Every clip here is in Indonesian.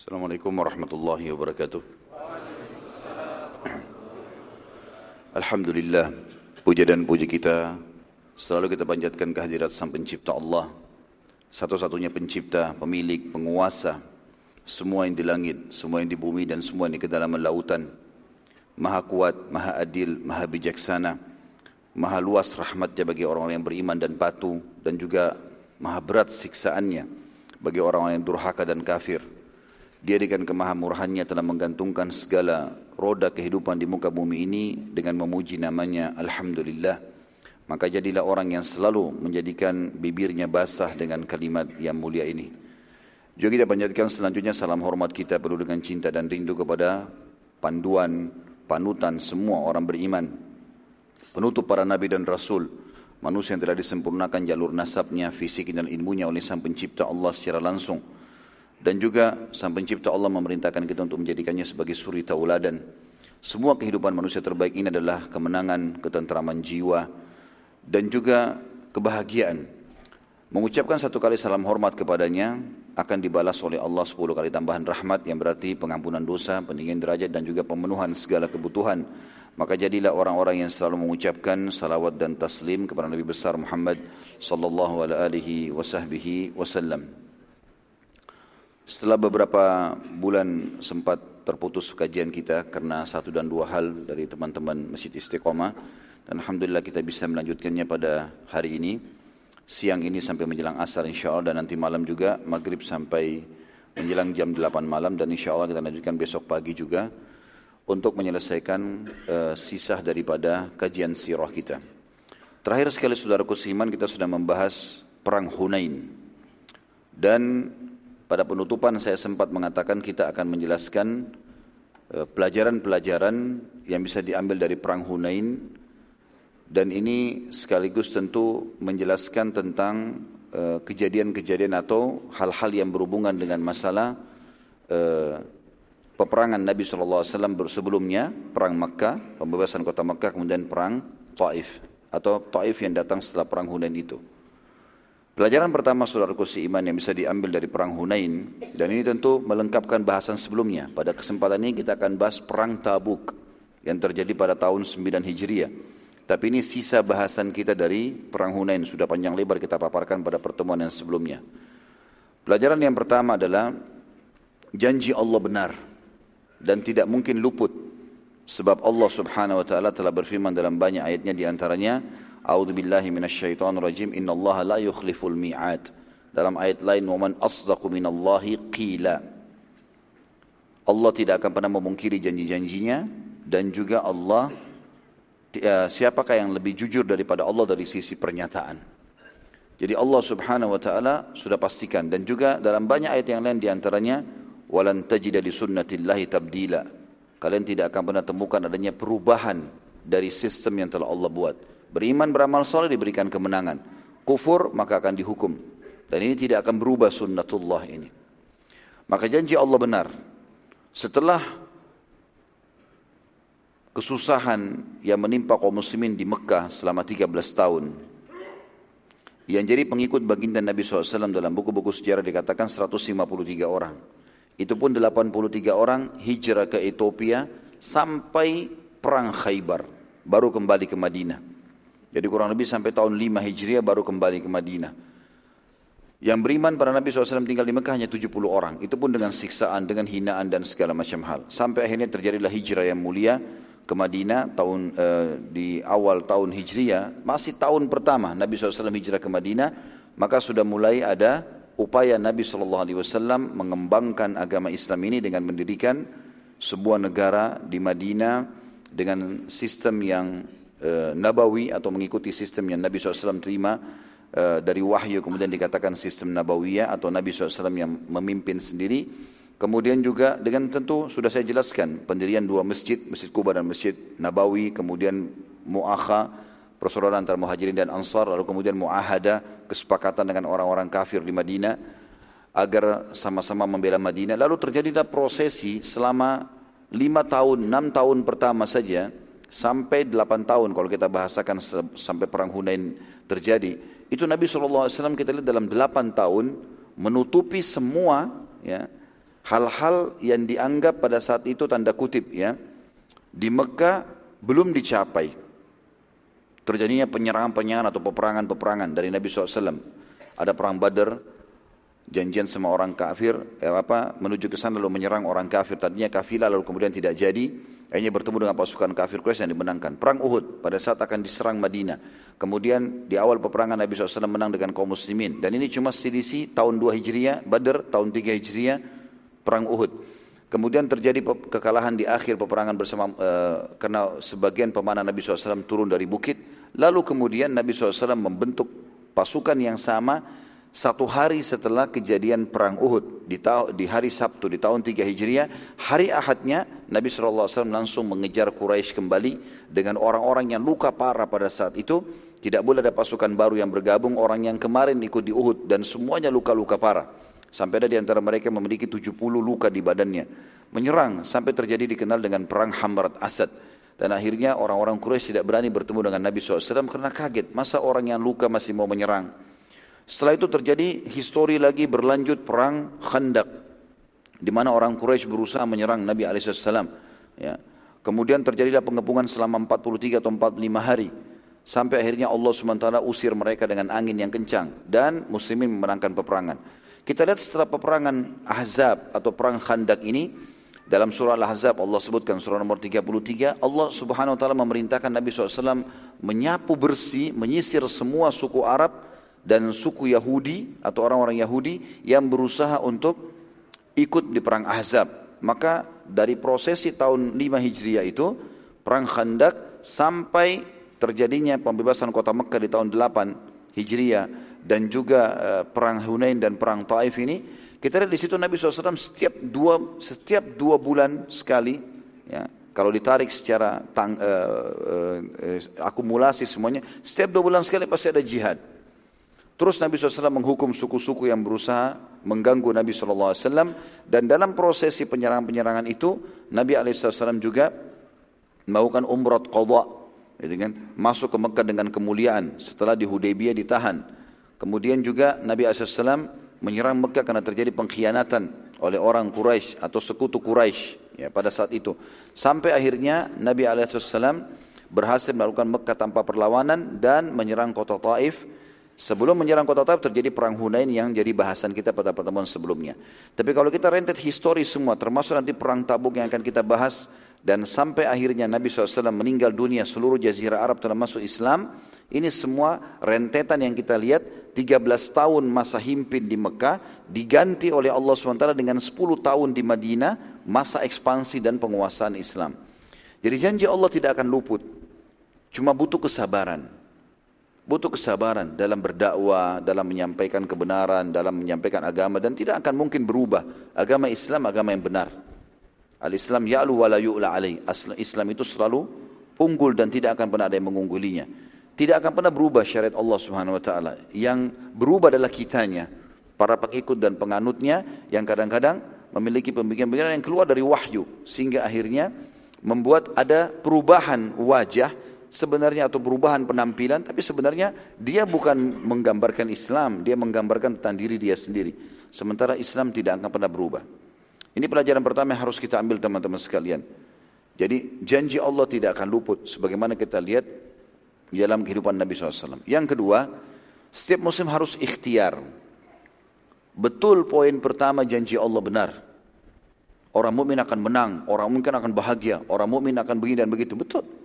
Assalamualaikum warahmatullahi wabarakatuh. Alhamdulillah, puja dan puji kita selalu kita panjatkan kehadirat Sang Pencipta Allah, satu-satunya pencipta, pemilik, penguasa, semua yang di langit, semua yang di bumi dan semua yang di kedalaman lautan. Maha kuat, maha adil, maha bijaksana, maha luas rahmatnya bagi orang-orang yang beriman dan patuh dan juga maha berat siksaannya bagi orang-orang yang durhaka dan kafir. Dia dengan kemahamurahannya telah menggantungkan segala roda kehidupan di muka bumi ini dengan memuji namanya Alhamdulillah. Maka jadilah orang yang selalu menjadikan bibirnya basah dengan kalimat yang mulia ini. Juga kita panjatkan selanjutnya salam hormat kita perlu dengan cinta dan rindu kepada panduan, panutan semua orang beriman. Penutup para nabi dan rasul, manusia yang telah disempurnakan jalur nasabnya, fisik dan ilmunya oleh sang pencipta Allah secara langsung dan juga sang pencipta Allah memerintahkan kita untuk menjadikannya sebagai suri tauladan. Semua kehidupan manusia terbaik ini adalah kemenangan, ketentraman jiwa, dan juga kebahagiaan. Mengucapkan satu kali salam hormat kepadanya akan dibalas oleh Allah sepuluh kali tambahan rahmat yang berarti pengampunan dosa, peninggian derajat dan juga pemenuhan segala kebutuhan. Maka jadilah orang-orang yang selalu mengucapkan salawat dan taslim kepada Nabi besar Muhammad sallallahu alaihi wasallam. Setelah beberapa bulan sempat terputus kajian kita karena satu dan dua hal dari teman-teman Masjid Istiqomah dan Alhamdulillah kita bisa melanjutkannya pada hari ini siang ini sampai menjelang asar insya Allah dan nanti malam juga maghrib sampai menjelang jam 8 malam dan insya Allah kita lanjutkan besok pagi juga untuk menyelesaikan uh, sisa daripada kajian sirah kita. Terakhir sekali saudara kusiman kita sudah membahas perang Hunain dan pada penutupan saya sempat mengatakan kita akan menjelaskan eh, pelajaran-pelajaran yang bisa diambil dari perang Hunain dan ini sekaligus tentu menjelaskan tentang eh, kejadian-kejadian atau hal-hal yang berhubungan dengan masalah uh, peperangan Nabi SAW sebelumnya, perang Makkah, pembebasan kota Makkah, kemudian perang Taif atau Taif yang datang setelah perang Hunain itu. Pelajaran pertama saudaraku iman yang bisa diambil dari perang Hunain dan ini tentu melengkapkan bahasan sebelumnya. Pada kesempatan ini kita akan bahas perang Tabuk yang terjadi pada tahun 9 Hijriah. Tapi ini sisa bahasan kita dari perang Hunain sudah panjang lebar kita paparkan pada pertemuan yang sebelumnya. Pelajaran yang pertama adalah janji Allah benar dan tidak mungkin luput sebab Allah Subhanahu wa taala telah berfirman dalam banyak ayatnya di antaranya A'udzu billahi minasyaitonir rajim. Innallaha la yukhliful mi'ad. Dalam ayat lain, "Wa man asdaqu minallahi qila." Allah tidak akan pernah memungkiri janji-janjinya dan juga Allah siapakah yang lebih jujur daripada Allah dari sisi pernyataan. Jadi Allah Subhanahu wa taala sudah pastikan dan juga dalam banyak ayat yang lain di antaranya walan tajida li sunnatillahi tabdila. Kalian tidak akan pernah temukan adanya perubahan dari sistem yang telah Allah buat. Beriman beramal soleh diberikan kemenangan. Kufur maka akan dihukum. Dan ini tidak akan berubah sunnatullah ini. Maka janji Allah benar. Setelah kesusahan yang menimpa kaum muslimin di Mekah selama 13 tahun. Yang jadi pengikut baginda Nabi SAW dalam buku-buku sejarah dikatakan 153 orang. Itu pun 83 orang hijrah ke Ethiopia sampai perang Khaybar. Baru kembali ke Madinah. Jadi kurang lebih sampai tahun 5 Hijriah baru kembali ke Madinah. Yang beriman pada Nabi SAW tinggal di Mekah hanya 70 orang. Itu pun dengan siksaan, dengan hinaan dan segala macam hal. Sampai akhirnya terjadilah hijrah yang mulia ke Madinah tahun uh, di awal tahun Hijriah. Masih tahun pertama Nabi SAW hijrah ke Madinah. Maka sudah mulai ada upaya Nabi SAW mengembangkan agama Islam ini dengan mendirikan sebuah negara di Madinah dengan sistem yang uh, nabawi atau mengikuti sistem yang Nabi SAW terima uh, dari wahyu kemudian dikatakan sistem nabawiyah atau Nabi SAW yang memimpin sendiri. Kemudian juga dengan tentu sudah saya jelaskan pendirian dua masjid Masjid Kuba dan Masjid Nabawi kemudian muakha persaudaraan antara muhajirin dan ansar lalu kemudian muahada kesepakatan dengan orang-orang kafir di Madinah agar sama-sama membela Madinah. Lalu terjadilah prosesi selama lima tahun enam tahun pertama saja sampai 8 tahun kalau kita bahasakan sampai perang Hunain terjadi itu Nabi SAW kita lihat dalam 8 tahun menutupi semua ya hal-hal yang dianggap pada saat itu tanda kutip ya di Mekah belum dicapai. Terjadinya penyerangan-penyerangan atau peperangan-peperangan dari Nabi SAW. Ada perang Badar, janjian sama orang kafir, ya apa menuju ke sana lalu menyerang orang kafir. Tadinya kafilah lalu kemudian tidak jadi. Akhirnya bertemu dengan pasukan kafir Quraisy yang dimenangkan. Perang Uhud pada saat akan diserang Madinah. Kemudian di awal peperangan Nabi SAW menang dengan kaum muslimin. Dan ini cuma selisih tahun 2 Hijriah, Badr tahun 3 Hijriah, perang Uhud. Kemudian terjadi kekalahan di akhir peperangan bersama uh, karena sebagian pemanah Nabi SAW turun dari bukit. Lalu kemudian Nabi SAW membentuk pasukan yang sama satu hari setelah kejadian perang Uhud di, di hari Sabtu di tahun 3 Hijriah, hari Ahadnya Nabi SAW langsung mengejar Quraisy kembali dengan orang-orang yang luka parah pada saat itu. Tidak boleh ada pasukan baru yang bergabung, orang yang kemarin ikut di Uhud dan semuanya luka-luka parah. Sampai ada di antara mereka memiliki 70 luka di badannya. Menyerang sampai terjadi dikenal dengan perang Hamrat Asad. Dan akhirnya orang-orang Quraisy tidak berani bertemu dengan Nabi SAW karena kaget. Masa orang yang luka masih mau menyerang? Setelah itu terjadi histori lagi berlanjut perang Khandak di mana orang Quraisy berusaha menyerang Nabi alaihissalam. Ya. Kemudian terjadilah pengepungan selama 43 atau 45 hari sampai akhirnya Allah SWT usir mereka dengan angin yang kencang dan muslimin memenangkan peperangan. Kita lihat setelah peperangan Ahzab atau perang Khandak ini dalam surah Al-Ahzab Allah sebutkan surah nomor 33 Allah Subhanahu wa taala memerintahkan Nabi SAW menyapu bersih menyisir semua suku Arab dan suku Yahudi atau orang-orang Yahudi yang berusaha untuk ikut di perang Ahzab. Maka dari prosesi tahun 5 Hijriah itu, perang Khandak sampai terjadinya pembebasan kota Mekah di tahun 8 Hijriah dan juga uh, perang Hunain dan perang Taif ini, kita lihat di situ Nabi SAW setiap dua setiap dua bulan sekali, ya, kalau ditarik secara tang, uh, uh, akumulasi semuanya, setiap dua bulan sekali pasti ada jihad. Terus Nabi SAW menghukum suku-suku yang berusaha mengganggu Nabi SAW dan dalam prosesi penyerangan-penyerangan itu Nabi SAW juga melakukan umrah qadha gitu kan? masuk ke Mekah dengan kemuliaan setelah di Hudaybiyah ditahan. Kemudian juga Nabi SAW menyerang Mekah karena terjadi pengkhianatan oleh orang Quraisy atau sekutu Quraisy ya pada saat itu. Sampai akhirnya Nabi SAW berhasil melakukan Mekah tanpa perlawanan dan menyerang kota Taif Sebelum menyerang kota Taif terjadi perang Hunain yang jadi bahasan kita pada pertemuan sebelumnya. Tapi kalau kita rentet histori semua, termasuk nanti perang Tabuk yang akan kita bahas, dan sampai akhirnya Nabi SAW meninggal dunia seluruh jazirah Arab termasuk Islam, ini semua rentetan yang kita lihat 13 tahun masa himpin di Mekah diganti oleh Allah SWT dengan 10 tahun di Madinah masa ekspansi dan penguasaan Islam. Jadi janji Allah tidak akan luput. Cuma butuh kesabaran. Butuh kesabaran dalam berdakwah, dalam menyampaikan kebenaran, dalam menyampaikan agama dan tidak akan mungkin berubah. Agama Islam agama yang benar. Al-Islam ya'lu wa la yu'la. Islam itu selalu unggul dan tidak akan pernah ada yang mengunggulinya. Tidak akan pernah berubah syariat Allah Subhanahu wa taala. Yang berubah adalah kitanya, para pengikut dan penganutnya yang kadang-kadang memiliki pemikiran-pemikiran yang keluar dari wahyu sehingga akhirnya membuat ada perubahan wajah sebenarnya atau perubahan penampilan tapi sebenarnya dia bukan menggambarkan Islam dia menggambarkan tentang diri dia sendiri. Sementara Islam tidak akan pernah berubah. Ini pelajaran pertama yang harus kita ambil teman-teman sekalian. Jadi janji Allah tidak akan luput sebagaimana kita lihat dalam kehidupan Nabi SAW yang kedua setiap muslim harus ikhtiar. Betul poin pertama janji Allah benar. Orang mukmin akan menang orang mukmin akan bahagia orang mukmin akan begini dan begitu. Betul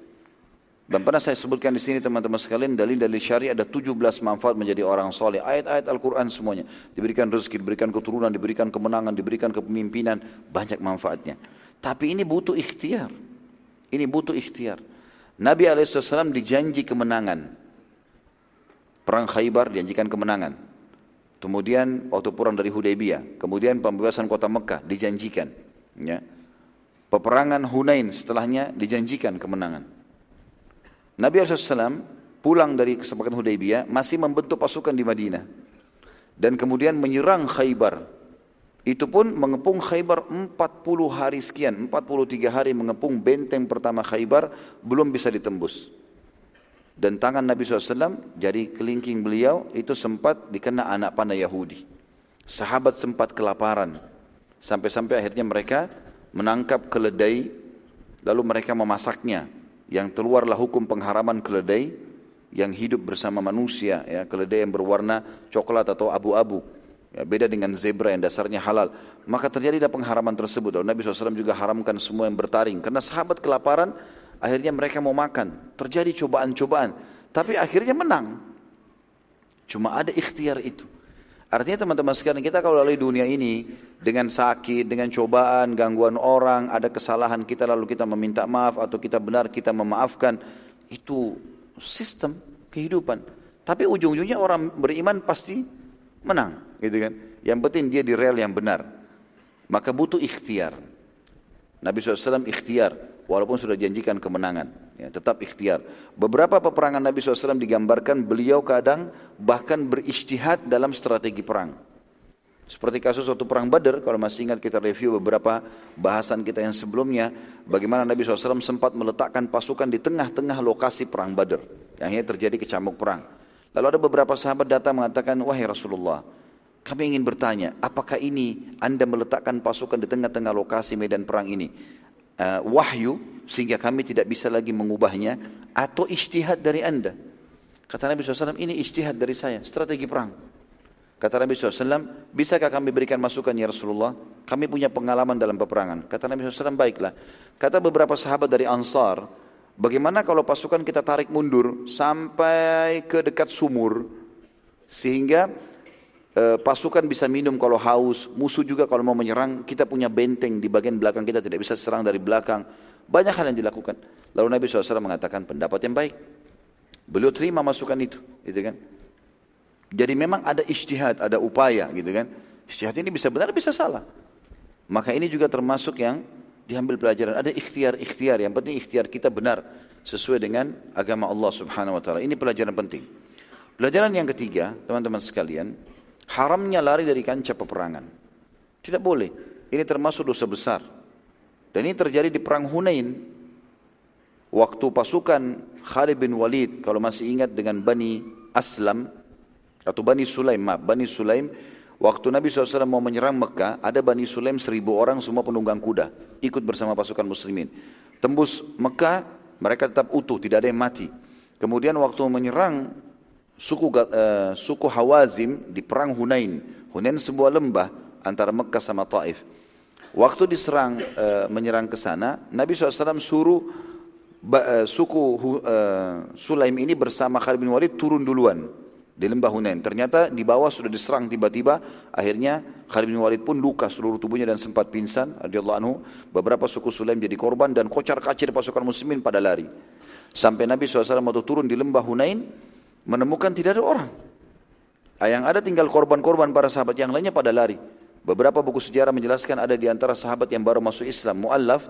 dan pernah saya sebutkan di sini teman-teman sekalian dalil-dalil syariah ada 17 manfaat menjadi orang soleh. Ayat-ayat Al-Quran semuanya. Diberikan rezeki, diberikan keturunan, diberikan kemenangan, diberikan kepemimpinan. Banyak manfaatnya. Tapi ini butuh ikhtiar. Ini butuh ikhtiar. Nabi SAW dijanji kemenangan. Perang Khaybar dijanjikan kemenangan. Kemudian waktu perang dari Hudaybiyah. Kemudian pembebasan kota Mekah dijanjikan. Ya. Peperangan Hunain setelahnya dijanjikan kemenangan. Nabi SAW pulang dari kesepakatan Hudaybiyah masih membentuk pasukan di Madinah. Dan kemudian menyerang Khaybar. Itu pun mengepung Khaybar 40 hari sekian, 43 hari mengepung benteng pertama Khaybar belum bisa ditembus. Dan tangan Nabi SAW, jari kelingking beliau itu sempat dikena anak panah Yahudi. Sahabat sempat kelaparan. Sampai-sampai akhirnya mereka menangkap keledai lalu mereka memasaknya. Yang keluarlah hukum pengharaman keledai yang hidup bersama manusia, ya, keledai yang berwarna coklat atau abu-abu. Ya, beda dengan zebra yang dasarnya halal. Maka terjadilah pengharaman tersebut. Dan Nabi SAW juga haramkan semua yang bertaring. Karena sahabat kelaparan, akhirnya mereka mau makan. Terjadi cobaan-cobaan. Tapi akhirnya menang. Cuma ada ikhtiar itu. Artinya teman-teman sekalian kita kalau lalui dunia ini dengan sakit, dengan cobaan, gangguan orang, ada kesalahan kita lalu kita meminta maaf atau kita benar kita memaafkan, itu sistem kehidupan. Tapi ujung-ujungnya orang beriman pasti menang, gitu kan? Yang penting dia di rel yang benar. Maka butuh ikhtiar. Nabi SAW ikhtiar, walaupun sudah janjikan kemenangan. Ya, tetap ikhtiar. Beberapa peperangan Nabi SAW digambarkan beliau kadang bahkan beristihad dalam strategi perang. Seperti kasus waktu perang Badar, kalau masih ingat kita review beberapa bahasan kita yang sebelumnya, bagaimana Nabi SAW sempat meletakkan pasukan di tengah-tengah lokasi perang Badar, yang akhirnya terjadi kecamuk perang. Lalu ada beberapa sahabat datang mengatakan, wahai Rasulullah, kami ingin bertanya, apakah ini anda meletakkan pasukan di tengah-tengah lokasi medan perang ini? Uh, wahyu sehingga kami tidak bisa lagi mengubahnya atau istihad dari anda. Kata Nabi SAW, ini istihad dari saya, strategi perang. Kata Nabi SAW, bisakah kami berikan masukan ya Rasulullah? Kami punya pengalaman dalam peperangan. Kata Nabi SAW, baiklah. Kata beberapa sahabat dari Ansar, bagaimana kalau pasukan kita tarik mundur sampai ke dekat sumur, sehingga e, pasukan bisa minum kalau haus, musuh juga kalau mau menyerang, kita punya benteng di bagian belakang kita tidak bisa serang dari belakang. Banyak hal yang dilakukan. Lalu Nabi SAW mengatakan pendapat yang baik. Beliau terima masukan itu, gitu kan? Jadi memang ada istihad, ada upaya, gitu kan? Istihad ini bisa benar, bisa salah. Maka ini juga termasuk yang diambil pelajaran. Ada ikhtiar-ikhtiar, yang penting ikhtiar kita benar sesuai dengan agama Allah Subhanahu wa taala. Ini pelajaran penting. Pelajaran yang ketiga, teman-teman sekalian, haramnya lari dari kancah peperangan. Tidak boleh. Ini termasuk dosa besar. Dan ini terjadi di perang Hunain. Waktu pasukan Khalid bin Walid, kalau masih ingat dengan Bani Aslam, atau Bani Sulaim, maaf, Bani Sulaim, waktu Nabi SAW mau menyerang Mekah, ada Bani Sulaim seribu orang semua penunggang kuda, ikut bersama pasukan muslimin. Tembus Mekah, mereka tetap utuh, tidak ada yang mati. Kemudian waktu menyerang suku uh, suku Hawazim di perang Hunain. Hunain sebuah lembah antara Mekah sama Taif. Waktu diserang uh, menyerang ke sana, Nabi SAW suruh uh, suku uh, Sulaim ini bersama Khalid bin Walid turun duluan di lembah Hunain. Ternyata di bawah sudah diserang tiba-tiba, akhirnya Khalid bin Walid pun luka seluruh tubuhnya dan sempat pingsan. Radhiyallahu anhu, beberapa suku Sulaim jadi korban dan kocar-kacir pasukan muslimin pada lari. Sampai Nabi SAW waktu turun di lembah Hunain, menemukan tidak ada orang. Yang ada tinggal korban-korban para sahabat yang lainnya pada lari. Beberapa buku sejarah menjelaskan ada di antara sahabat yang baru masuk Islam, mu'allaf,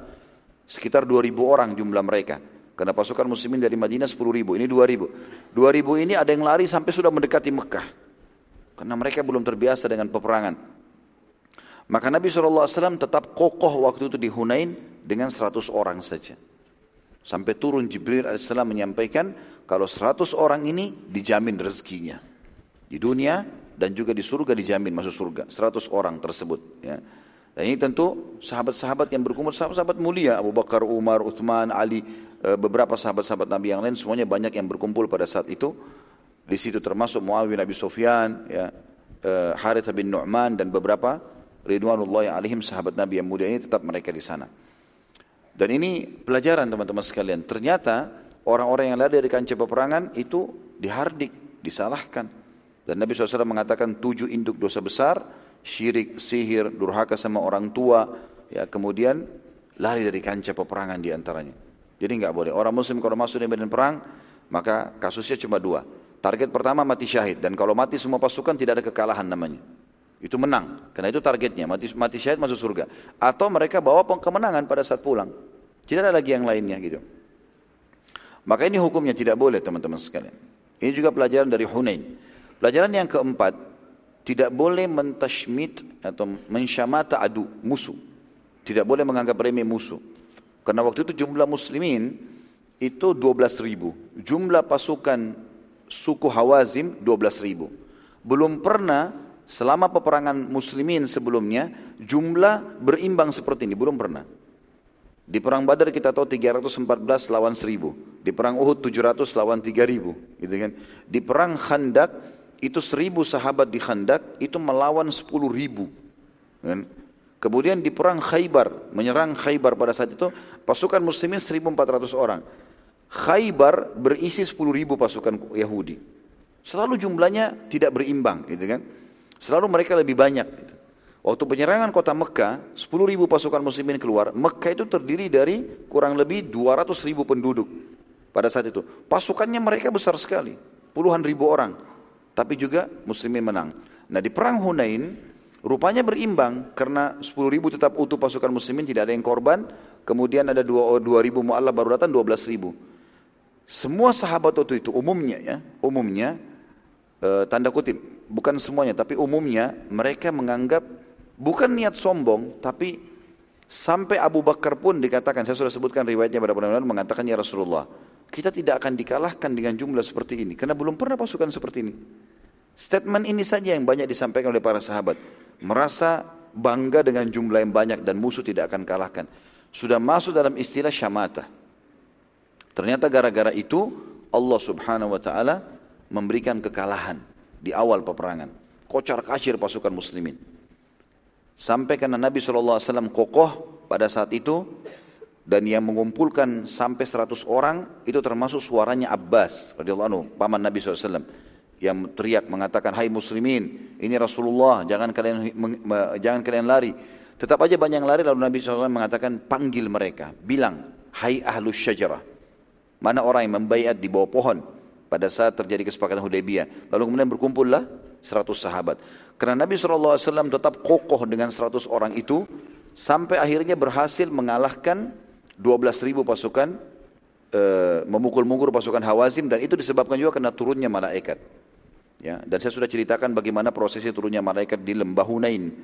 sekitar 2000 orang jumlah mereka. Karena pasukan muslimin dari Madinah 10 ribu, ini 2 ribu. 2 ribu ini ada yang lari sampai sudah mendekati Mekah. Karena mereka belum terbiasa dengan peperangan. Maka Nabi SAW tetap kokoh waktu itu di Hunain dengan 100 orang saja. Sampai turun Jibril AS menyampaikan kalau 100 orang ini dijamin rezekinya. Di dunia dan juga di surga dijamin masuk surga 100 orang tersebut ya. Dan ini tentu sahabat-sahabat yang berkumpul sahabat-sahabat mulia Abu Bakar, Umar, Uthman, Ali, e, beberapa sahabat-sahabat Nabi yang lain semuanya banyak yang berkumpul pada saat itu. Di situ termasuk Muawiyah bin Abi Sufyan, ya, e, Harith bin Nu'man dan beberapa ridwanullah alaihim sahabat Nabi yang mulia ini tetap mereka di sana. Dan ini pelajaran teman-teman sekalian. Ternyata orang-orang yang lari dari kancah peperangan itu dihardik, disalahkan. Dan Nabi SAW mengatakan tujuh induk dosa besar, syirik, sihir, durhaka sama orang tua, ya kemudian lari dari kancah peperangan di antaranya. Jadi nggak boleh. Orang muslim kalau masuk di medan perang, maka kasusnya cuma dua. Target pertama mati syahid. Dan kalau mati semua pasukan tidak ada kekalahan namanya. Itu menang. Karena itu targetnya. Mati, mati syahid masuk surga. Atau mereka bawa kemenangan pada saat pulang. Tidak ada lagi yang lainnya gitu. Maka ini hukumnya tidak boleh teman-teman sekalian. Ini juga pelajaran dari Hunain. Pelajaran yang keempat, tidak boleh mentashmit atau mensyamata adu, musuh. Tidak boleh menganggap remeh musuh. Karena waktu itu jumlah muslimin itu 12 ribu. Jumlah pasukan suku Hawazim 12 ribu. Belum pernah selama peperangan muslimin sebelumnya, jumlah berimbang seperti ini, belum pernah. Di perang Badar kita tahu 314 lawan 1000. Di perang Uhud 700 lawan 3000, gitu kan. Di perang Khandak itu 1000 sahabat di Khandak itu melawan 10.000. Kan? Kemudian di perang Khaybar, menyerang Khaybar pada saat itu pasukan muslimin 1400 orang. Khaybar berisi 10.000 pasukan Yahudi. Selalu jumlahnya tidak berimbang, gitu kan. Selalu mereka lebih banyak. Gitu. Waktu penyerangan kota Mekah, 10 ribu pasukan muslimin keluar. Mekah itu terdiri dari kurang lebih 200 ribu penduduk pada saat itu. Pasukannya mereka besar sekali, puluhan ribu orang. Tapi juga muslimin menang. Nah di perang Hunain, rupanya berimbang karena 10 ribu tetap utuh pasukan muslimin, tidak ada yang korban. Kemudian ada 2, 2 ribu mu'allah baru datang 12 ribu. Semua sahabat waktu itu umumnya ya, umumnya e, tanda kutip, bukan semuanya tapi umumnya mereka menganggap Bukan niat sombong, tapi sampai Abu Bakar pun dikatakan, saya sudah sebutkan riwayatnya pada benar mengatakan ya Rasulullah, kita tidak akan dikalahkan dengan jumlah seperti ini, karena belum pernah pasukan seperti ini. Statement ini saja yang banyak disampaikan oleh para sahabat. Merasa bangga dengan jumlah yang banyak dan musuh tidak akan kalahkan. Sudah masuk dalam istilah syamata. Ternyata gara-gara itu Allah subhanahu wa ta'ala memberikan kekalahan di awal peperangan. Kocar kacir pasukan muslimin. Sampai karena Nabi SAW kokoh pada saat itu dan yang mengumpulkan sampai 100 orang itu termasuk suaranya Abbas radhiyallahu anhu, paman Nabi SAW yang teriak mengatakan hai muslimin ini Rasulullah jangan kalian jangan kalian lari. Tetap aja banyak yang lari lalu Nabi SAW mengatakan panggil mereka. Bilang hai ahlus syajarah mana orang yang membayat di bawah pohon? Pada saat terjadi kesepakatan Hudaybiyah. Lalu kemudian berkumpullah 100 sahabat karena Nabi SAW tetap kokoh dengan 100 orang itu sampai akhirnya berhasil mengalahkan 12 ribu pasukan e, memukul-mukul pasukan Hawazim dan itu disebabkan juga karena turunnya malaikat. Ya, dan saya sudah ceritakan bagaimana prosesnya turunnya malaikat di lembah Hunain.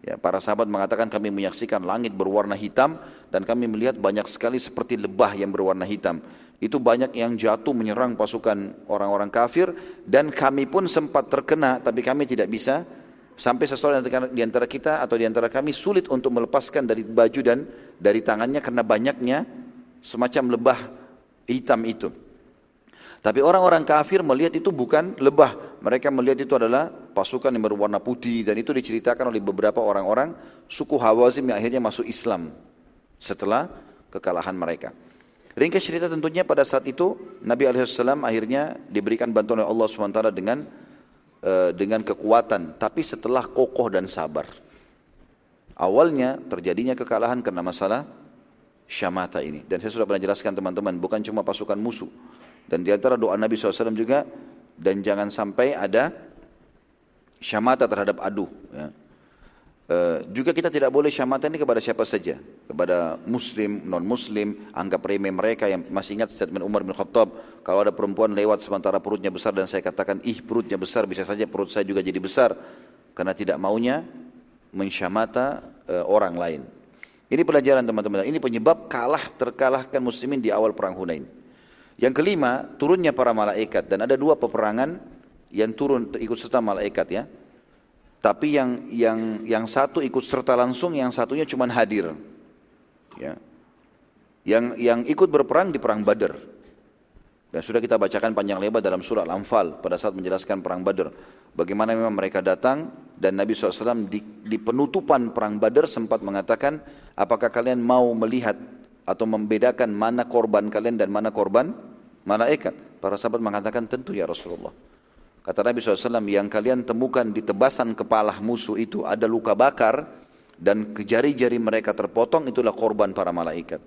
Ya, para sahabat mengatakan kami menyaksikan langit berwarna hitam dan kami melihat banyak sekali seperti lebah yang berwarna hitam itu banyak yang jatuh menyerang pasukan orang-orang kafir dan kami pun sempat terkena tapi kami tidak bisa sampai seseorang di antara kita atau di antara kami sulit untuk melepaskan dari baju dan dari tangannya karena banyaknya semacam lebah hitam itu. Tapi orang-orang kafir melihat itu bukan lebah, mereka melihat itu adalah pasukan yang berwarna putih dan itu diceritakan oleh beberapa orang-orang suku Hawazim yang akhirnya masuk Islam setelah kekalahan mereka. Ringkas cerita tentunya pada saat itu Nabi Alaihissalam akhirnya diberikan bantuan oleh Allah SWT dengan uh, dengan kekuatan, tapi setelah kokoh dan sabar. Awalnya terjadinya kekalahan karena masalah syamata ini. Dan saya sudah pernah jelaskan teman-teman, bukan cuma pasukan musuh. Dan di antara doa Nabi SAW juga, dan jangan sampai ada syamata terhadap adu. Ya. Uh, juga kita tidak boleh syamatan ini kepada siapa saja. Kepada muslim, non-muslim, anggap remeh mereka yang masih ingat statement Umar bin Khattab. Kalau ada perempuan lewat sementara perutnya besar dan saya katakan, ih perutnya besar, bisa saja perut saya juga jadi besar. Karena tidak maunya mensyamata uh, orang lain. Ini pelajaran teman-teman. Ini penyebab kalah terkalahkan muslimin di awal perang Hunain. Yang kelima, turunnya para malaikat. Dan ada dua peperangan yang turun ikut serta malaikat ya. Tapi yang yang yang satu ikut serta langsung, yang satunya cuma hadir. Ya. Yang yang ikut berperang di perang Badar. Dan sudah kita bacakan panjang lebar dalam surah Al-Anfal pada saat menjelaskan perang Badar. Bagaimana memang mereka datang dan Nabi SAW di, di penutupan perang Badar sempat mengatakan, apakah kalian mau melihat atau membedakan mana korban kalian dan mana korban malaikat? Para sahabat mengatakan tentu ya Rasulullah. Kata Nabi SAW, yang kalian temukan di tebasan kepala musuh itu ada luka bakar dan jari-jari mereka terpotong, itulah korban para malaikat.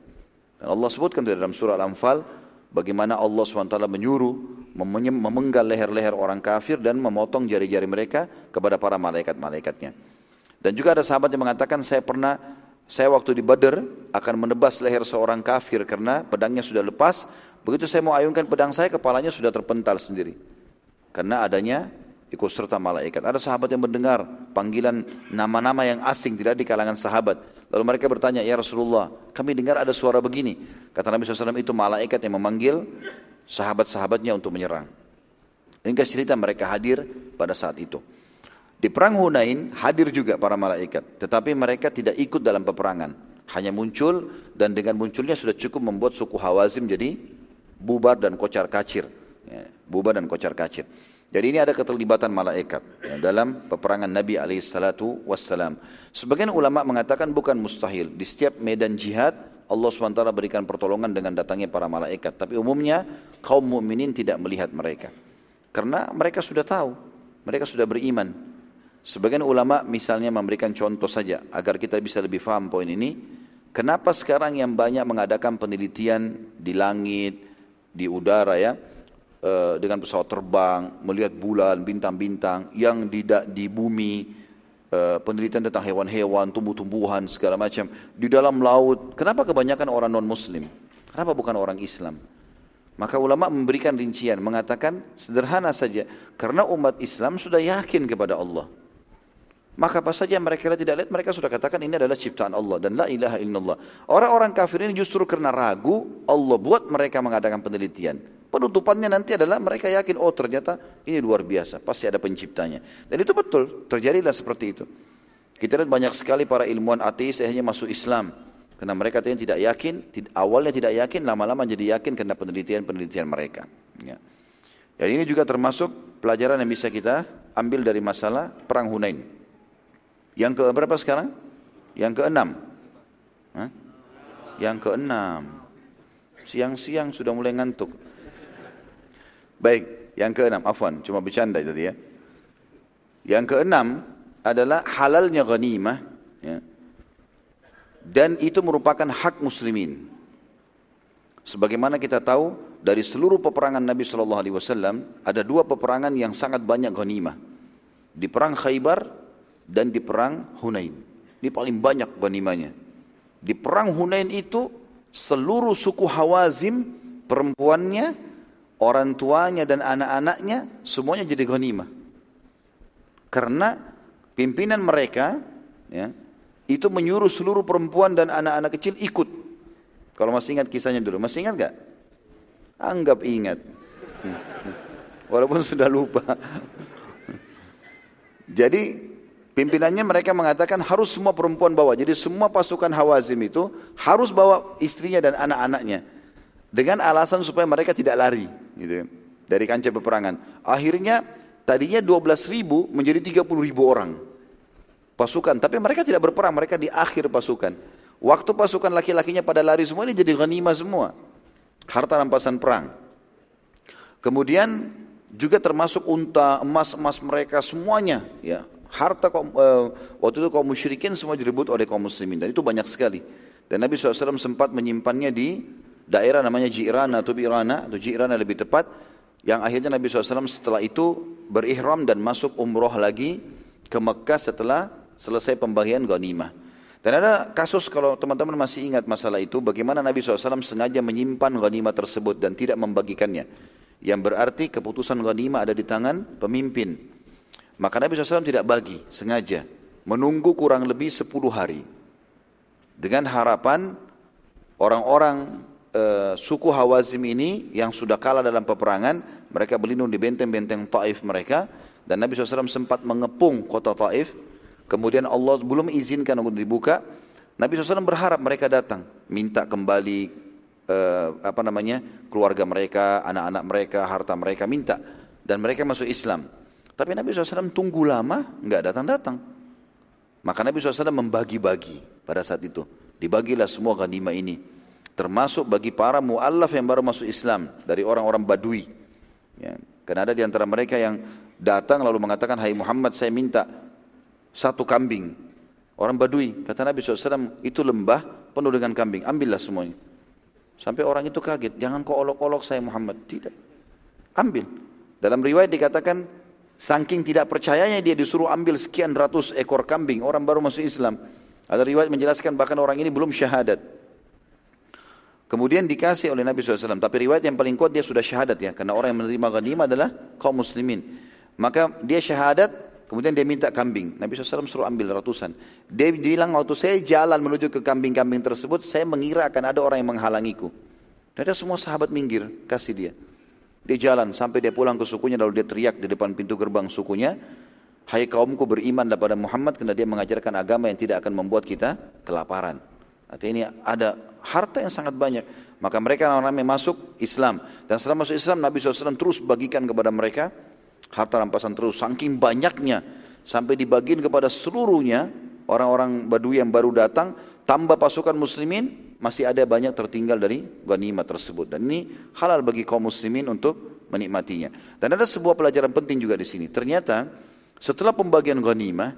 Dan Allah sebutkan dalam surah Al-Anfal, bagaimana Allah SWT menyuruh memenggal leher-leher orang kafir dan memotong jari-jari mereka kepada para malaikat-malaikatnya. Dan juga ada sahabat yang mengatakan, saya pernah, saya waktu di Badr akan menebas leher seorang kafir karena pedangnya sudah lepas, begitu saya mau ayunkan pedang saya, kepalanya sudah terpental sendiri. Karena adanya ikut serta malaikat. Ada sahabat yang mendengar panggilan nama-nama yang asing tidak di kalangan sahabat. Lalu mereka bertanya, ya Rasulullah, kami dengar ada suara begini. Kata Nabi SAW itu malaikat yang memanggil sahabat-sahabatnya untuk menyerang. Ringkas cerita mereka hadir pada saat itu. Di perang Hunain hadir juga para malaikat, tetapi mereka tidak ikut dalam peperangan. Hanya muncul dan dengan munculnya sudah cukup membuat suku Hawazim jadi bubar dan kocar kacir. Ya, bubar dan kocar kacir. Jadi ini ada keterlibatan malaikat ya, dalam peperangan Nabi alaihissalatu wassalam. Sebagian ulama mengatakan bukan mustahil. Di setiap medan jihad Allah SWT berikan pertolongan dengan datangnya para malaikat. Tapi umumnya kaum mukminin tidak melihat mereka. Karena mereka sudah tahu, mereka sudah beriman. Sebagian ulama misalnya memberikan contoh saja agar kita bisa lebih paham poin ini. Kenapa sekarang yang banyak mengadakan penelitian di langit, di udara ya, eh, dengan pesawat terbang, melihat bulan, bintang-bintang, yang di, di bumi, eh, penelitian tentang hewan-hewan, tumbuh-tumbuhan, segala macam. Di dalam laut, kenapa kebanyakan orang non-muslim? Kenapa bukan orang Islam? Maka ulama memberikan rincian, mengatakan sederhana saja, karena umat Islam sudah yakin kepada Allah. Maka apa saja mereka tidak lihat, mereka sudah katakan ini adalah ciptaan Allah dan la ilaha illallah. Orang-orang kafir ini justru karena ragu, Allah buat mereka mengadakan penelitian. Penutupannya nanti adalah mereka yakin, oh ternyata ini luar biasa, pasti ada penciptanya. Dan itu betul, terjadilah seperti itu. Kita lihat banyak sekali para ilmuwan ateis akhirnya masuk Islam. Karena mereka tidak yakin, awalnya tidak yakin, lama-lama jadi yakin karena penelitian-penelitian mereka. Ya. Dan ini juga termasuk pelajaran yang bisa kita ambil dari masalah perang Hunain. Yang ke berapa sekarang? Yang keenam. Hah? Yang keenam. Siang-siang sudah mulai ngantuk. Baik, yang keenam. Afwan, cuma bercanda tadi ya. Yang keenam adalah halalnya ghanimah. Ya. Dan itu merupakan hak muslimin. Sebagaimana kita tahu dari seluruh peperangan Nabi Shallallahu Alaihi Wasallam ada dua peperangan yang sangat banyak ghanimah. Di perang Khaybar dan di perang Hunain. Ini paling banyak ghanimahnya. Di perang Hunain itu seluruh suku Hawazim perempuannya, orang tuanya dan anak-anaknya semuanya jadi ghanimah. Karena pimpinan mereka ya, itu menyuruh seluruh perempuan dan anak-anak kecil ikut. Kalau masih ingat kisahnya dulu, masih ingat gak? Anggap ingat. Walaupun sudah lupa. Jadi Pimpinannya mereka mengatakan harus semua perempuan bawa. Jadi semua pasukan Hawazim itu harus bawa istrinya dan anak-anaknya. Dengan alasan supaya mereka tidak lari gitu, dari kancah peperangan. Akhirnya tadinya 12 ribu menjadi 30 ribu orang pasukan. Tapi mereka tidak berperang, mereka di akhir pasukan. Waktu pasukan laki-lakinya pada lari semua ini jadi ghanimah semua. Harta rampasan perang. Kemudian juga termasuk unta, emas-emas mereka semuanya ya harta kaum, uh, waktu itu kaum musyrikin semua direbut oleh kaum muslimin dan itu banyak sekali. Dan Nabi SAW sempat menyimpannya di daerah namanya Jirana atau Birana atau Jirana lebih tepat yang akhirnya Nabi SAW setelah itu berihram dan masuk umroh lagi ke Mekah setelah selesai pembagian ghanimah. Dan ada kasus kalau teman-teman masih ingat masalah itu, bagaimana Nabi SAW sengaja menyimpan ghanimah tersebut dan tidak membagikannya. Yang berarti keputusan ghanimah ada di tangan pemimpin. Maka Nabi SAW tidak bagi, sengaja. Menunggu kurang lebih 10 hari. Dengan harapan orang-orang e, suku Hawazim ini yang sudah kalah dalam peperangan, mereka berlindung di benteng-benteng Taif mereka. Dan Nabi SAW sempat mengepung kota Taif. Kemudian Allah belum izinkan untuk dibuka. Nabi SAW berharap mereka datang. Minta kembali e, apa namanya keluarga mereka, anak-anak mereka, harta mereka, minta. Dan mereka masuk Islam. Tapi Nabi SAW tunggu lama, nggak datang-datang. Maka Nabi SAW membagi-bagi pada saat itu. Dibagilah semua ghanimah ini. Termasuk bagi para mu'allaf yang baru masuk Islam. Dari orang-orang badui. Ya. Karena ada di antara mereka yang datang lalu mengatakan, Hai Muhammad saya minta satu kambing. Orang badui. Kata Nabi SAW, itu lembah penuh dengan kambing. Ambillah semuanya. Sampai orang itu kaget. Jangan kau olok-olok saya Muhammad. Tidak. Ambil. Dalam riwayat dikatakan Saking tidak percayanya dia disuruh ambil sekian ratus ekor kambing. Orang baru masuk Islam. Ada riwayat menjelaskan bahkan orang ini belum syahadat. Kemudian dikasih oleh Nabi SAW. Tapi riwayat yang paling kuat dia sudah syahadat ya. Karena orang yang menerima ghanimah adalah kaum muslimin. Maka dia syahadat, kemudian dia minta kambing. Nabi SAW suruh ambil ratusan. Dia bilang waktu saya jalan menuju ke kambing-kambing tersebut, saya mengira akan ada orang yang menghalangiku. Dan ada semua sahabat minggir, kasih dia. Dia jalan sampai dia pulang ke sukunya lalu dia teriak di depan pintu gerbang sukunya. Hai kaumku beriman kepada Muhammad karena dia mengajarkan agama yang tidak akan membuat kita kelaparan. Artinya ini ada harta yang sangat banyak. Maka mereka yang masuk Islam. Dan setelah masuk Islam, Nabi SAW terus bagikan kepada mereka harta rampasan terus. Saking banyaknya. Sampai dibagiin kepada seluruhnya orang-orang badui yang baru datang. Tambah pasukan muslimin, masih ada banyak tertinggal dari ghanimah tersebut. Dan ini halal bagi kaum muslimin untuk menikmatinya. Dan ada sebuah pelajaran penting juga di sini. Ternyata setelah pembagian ghanimah,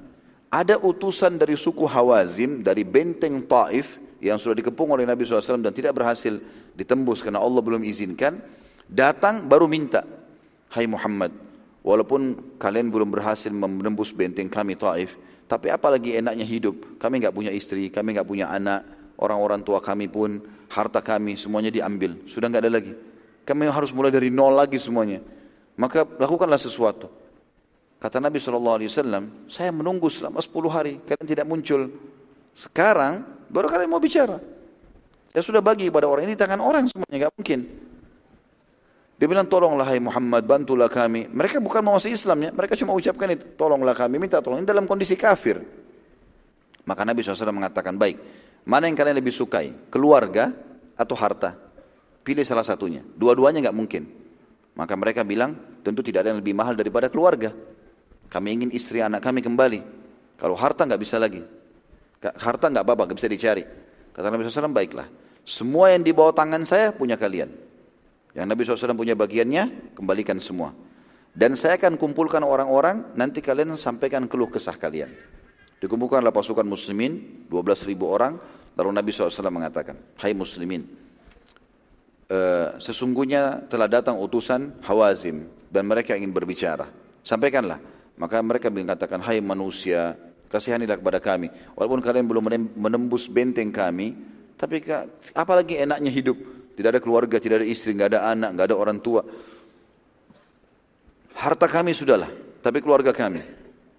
ada utusan dari suku Hawazim dari benteng Taif yang sudah dikepung oleh Nabi SAW dan tidak berhasil ditembus karena Allah belum izinkan, datang baru minta, Hai Muhammad, walaupun kalian belum berhasil menembus benteng kami Taif, tapi apalagi enaknya hidup, kami nggak punya istri, kami nggak punya anak, orang-orang tua kami pun, harta kami semuanya diambil, sudah nggak ada lagi. Kami harus mulai dari nol lagi semuanya. Maka lakukanlah sesuatu. Kata Nabi SAW, saya menunggu selama 10 hari, kalian tidak muncul. Sekarang, baru kalian mau bicara. Ya sudah bagi pada orang ini tangan orang semuanya, gak mungkin. Dia bilang, tolonglah hai Muhammad, bantulah kami. Mereka bukan mau masuk Islam ya, mereka cuma ucapkan itu, tolonglah kami, minta tolong. Ini dalam kondisi kafir. Maka Nabi SAW mengatakan, baik, mana yang kalian lebih sukai, keluarga atau harta? Pilih salah satunya. Dua-duanya gak mungkin. Maka mereka bilang, tentu tidak ada yang lebih mahal daripada keluarga. Kami ingin istri anak kami kembali. Kalau harta nggak bisa lagi. Harta nggak apa-apa, nggak bisa dicari. Kata Nabi SAW, baiklah. Semua yang di bawah tangan saya punya kalian. Yang Nabi SAW punya bagiannya, kembalikan semua. Dan saya akan kumpulkan orang-orang, nanti kalian sampaikan keluh kesah kalian. Dikumpulkanlah pasukan muslimin, 12 ribu orang, lalu Nabi SAW mengatakan, Hai muslimin, uh, sesungguhnya telah datang utusan Hawazim, dan mereka ingin berbicara. Sampaikanlah, maka mereka mengatakan, hai manusia, kasihanilah kepada kami. Walaupun kalian belum menembus benteng kami, tapi apalagi enaknya hidup. Tidak ada keluarga, tidak ada istri, nggak ada anak, nggak ada orang tua. Harta kami sudahlah, tapi keluarga kami.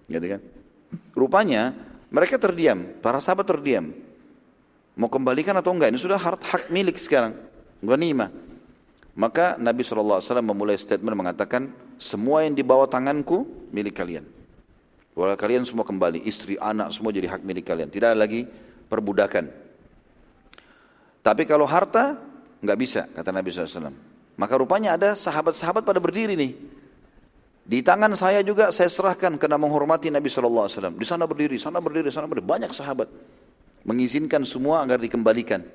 Gitu kan? Rupanya mereka terdiam, para sahabat terdiam. Mau kembalikan atau enggak? Ini sudah hak, hak milik sekarang. Ghanimah. Maka Nabi SAW memulai statement mengatakan, semua yang di bawah tanganku milik kalian. Walau kalian semua kembali, istri, anak, semua jadi hak milik kalian. Tidak ada lagi perbudakan. Tapi kalau harta, nggak bisa, kata Nabi SAW. Maka rupanya ada sahabat-sahabat pada berdiri nih. Di tangan saya juga saya serahkan karena menghormati Nabi SAW. Di sana berdiri, sana berdiri, sana berdiri. Banyak sahabat. Mengizinkan semua agar dikembalikan.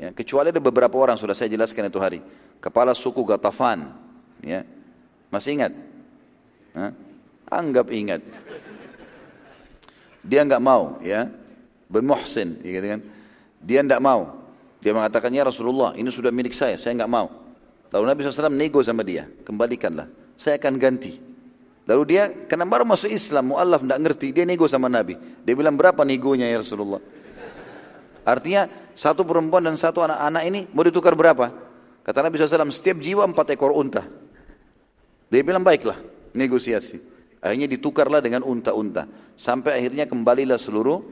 Ya, kecuali ada beberapa orang, sudah saya jelaskan itu hari. Kepala suku Gatafan. Ya, masih ingat? Hah? Anggap ingat. Dia nggak mau, ya. Bin Muhsin, ya, gitu kan? Dia nggak mau. Dia mengatakan, ya Rasulullah, ini sudah milik saya, saya nggak mau. Lalu Nabi SAW nego sama dia, kembalikanlah, saya akan ganti. Lalu dia, karena baru masuk Islam, mu'allaf tidak ngerti, dia nego sama Nabi. Dia bilang, berapa negonya ya Rasulullah? Artinya, satu perempuan dan satu anak-anak ini mau ditukar berapa? Kata Nabi SAW, setiap jiwa empat ekor unta. Dia bilang baiklah, negosiasi. Akhirnya ditukarlah dengan unta-unta. Sampai akhirnya kembalilah seluruh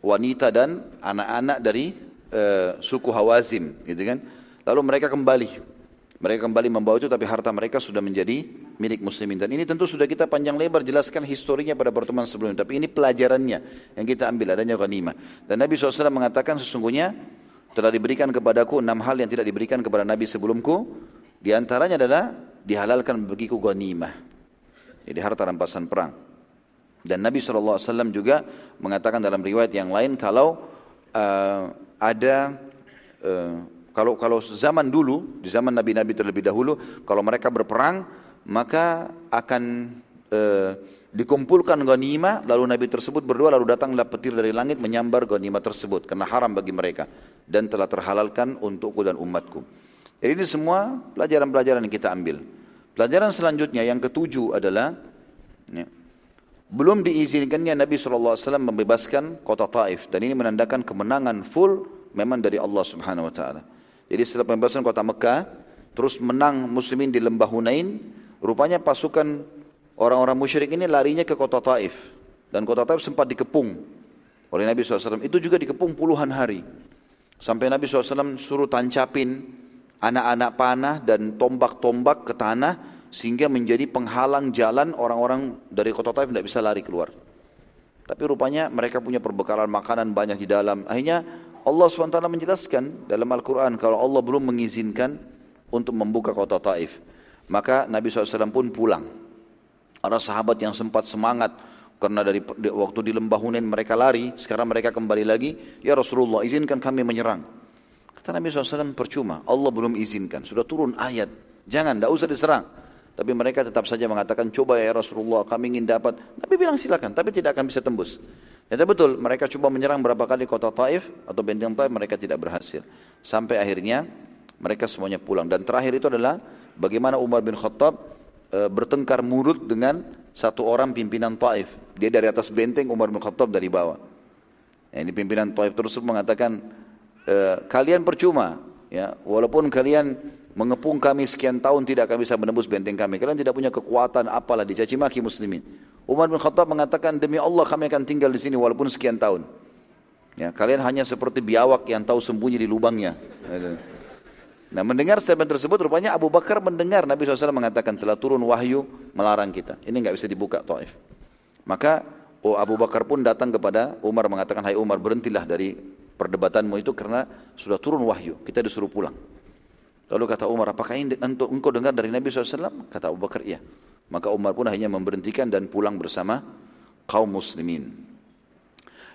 wanita dan anak-anak dari uh, suku Hawazim. Gitu kan? Lalu mereka kembali. Mereka kembali membawa itu tapi harta mereka sudah menjadi milik muslimin. Dan ini tentu sudah kita panjang lebar jelaskan historinya pada pertemuan sebelumnya. Tapi ini pelajarannya yang kita ambil adanya ghanimah. Dan Nabi SAW mengatakan sesungguhnya telah diberikan kepadaku enam hal yang tidak diberikan kepada Nabi sebelumku. Di antaranya adalah dihalalkan bagiku ghanimah. Jadi harta rampasan perang. Dan Nabi SAW juga mengatakan dalam riwayat yang lain kalau uh, ada uh, kalau kalau zaman dulu di zaman nabi-nabi terlebih dahulu kalau mereka berperang maka akan uh, dikumpulkan ghanimah lalu nabi tersebut berdoa lalu datanglah petir dari langit menyambar ghanimah tersebut karena haram bagi mereka dan telah terhalalkan untukku dan umatku. Jadi ini semua pelajaran-pelajaran yang kita ambil. Pelajaran selanjutnya yang ketujuh adalah ya, belum diizinkannya Nabi SAW membebaskan kota Taif dan ini menandakan kemenangan full memang dari Allah Subhanahu Wa Taala. Jadi setelah pembebasan kota Mekah, terus menang muslimin di lembah Hunain, rupanya pasukan orang-orang musyrik ini larinya ke kota Taif dan kota Taif sempat dikepung oleh Nabi SAW. Itu juga dikepung puluhan hari sampai Nabi SAW suruh tancapin anak-anak panah dan tombak-tombak ke tanah sehingga menjadi penghalang jalan orang-orang dari kota Taif tidak bisa lari keluar. Tapi rupanya mereka punya perbekalan makanan banyak di dalam. Akhirnya Allah SWT menjelaskan dalam Al-Quran kalau Allah belum mengizinkan untuk membuka kota Taif. Maka Nabi SAW pun pulang. Ada sahabat yang sempat semangat karena dari waktu di lembah Hunain mereka lari, sekarang mereka kembali lagi, ya Rasulullah izinkan kami menyerang. Kata Nabi SAW percuma, Allah belum izinkan, sudah turun ayat, jangan, tidak usah diserang. Tapi mereka tetap saja mengatakan, coba ya Rasulullah kami ingin dapat. Nabi bilang silakan, tapi tidak akan bisa tembus. Dan betul, mereka coba menyerang berapa kali kota Taif atau benteng Taif, mereka tidak berhasil. Sampai akhirnya mereka semuanya pulang. Dan terakhir itu adalah bagaimana Umar bin Khattab e, bertengkar mulut dengan satu orang pimpinan Taif. Dia dari atas benteng, Umar bin Khattab dari bawah. Ya, ini pimpinan Taif terus mengatakan, e, kalian percuma, ya, walaupun kalian mengepung kami sekian tahun tidak akan bisa menembus benteng kami. Kalian tidak punya kekuatan apalah dicaci maki muslimin. Umar bin Khattab mengatakan demi Allah kami akan tinggal di sini walaupun sekian tahun. Ya, kalian hanya seperti biawak yang tahu sembunyi di lubangnya. Nah mendengar statement tersebut rupanya Abu Bakar mendengar Nabi SAW mengatakan telah turun wahyu melarang kita. Ini nggak bisa dibuka Taif. Maka oh Abu Bakar pun datang kepada Umar mengatakan Hai Umar berhentilah dari perdebatanmu itu karena sudah turun wahyu. Kita disuruh pulang. Lalu kata Umar, apakah ini untuk engkau dengar dari Nabi SAW? Kata Abu Bakar, iya. Maka Umar pun akhirnya memberhentikan dan pulang bersama kaum muslimin.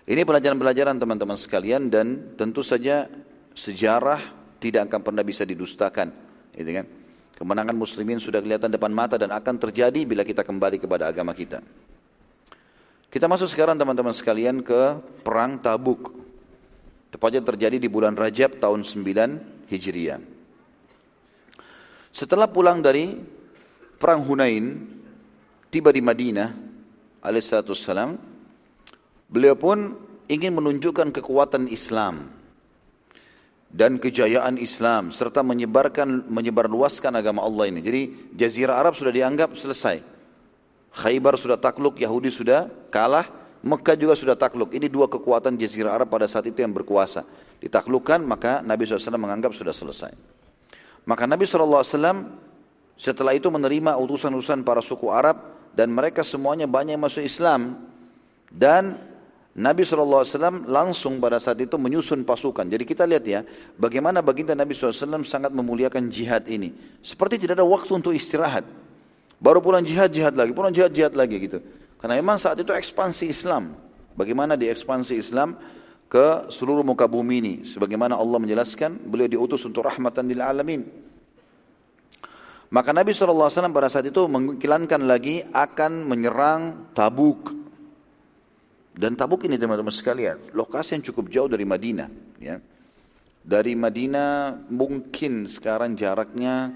Ini pelajaran-pelajaran teman-teman sekalian dan tentu saja sejarah tidak akan pernah bisa didustakan. Gitu kan? Kemenangan muslimin sudah kelihatan depan mata dan akan terjadi bila kita kembali kepada agama kita. Kita masuk sekarang teman-teman sekalian ke perang Tabuk. Tepatnya terjadi di bulan Rajab tahun 9 Hijriah. Setelah pulang dari perang Hunain, tiba di Madinah, alaihissalam, beliau pun ingin menunjukkan kekuatan Islam dan kejayaan Islam serta menyebarkan menyebarluaskan agama Allah ini. Jadi Jazirah Arab sudah dianggap selesai. Khaybar sudah takluk, Yahudi sudah kalah, Mekah juga sudah takluk. Ini dua kekuatan Jazirah Arab pada saat itu yang berkuasa. Ditaklukkan maka Nabi SAW menganggap sudah selesai. Maka Nabi SAW setelah itu menerima utusan-utusan para suku Arab dan mereka semuanya banyak masuk Islam dan Nabi SAW langsung pada saat itu menyusun pasukan. Jadi kita lihat ya, bagaimana baginda Nabi SAW sangat memuliakan jihad ini. Seperti tidak ada waktu untuk istirahat. Baru pulang jihad, jihad lagi, pulang jihad, jihad lagi gitu. Karena memang saat itu ekspansi Islam. Bagaimana di ekspansi Islam, ke seluruh muka bumi ini? Sebagaimana Allah menjelaskan beliau diutus untuk rahmatan lil alamin. Maka Nabi SAW pada saat itu mengiklankan lagi akan menyerang Tabuk. Dan Tabuk ini teman-teman sekalian lokasi yang cukup jauh dari Madinah ya. Dari Madinah mungkin sekarang jaraknya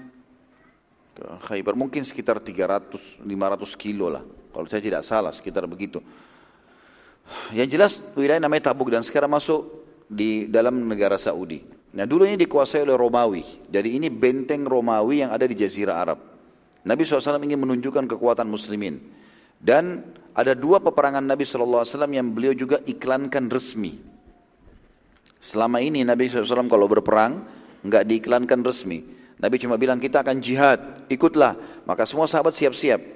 ke Khaybar mungkin sekitar 300 500 kilo lah kalau saya tidak salah sekitar begitu yang jelas wilayah namanya Tabuk dan sekarang masuk di dalam negara Saudi. Nah dulu ini dikuasai oleh Romawi. Jadi ini benteng Romawi yang ada di Jazirah Arab. Nabi SAW ingin menunjukkan kekuatan muslimin. Dan ada dua peperangan Nabi SAW yang beliau juga iklankan resmi. Selama ini Nabi SAW kalau berperang nggak diiklankan resmi. Nabi cuma bilang kita akan jihad, ikutlah. Maka semua sahabat siap-siap.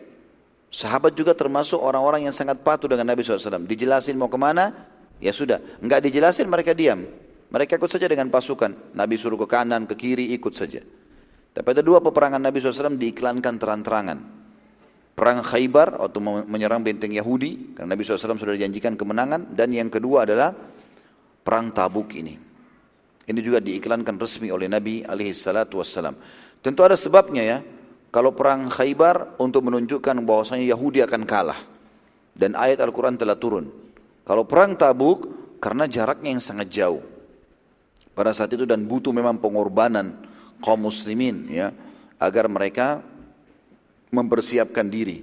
Sahabat juga termasuk orang-orang yang sangat patuh dengan Nabi SAW. Dijelasin mau ke mana, ya sudah. Enggak dijelasin mereka diam. Mereka ikut saja dengan pasukan. Nabi suruh ke kanan, ke kiri, ikut saja. Tapi ada dua peperangan Nabi SAW diiklankan terang-terangan. Perang Khaybar atau menyerang benteng Yahudi. Karena Nabi SAW sudah dijanjikan kemenangan. Dan yang kedua adalah perang Tabuk ini. Ini juga diiklankan resmi oleh Nabi SAW. Tentu ada sebabnya ya. Kalau perang Khaybar untuk menunjukkan bahwasanya Yahudi akan kalah. Dan ayat Al-Quran telah turun. Kalau perang Tabuk karena jaraknya yang sangat jauh. Pada saat itu dan butuh memang pengorbanan kaum muslimin ya agar mereka mempersiapkan diri.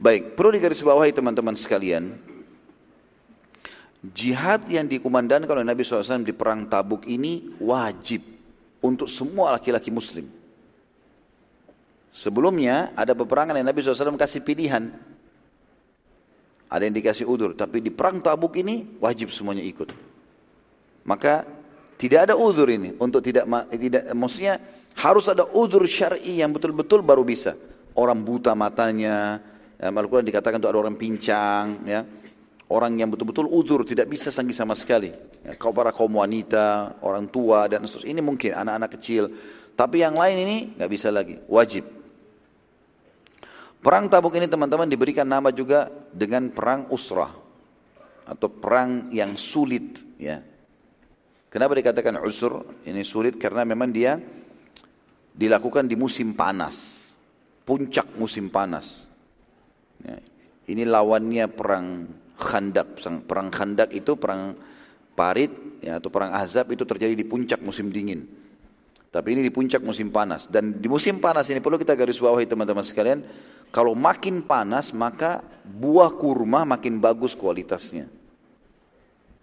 Baik, perlu digarisbawahi teman-teman sekalian, jihad yang dikumandangkan oleh Nabi SAW di perang Tabuk ini wajib untuk semua laki-laki muslim. Sebelumnya ada peperangan yang Nabi SAW kasih pilihan. Ada yang dikasih udur. Tapi di perang tabuk ini wajib semuanya ikut. Maka tidak ada udur ini. Untuk tidak, tidak maksudnya Harus ada udur syar'i yang betul-betul baru bisa. Orang buta matanya, ya, Al-Quran dikatakan itu ada orang pincang, ya. Orang yang betul-betul udur, tidak bisa sanggi sama sekali. Ya, kau para kaum wanita, orang tua, dan seterusnya. Ini mungkin anak-anak kecil. Tapi yang lain ini nggak bisa lagi, wajib. Perang tabuk ini teman-teman diberikan nama juga dengan perang usrah atau perang yang sulit ya. Kenapa dikatakan usur? Ini sulit karena memang dia dilakukan di musim panas. Puncak musim panas. Ya. Ini lawannya perang Khandak. Perang Khandak itu perang Parit ya, atau perang Azab itu terjadi di puncak musim dingin. Tapi ini di puncak musim panas. Dan di musim panas ini perlu kita garis bawahi teman-teman sekalian. Kalau makin panas maka buah kurma makin bagus kualitasnya.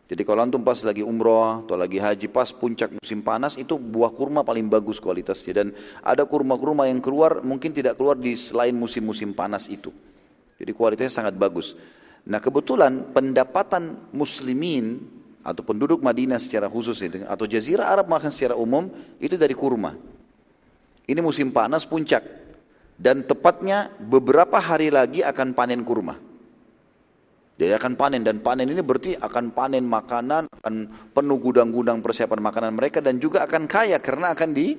Jadi kalau antum pas lagi umroh atau lagi haji pas puncak musim panas itu buah kurma paling bagus kualitasnya dan ada kurma-kurma yang keluar mungkin tidak keluar di selain musim-musim panas itu. Jadi kualitasnya sangat bagus. Nah kebetulan pendapatan muslimin atau penduduk Madinah secara khusus atau jazirah Arab makan secara umum itu dari kurma. Ini musim panas puncak dan tepatnya beberapa hari lagi akan panen kurma. Dia akan panen dan panen ini berarti akan panen makanan, akan penuh gudang-gudang persiapan makanan mereka dan juga akan kaya karena akan di,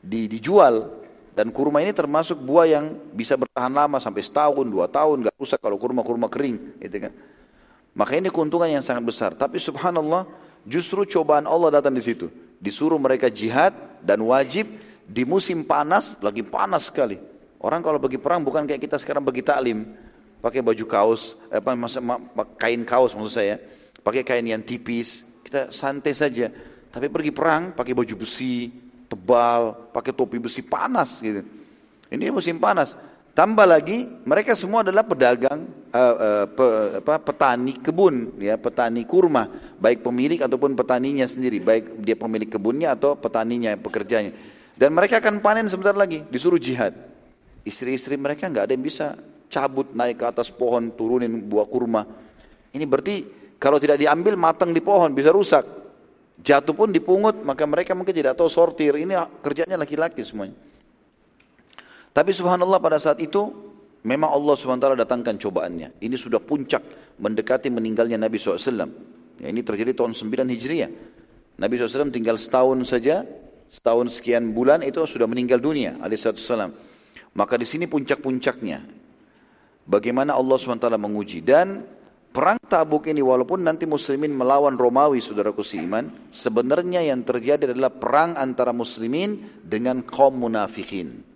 di dijual. Dan kurma ini termasuk buah yang bisa bertahan lama sampai setahun, dua tahun, gak rusak kalau kurma-kurma kering. Gitu kan. Maka ini keuntungan yang sangat besar. Tapi subhanallah justru cobaan Allah datang di situ. Disuruh mereka jihad dan wajib di musim panas, lagi panas sekali. Orang kalau bagi perang bukan kayak kita sekarang bagi taklim pakai baju kaos, apa masa, kain kaos maksud saya, pakai kain yang tipis, kita santai saja. Tapi pergi perang pakai baju besi, tebal, pakai topi besi panas gitu. Ini musim panas. Tambah lagi mereka semua adalah pedagang, uh, uh, pe, apa, petani kebun, ya petani kurma, baik pemilik ataupun petaninya sendiri, baik dia pemilik kebunnya atau petaninya, pekerjanya. Dan mereka akan panen sebentar lagi, disuruh jihad. Istri-istri mereka nggak ada yang bisa cabut naik ke atas pohon turunin buah kurma. Ini berarti kalau tidak diambil matang di pohon bisa rusak. Jatuh pun dipungut maka mereka mungkin tidak tahu sortir. Ini kerjanya laki-laki semuanya. Tapi subhanallah pada saat itu memang Allah SWT datangkan cobaannya. Ini sudah puncak mendekati meninggalnya Nabi SAW. Ya, ini terjadi tahun 9 Hijriah. Nabi SAW tinggal setahun saja, setahun sekian bulan itu sudah meninggal dunia alaihissalam. Maka di sini puncak-puncaknya bagaimana Allah SWT menguji. Dan perang tabuk ini walaupun nanti muslimin melawan Romawi saudaraku seiman, sebenarnya yang terjadi adalah perang antara muslimin dengan kaum munafikin.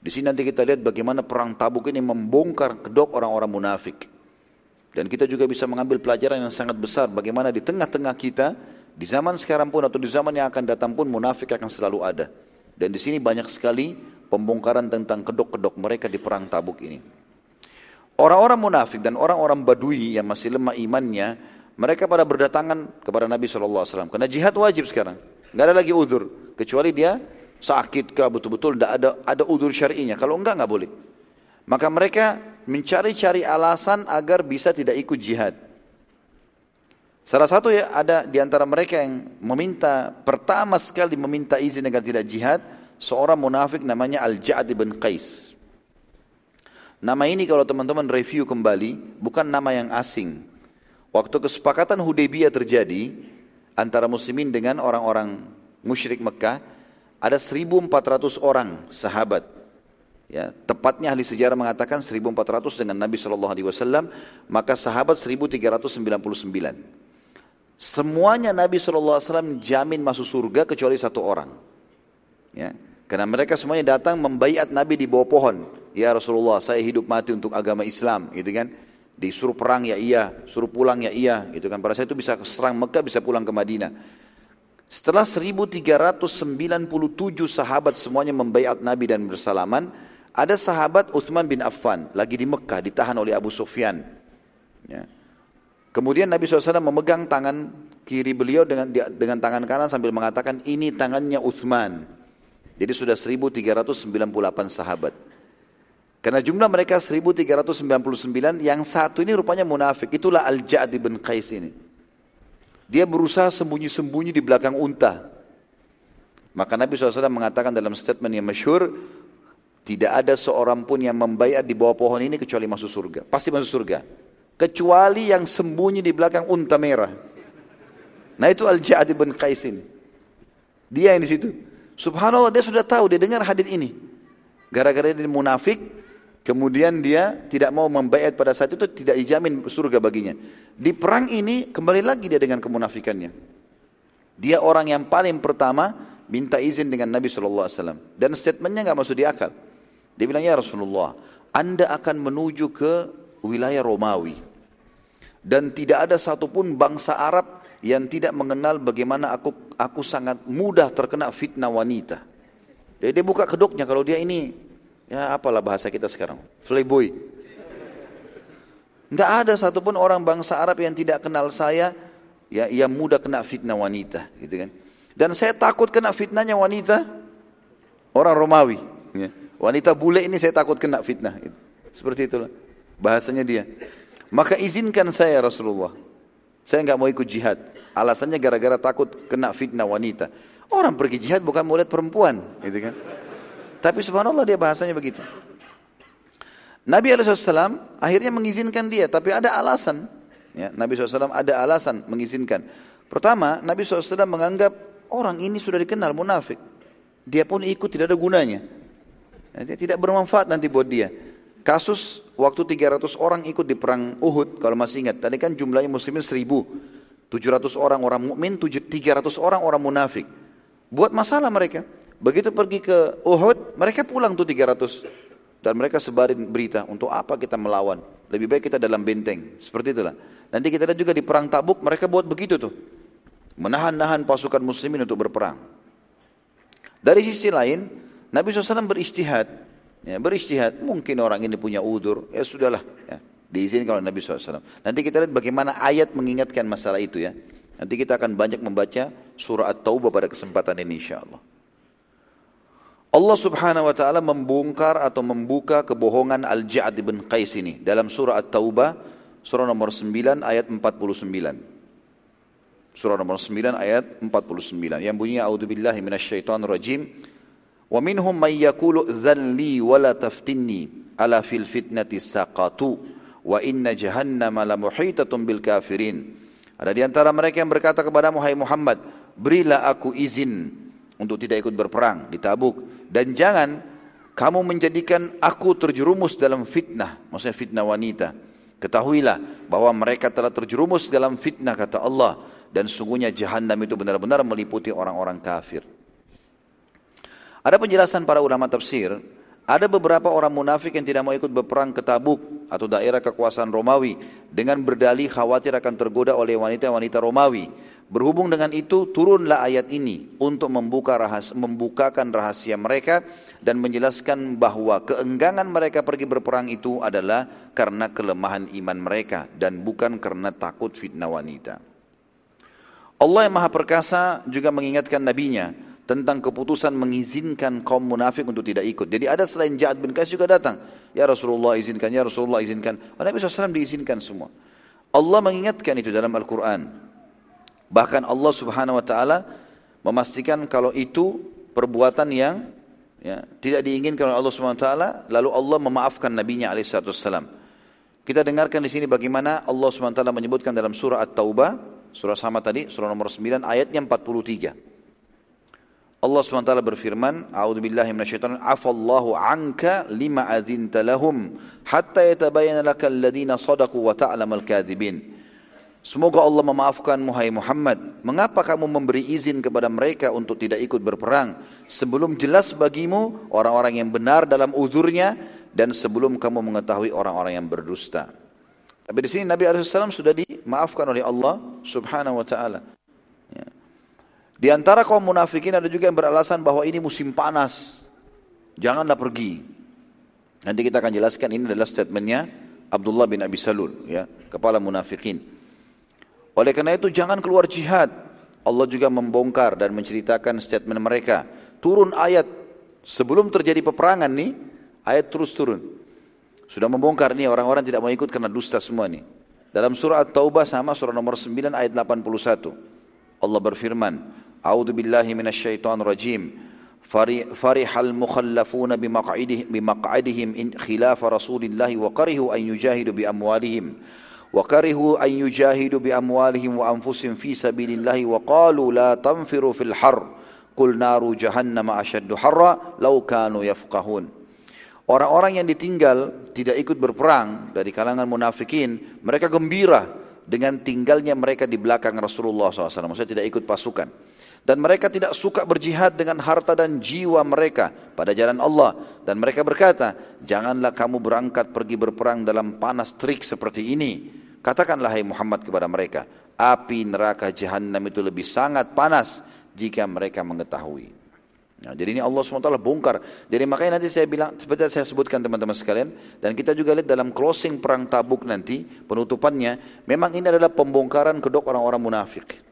Di sini nanti kita lihat bagaimana perang tabuk ini membongkar kedok orang-orang munafik. Dan kita juga bisa mengambil pelajaran yang sangat besar bagaimana di tengah-tengah kita, di zaman sekarang pun atau di zaman yang akan datang pun munafik akan selalu ada. Dan di sini banyak sekali pembongkaran tentang kedok-kedok mereka di perang tabuk ini. Orang-orang munafik dan orang-orang badui yang masih lemah imannya, mereka pada berdatangan kepada Nabi SAW. Karena jihad wajib sekarang. Nggak ada lagi udur. Kecuali dia sakit kah betul-betul tidak ada ada udur syar'inya. Kalau enggak, enggak boleh. Maka mereka mencari-cari alasan agar bisa tidak ikut jihad. Salah satu ya ada di antara mereka yang meminta pertama sekali meminta izin agar tidak jihad seorang munafik namanya Al-Ja'd bin Qais. Nama ini kalau teman-teman review kembali, bukan nama yang asing. Waktu kesepakatan Hudaybiyah terjadi, antara muslimin dengan orang-orang musyrik Mekah, ada 1.400 orang sahabat. Ya, tepatnya ahli sejarah mengatakan 1.400 dengan Nabi SAW, maka sahabat 1.399. Semuanya Nabi SAW jamin masuk surga kecuali satu orang. Ya, karena mereka semuanya datang membayat Nabi di bawah pohon. Ya Rasulullah, saya hidup mati untuk agama Islam, gitu kan? Disuruh perang ya iya, suruh pulang ya iya, gitu kan? Pada saat itu bisa serang Mekah, bisa pulang ke Madinah. Setelah 1397 sahabat semuanya membayat Nabi dan bersalaman, ada sahabat Uthman bin Affan lagi di Mekah ditahan oleh Abu Sufyan. Ya. Kemudian Nabi SAW memegang tangan kiri beliau dengan dengan tangan kanan sambil mengatakan ini tangannya Uthman. Jadi sudah 1398 sahabat. Karena jumlah mereka 1399, yang satu ini rupanya munafik. Itulah Al-Ja'd bin Qais ini. Dia berusaha sembunyi-sembunyi di belakang unta. Maka Nabi SAW mengatakan dalam statement yang masyhur, tidak ada seorang pun yang membayar di bawah pohon ini kecuali masuk surga. Pasti masuk surga. Kecuali yang sembunyi di belakang unta merah. Nah itu Al-Ja'ad bin Qais ini. Dia yang di situ. Subhanallah dia sudah tahu, dia dengar hadis ini. Gara-gara dia munafik, kemudian dia tidak mau membayar pada saat itu tidak dijamin surga baginya. Di perang ini kembali lagi dia dengan kemunafikannya. Dia orang yang paling pertama minta izin dengan Nabi SAW. Dan statementnya nggak masuk di akal. Dia bilang, ya Rasulullah, Anda akan menuju ke wilayah Romawi. Dan tidak ada satupun bangsa Arab yang tidak mengenal bagaimana aku aku sangat mudah terkena fitnah wanita. Jadi dia buka kedoknya kalau dia ini ya apalah bahasa kita sekarang, playboy. Tidak ada satupun orang bangsa Arab yang tidak kenal saya ya yang mudah kena fitnah wanita, gitu kan. Dan saya takut kena fitnahnya wanita orang Romawi. Ya. Wanita bule ini saya takut kena fitnah. Seperti itulah bahasanya dia. Maka izinkan saya Rasulullah. Saya nggak mau ikut jihad. Alasannya gara-gara takut kena fitnah wanita. Orang pergi jihad bukan mau lihat perempuan, gitu kan? Tapi subhanallah dia bahasanya begitu. Nabi SAW akhirnya mengizinkan dia, tapi ada alasan. Ya, Nabi SAW ada alasan mengizinkan. Pertama, Nabi SAW menganggap orang ini sudah dikenal munafik. Dia pun ikut tidak ada gunanya. Dia tidak bermanfaat nanti buat dia. Kasus waktu 300 orang ikut di perang Uhud, kalau masih ingat. Tadi kan jumlahnya muslimin 1000. 700 orang orang mukmin, 300 orang orang munafik. Buat masalah mereka. Begitu pergi ke Uhud, mereka pulang tuh 300. Dan mereka sebarin berita, untuk apa kita melawan? Lebih baik kita dalam benteng. Seperti itulah. Nanti kita lihat juga di perang tabuk, mereka buat begitu tuh. Menahan-nahan pasukan muslimin untuk berperang. Dari sisi lain, Nabi SAW beristihad. Ya, beristihad, mungkin orang ini punya udur, ya sudahlah. Ya. Diizinkan oleh Nabi SAW. Nanti kita lihat bagaimana ayat mengingatkan masalah itu ya. Nanti kita akan banyak membaca surah At-Taubah pada kesempatan ini insya Allah. Allah subhanahu wa ta'ala membongkar atau membuka kebohongan Al-Ja'ad bin Qais ini. Dalam surah At-Taubah, surah nomor 9 ayat 49. Surah nomor 9 ayat 49. Yang bunyinya, A'udzubillahi minasyaitonir rajim. Wa minhum may yaqulu wa la taftinni ala fil fitnati saqatu wa inna jahannama. Ada di antara mereka yang berkata kepada Muhammad, berilah aku izin untuk tidak ikut berperang di Tabuk dan jangan kamu menjadikan aku terjerumus dalam fitnah, maksudnya fitnah wanita. Ketahuilah bahwa mereka telah terjerumus dalam fitnah kata Allah dan sungguhnya jahannam itu benar-benar meliputi orang-orang kafir. Ada penjelasan para ulama tafsir ada beberapa orang munafik yang tidak mau ikut berperang ke Tabuk atau daerah kekuasaan Romawi dengan berdalih khawatir akan tergoda oleh wanita-wanita Romawi. Berhubung dengan itu turunlah ayat ini untuk membuka rahas, membukakan rahasia mereka dan menjelaskan bahwa keenggangan mereka pergi berperang itu adalah karena kelemahan iman mereka dan bukan karena takut fitnah wanita. Allah yang Maha Perkasa juga mengingatkan nabinya tentang keputusan mengizinkan kaum munafik untuk tidak ikut. Jadi ada selain Ja'ad bin Qais juga datang. Ya Rasulullah izinkan, ya Rasulullah izinkan. Nabi SAW diizinkan semua. Allah mengingatkan itu dalam Al-Quran. Bahkan Allah subhanahu wa ta'ala memastikan kalau itu perbuatan yang ya, tidak diinginkan oleh Allah subhanahu wa ta'ala. Lalu Allah memaafkan Nabi-Nya alaihissalam. Kita dengarkan di sini bagaimana Allah subhanahu wa ta'ala menyebutkan dalam surah At-Taubah. Surah sama tadi, surah nomor 9 ayatnya 43. Allah SWT berfirman, A'udzu billahi minasyaitonir afallahu anka lima azinta lahum hatta yatabayyana lakal ladina sadaqu wa ta'lamal kadzibin. Semoga Allah memaafkan Muhai Muhammad. Mengapa kamu memberi izin kepada mereka untuk tidak ikut berperang sebelum jelas bagimu orang-orang yang benar dalam uzurnya dan sebelum kamu mengetahui orang-orang yang berdusta. Tapi di sini Nabi SAW sudah dimaafkan oleh Allah Subhanahu wa taala. Di antara kaum munafikin ada juga yang beralasan bahwa ini musim panas. Janganlah pergi. Nanti kita akan jelaskan ini adalah statementnya Abdullah bin Abi Salul, ya, kepala munafikin. Oleh karena itu jangan keluar jihad. Allah juga membongkar dan menceritakan statement mereka. Turun ayat sebelum terjadi peperangan nih, ayat terus turun. Sudah membongkar nih orang-orang tidak mau ikut karena dusta semua nih. Dalam surah At-Taubah sama surah nomor 9 ayat 81. Allah berfirman, أعوذ بالله من الشيطان الرجيم فرح المخلفون بمقعدهم, بمقعدهم إن خلاف رسول الله وكرهوا أن يجاهدوا بأموالهم وكرهوا أن يجاهدوا بأموالهم وأنفسهم في سبيل الله وقالوا لا تنفروا في الحر قل نار جهنم أشد حرا لو كانوا يفقهون Orang-orang yang ditinggal tidak ikut berperang dari kalangan munafikin, mereka gembira dengan tinggalnya mereka di belakang Rasulullah SAW. Maksudnya tidak ikut pasukan. Dan mereka tidak suka berjihad dengan harta dan jiwa mereka pada jalan Allah. Dan mereka berkata, janganlah kamu berangkat pergi berperang dalam panas terik seperti ini. Katakanlah hai Muhammad kepada mereka, api neraka jahanam itu lebih sangat panas jika mereka mengetahui. Nah, jadi ini Allah SWT bongkar. Jadi makanya nanti saya bilang, seperti saya sebutkan teman-teman sekalian, dan kita juga lihat dalam closing perang tabuk nanti, penutupannya, memang ini adalah pembongkaran kedok orang-orang munafik.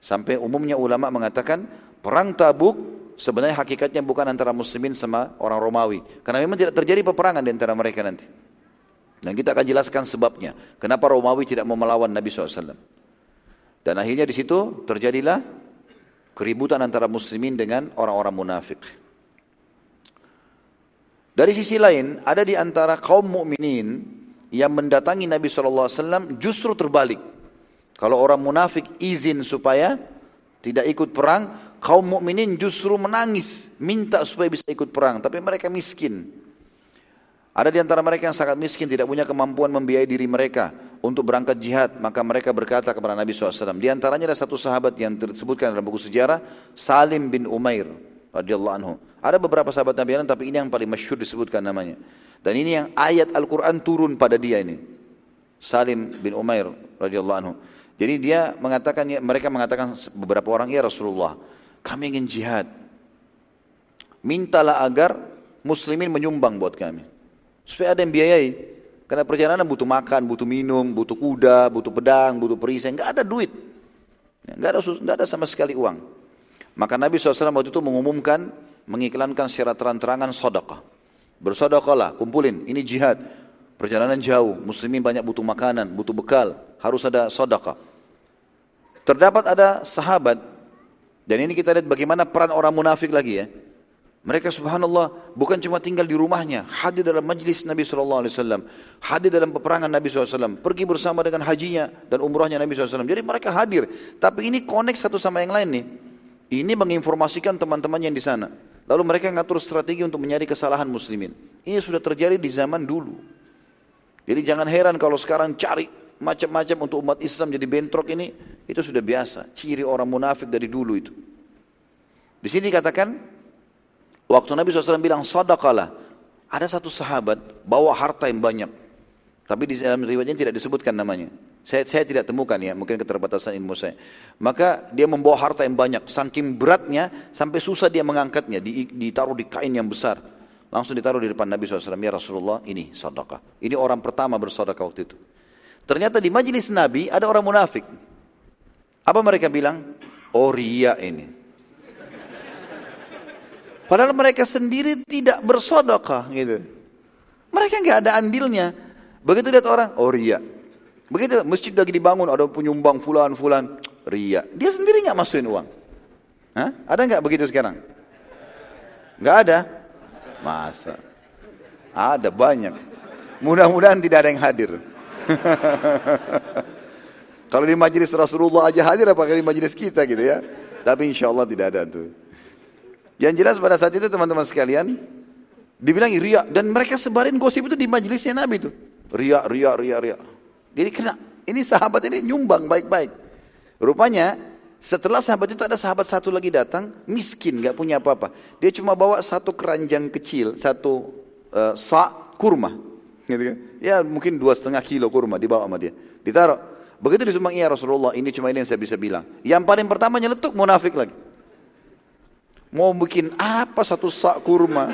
Sampai umumnya ulama mengatakan, perang tabuk sebenarnya hakikatnya bukan antara muslimin sama orang Romawi. Karena memang tidak terjadi peperangan di antara mereka nanti. Dan kita akan jelaskan sebabnya. Kenapa Romawi tidak mau melawan Nabi SAW. Dan akhirnya di situ terjadilah keributan antara muslimin dengan orang-orang munafik. Dari sisi lain, ada di antara kaum mukminin yang mendatangi Nabi SAW justru terbalik. Kalau orang munafik izin supaya tidak ikut perang, kaum mukminin justru menangis, minta supaya bisa ikut perang, tapi mereka miskin. Ada di antara mereka yang sangat miskin, tidak punya kemampuan membiayai diri mereka untuk berangkat jihad. Maka mereka berkata kepada Nabi SAW. Di antaranya ada satu sahabat yang disebutkan dalam buku sejarah, Salim bin Umair radhiyallahu anhu. Ada beberapa sahabat Nabi lain, tapi ini yang paling masyhur disebutkan namanya. Dan ini yang ayat Al-Quran turun pada dia ini. Salim bin Umair radhiyallahu anhu. Jadi dia mengatakan, mereka mengatakan beberapa orang, ya Rasulullah, kami ingin jihad. Mintalah agar muslimin menyumbang buat kami. Supaya ada yang biayai. Karena perjalanan butuh makan, butuh minum, butuh kuda, butuh pedang, butuh perisai. Enggak ada duit. Enggak ada, enggak ada sama sekali uang. Maka Nabi SAW waktu itu mengumumkan, mengiklankan secara terang-terangan sodakah. Bersodakahlah, kumpulin, ini jihad. Perjalanan jauh, muslimin banyak butuh makanan, butuh bekal, harus ada sodakah. Terdapat ada sahabat, dan ini kita lihat bagaimana peran orang munafik lagi ya. Mereka subhanallah bukan cuma tinggal di rumahnya, hadir dalam majlis Nabi SAW, hadir dalam peperangan Nabi SAW, pergi bersama dengan hajinya dan umrahnya Nabi SAW. Jadi mereka hadir, tapi ini connect satu sama yang lain nih. Ini menginformasikan teman-teman yang di sana. Lalu mereka ngatur strategi untuk mencari kesalahan muslimin. Ini sudah terjadi di zaman dulu. Jadi jangan heran kalau sekarang cari macam-macam untuk umat Islam jadi bentrok ini, itu sudah biasa. Ciri orang munafik dari dulu itu. Di sini dikatakan Waktu Nabi SAW bilang sadaqalah, ada satu sahabat bawa harta yang banyak. Tapi di dalam riwayatnya tidak disebutkan namanya. Saya, saya tidak temukan ya, mungkin keterbatasan ilmu saya. Maka dia membawa harta yang banyak, saking beratnya sampai susah dia mengangkatnya, ditaruh di kain yang besar. Langsung ditaruh di depan Nabi SAW, ya Rasulullah ini sadaqah. Ini orang pertama bersadaqah waktu itu. Ternyata di majelis Nabi ada orang munafik. Apa mereka bilang? Oh ria ini. Padahal mereka sendiri tidak bersodokah gitu. Mereka nggak ada andilnya. Begitu lihat orang, oh ria. Begitu masjid lagi dibangun, ada penyumbang fulan fulan, ria. Dia sendiri nggak masukin uang. Hah? Ada nggak begitu sekarang? Nggak ada. Masa? Ada banyak. Mudah-mudahan tidak ada yang hadir. Kalau di majelis Rasulullah aja hadir, apakah di majelis kita gitu ya? Tapi insya Allah tidak ada tuh. Yang jelas pada saat itu teman-teman sekalian, dibilang ria dan mereka sebarin gosip itu di majelisnya Nabi itu. Ria, ria, ria, ria. Jadi kena, ini sahabat ini nyumbang baik-baik. Rupanya setelah sahabat itu ada sahabat satu lagi datang, miskin, nggak punya apa-apa. Dia cuma bawa satu keranjang kecil, satu uh, sa kurma. Gitu kan? Ya mungkin dua setengah kilo kurma dibawa sama dia. Ditaruh. Begitu disumbang, iya Rasulullah, ini cuma ini yang saya bisa bilang. Yang paling pertama nyeletuk munafik lagi. Mau bikin apa satu sak kurma?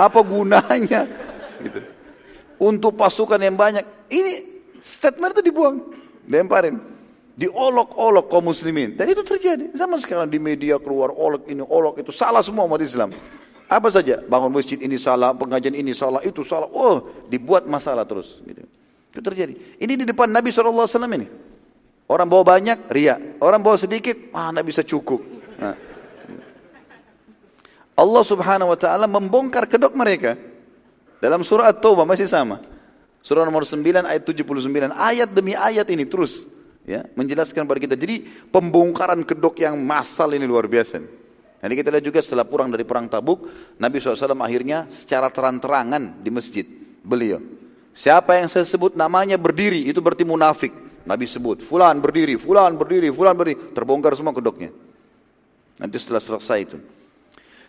Apa gunanya? Gitu. Untuk pasukan yang banyak. Ini statement itu dibuang. Lemparin. Diolok-olok kaum muslimin. Dan itu terjadi. Sama sekarang di media keluar olok ini, olok itu. Salah semua umat Islam. Apa saja? Bangun masjid ini salah, pengajian ini salah, itu salah. Oh, dibuat masalah terus. Gitu. Itu terjadi. Ini di depan Nabi SAW ini. Orang bawa banyak, ria. Orang bawa sedikit, ah, bisa cukup. Nah. Allah subhanahu wa ta'ala membongkar kedok mereka. Dalam surah At-Taubah masih sama. Surah nomor 9 ayat 79. Ayat demi ayat ini terus. ya Menjelaskan kepada kita. Jadi pembongkaran kedok yang massal ini luar biasa. Nanti kita lihat juga setelah pulang dari perang tabuk. Nabi SAW akhirnya secara terang-terangan di masjid. Beliau. Siapa yang saya sebut namanya berdiri. Itu berarti munafik. Nabi sebut. Fulan berdiri, fulan berdiri, fulan berdiri. Terbongkar semua kedoknya. Nanti setelah selesai itu.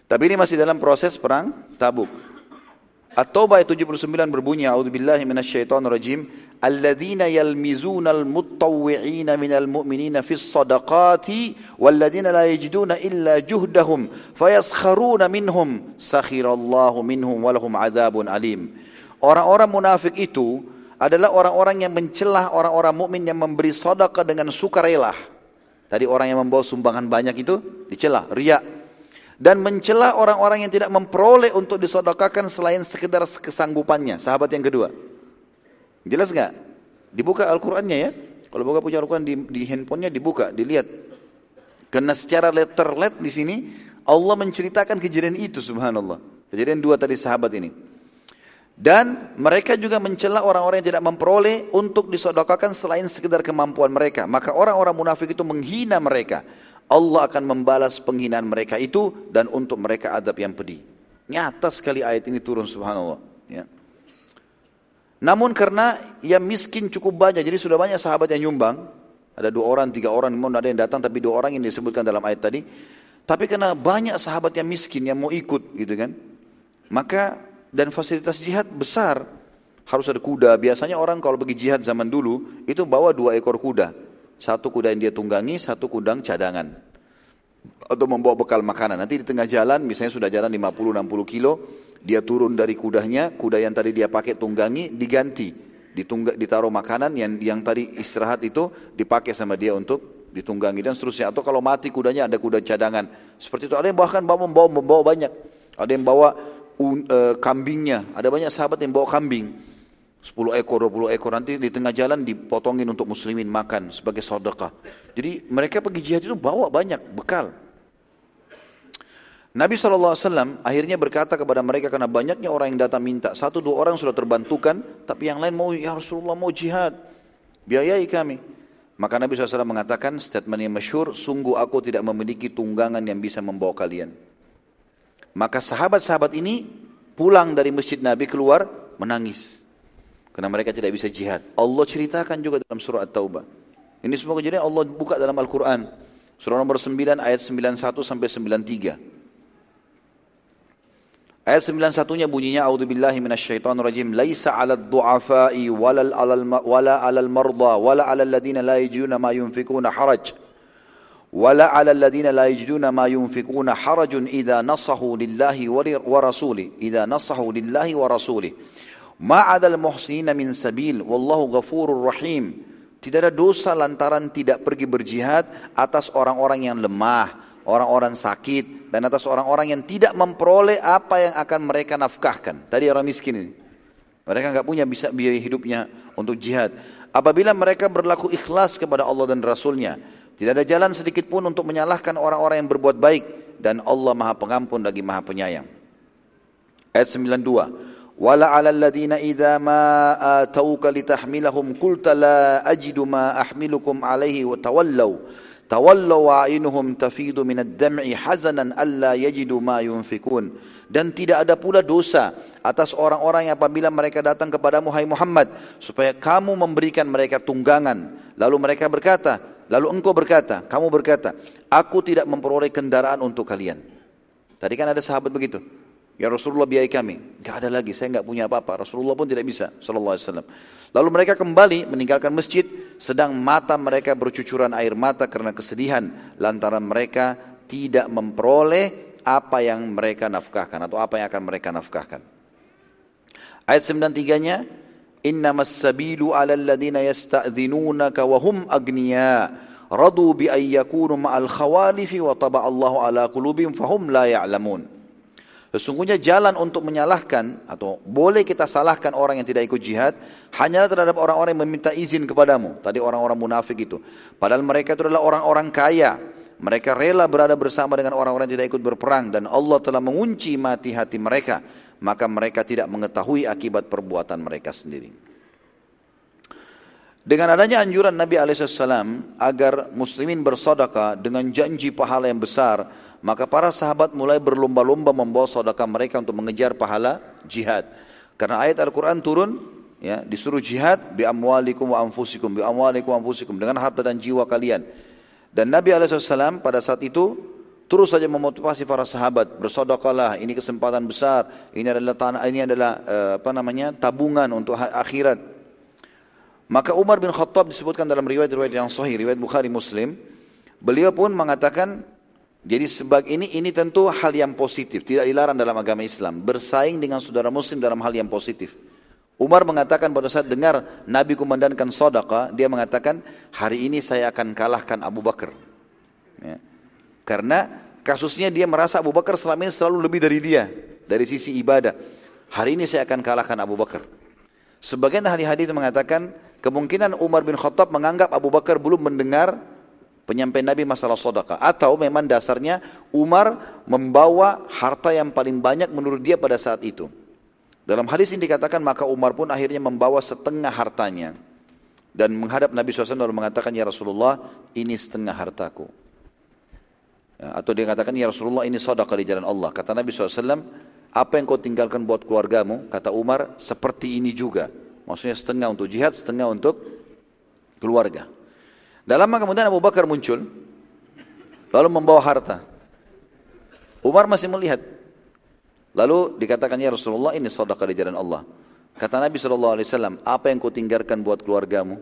Tapi ini masih dalam proses perang tabuk. At-Taubah ayat 79 berbunyi A'udzubillahi minasyaitonir rajim alladzina yalmizuna al-mutawwi'ina minal mu'minina fis sadaqati walladzina la yajiduna illa juhdahum fayaskharuna minhum. Sakhirallahu minhum walahum adzabun alim. Orang-orang munafik itu adalah orang-orang yang mencelah orang-orang mukmin yang memberi sedekah dengan sukarela. Tadi orang yang membawa sumbangan banyak itu dicela, riak dan mencela orang-orang yang tidak memperoleh untuk disodokahkan selain sekedar kesanggupannya. Sahabat yang kedua. Jelas nggak? Dibuka Al-Qur'annya ya. Kalau buka punya Al-Quran di, di handphonenya dibuka, dilihat. Karena secara letterlet di sini Allah menceritakan kejadian itu subhanallah. Kejadian dua tadi sahabat ini. Dan mereka juga mencela orang-orang yang tidak memperoleh untuk disodokakan selain sekedar kemampuan mereka. Maka orang-orang munafik itu menghina mereka. Allah akan membalas penghinaan mereka itu dan untuk mereka adab yang pedih. Nyata sekali ayat ini turun subhanallah. Ya. Namun karena yang miskin cukup banyak, jadi sudah banyak sahabat yang nyumbang. Ada dua orang, tiga orang, mau ada yang datang, tapi dua orang yang disebutkan dalam ayat tadi. Tapi karena banyak sahabat yang miskin yang mau ikut gitu kan. Maka dan fasilitas jihad besar. Harus ada kuda. Biasanya orang kalau pergi jihad zaman dulu itu bawa dua ekor kuda. Satu kuda yang dia tunggangi, satu kudang cadangan. Atau membawa bekal makanan. Nanti di tengah jalan, misalnya sudah jalan 50-60 kilo, dia turun dari kudanya, kuda yang tadi dia pakai tunggangi, diganti. Ditungga, ditaruh makanan yang yang tadi istirahat itu dipakai sama dia untuk ditunggangi dan seterusnya. Atau kalau mati kudanya ada kuda cadangan. Seperti itu. Ada yang bahkan bawa membawa, membawa banyak. Ada yang bawa un, uh, kambingnya. Ada banyak sahabat yang bawa kambing. 10 ekor, 20 ekor nanti di tengah jalan dipotongin untuk muslimin makan sebagai sedekah. Jadi mereka pergi jihad itu bawa banyak bekal. Nabi SAW akhirnya berkata kepada mereka karena banyaknya orang yang datang minta. Satu dua orang sudah terbantukan, tapi yang lain mau, ya Rasulullah mau jihad. Biayai kami. Maka Nabi SAW mengatakan statement yang masyur, sungguh aku tidak memiliki tunggangan yang bisa membawa kalian. Maka sahabat-sahabat ini pulang dari masjid Nabi keluar menangis. Karena mereka tidak bisa jihad. Allah ceritakan juga dalam surah At-Taubah. Ini semua kejadian Allah buka dalam Al-Quran. Surah nomor 9 ayat 91 sampai 93. Ayat 91-nya bunyinya A'udzubillahi minasyaitonirrajim laisa 'alal du'afa'i wala 'alal wala 'alal marda wala 'alal ladina la yajiduna ma yunfikuna haraj wala 'alal ladina la yajiduna ma yunfikuna harajun idza nasahu lillahi wa rasuli idza nasahu lillahi wa rasuli Ma'adal muhsinina min sabil wallahu ghafurur rahim. Tidak ada dosa lantaran tidak pergi berjihad atas orang-orang yang lemah, orang-orang sakit, dan atas orang-orang yang tidak memperoleh apa yang akan mereka nafkahkan. Tadi orang miskin ini. Mereka nggak punya bisa biaya hidupnya untuk jihad. Apabila mereka berlaku ikhlas kepada Allah dan Rasulnya, tidak ada jalan sedikit pun untuk menyalahkan orang-orang yang berbuat baik dan Allah Maha Pengampun lagi Maha Penyayang. Ayat 92. ولا على الذين إذا ما atauka لتحملهم qulta لا أجد ما أحملكم عليه وتولوا تولوا tawallaw a'inuhum من minad حزنا hazanan alla ما ma dan tidak ada pula dosa atas orang-orang yang apabila mereka datang kepadamu hai Muhammad supaya kamu memberikan mereka tunggangan. Lalu mereka berkata lalu engkau berkata kamu berkata aku tidak memperoleh kendaraan untuk kalian. Tadi kan ada sahabat begitu. Ya Rasulullah biayai kami. Gak ada lagi, saya nggak punya apa-apa. Rasulullah pun tidak bisa. Sallallahu Alaihi Wasallam. Lalu mereka kembali meninggalkan masjid, sedang mata mereka bercucuran air mata karena kesedihan lantaran mereka tidak memperoleh apa yang mereka nafkahkan atau apa yang akan mereka nafkahkan. Ayat 93-nya, Innamas sabilu 'alal ladina yasta'dzinunaka wa hum agniya radu bi yakunu ma'al khawalifi wa taba Allahu ala qulubihim fahum la ya'lamun. Sesungguhnya jalan untuk menyalahkan atau boleh kita salahkan orang yang tidak ikut jihad hanyalah terhadap orang-orang yang meminta izin kepadamu. Tadi orang-orang munafik itu. Padahal mereka itu adalah orang-orang kaya. Mereka rela berada bersama dengan orang-orang yang tidak ikut berperang dan Allah telah mengunci mati hati mereka. Maka mereka tidak mengetahui akibat perbuatan mereka sendiri. Dengan adanya anjuran Nabi Alaihissalam agar muslimin bersodaka dengan janji pahala yang besar, maka para sahabat mulai berlomba-lomba membawa sodaka mereka untuk mengejar pahala jihad. Karena ayat Al-Quran turun, ya, disuruh jihad bi amwalikum wa anfusikum, bi amwalikum wa anfusikum dengan harta dan jiwa kalian. Dan Nabi Alaihissalam pada saat itu terus saja memotivasi para sahabat bersodakalah ini kesempatan besar ini adalah tanah ini adalah uh, apa namanya tabungan untuk akhirat maka Umar bin Khattab disebutkan dalam riwayat-riwayat yang sahih, riwayat Bukhari Muslim, beliau pun mengatakan jadi sebab ini ini tentu hal yang positif, tidak dilarang dalam agama Islam, bersaing dengan saudara muslim dalam hal yang positif. Umar mengatakan pada saat dengar Nabi kumandangkan sodaka, dia mengatakan hari ini saya akan kalahkan Abu Bakar. Ya. Karena kasusnya dia merasa Abu Bakar selama ini selalu lebih dari dia, dari sisi ibadah. Hari ini saya akan kalahkan Abu Bakar. Sebagian ahli hadis mengatakan Kemungkinan Umar bin Khattab menganggap Abu Bakar belum mendengar penyampaian Nabi masalah sodaka. Atau memang dasarnya Umar membawa harta yang paling banyak menurut dia pada saat itu. Dalam hadis ini dikatakan maka Umar pun akhirnya membawa setengah hartanya. Dan menghadap Nabi SAW lalu mengatakan, Ya Rasulullah ini setengah hartaku. Ya, atau dia katakan, Ya Rasulullah ini sodaka di jalan Allah. Kata Nabi SAW, apa yang kau tinggalkan buat keluargamu? Kata Umar, seperti ini juga. Maksudnya setengah untuk jihad, setengah untuk keluarga. Dalam lama kemudian Abu Bakar muncul, lalu membawa harta. Umar masih melihat. Lalu dikatakan ya Rasulullah ini sedekah di jalan Allah. Kata Nabi SAW, apa yang kau tinggalkan buat keluargamu?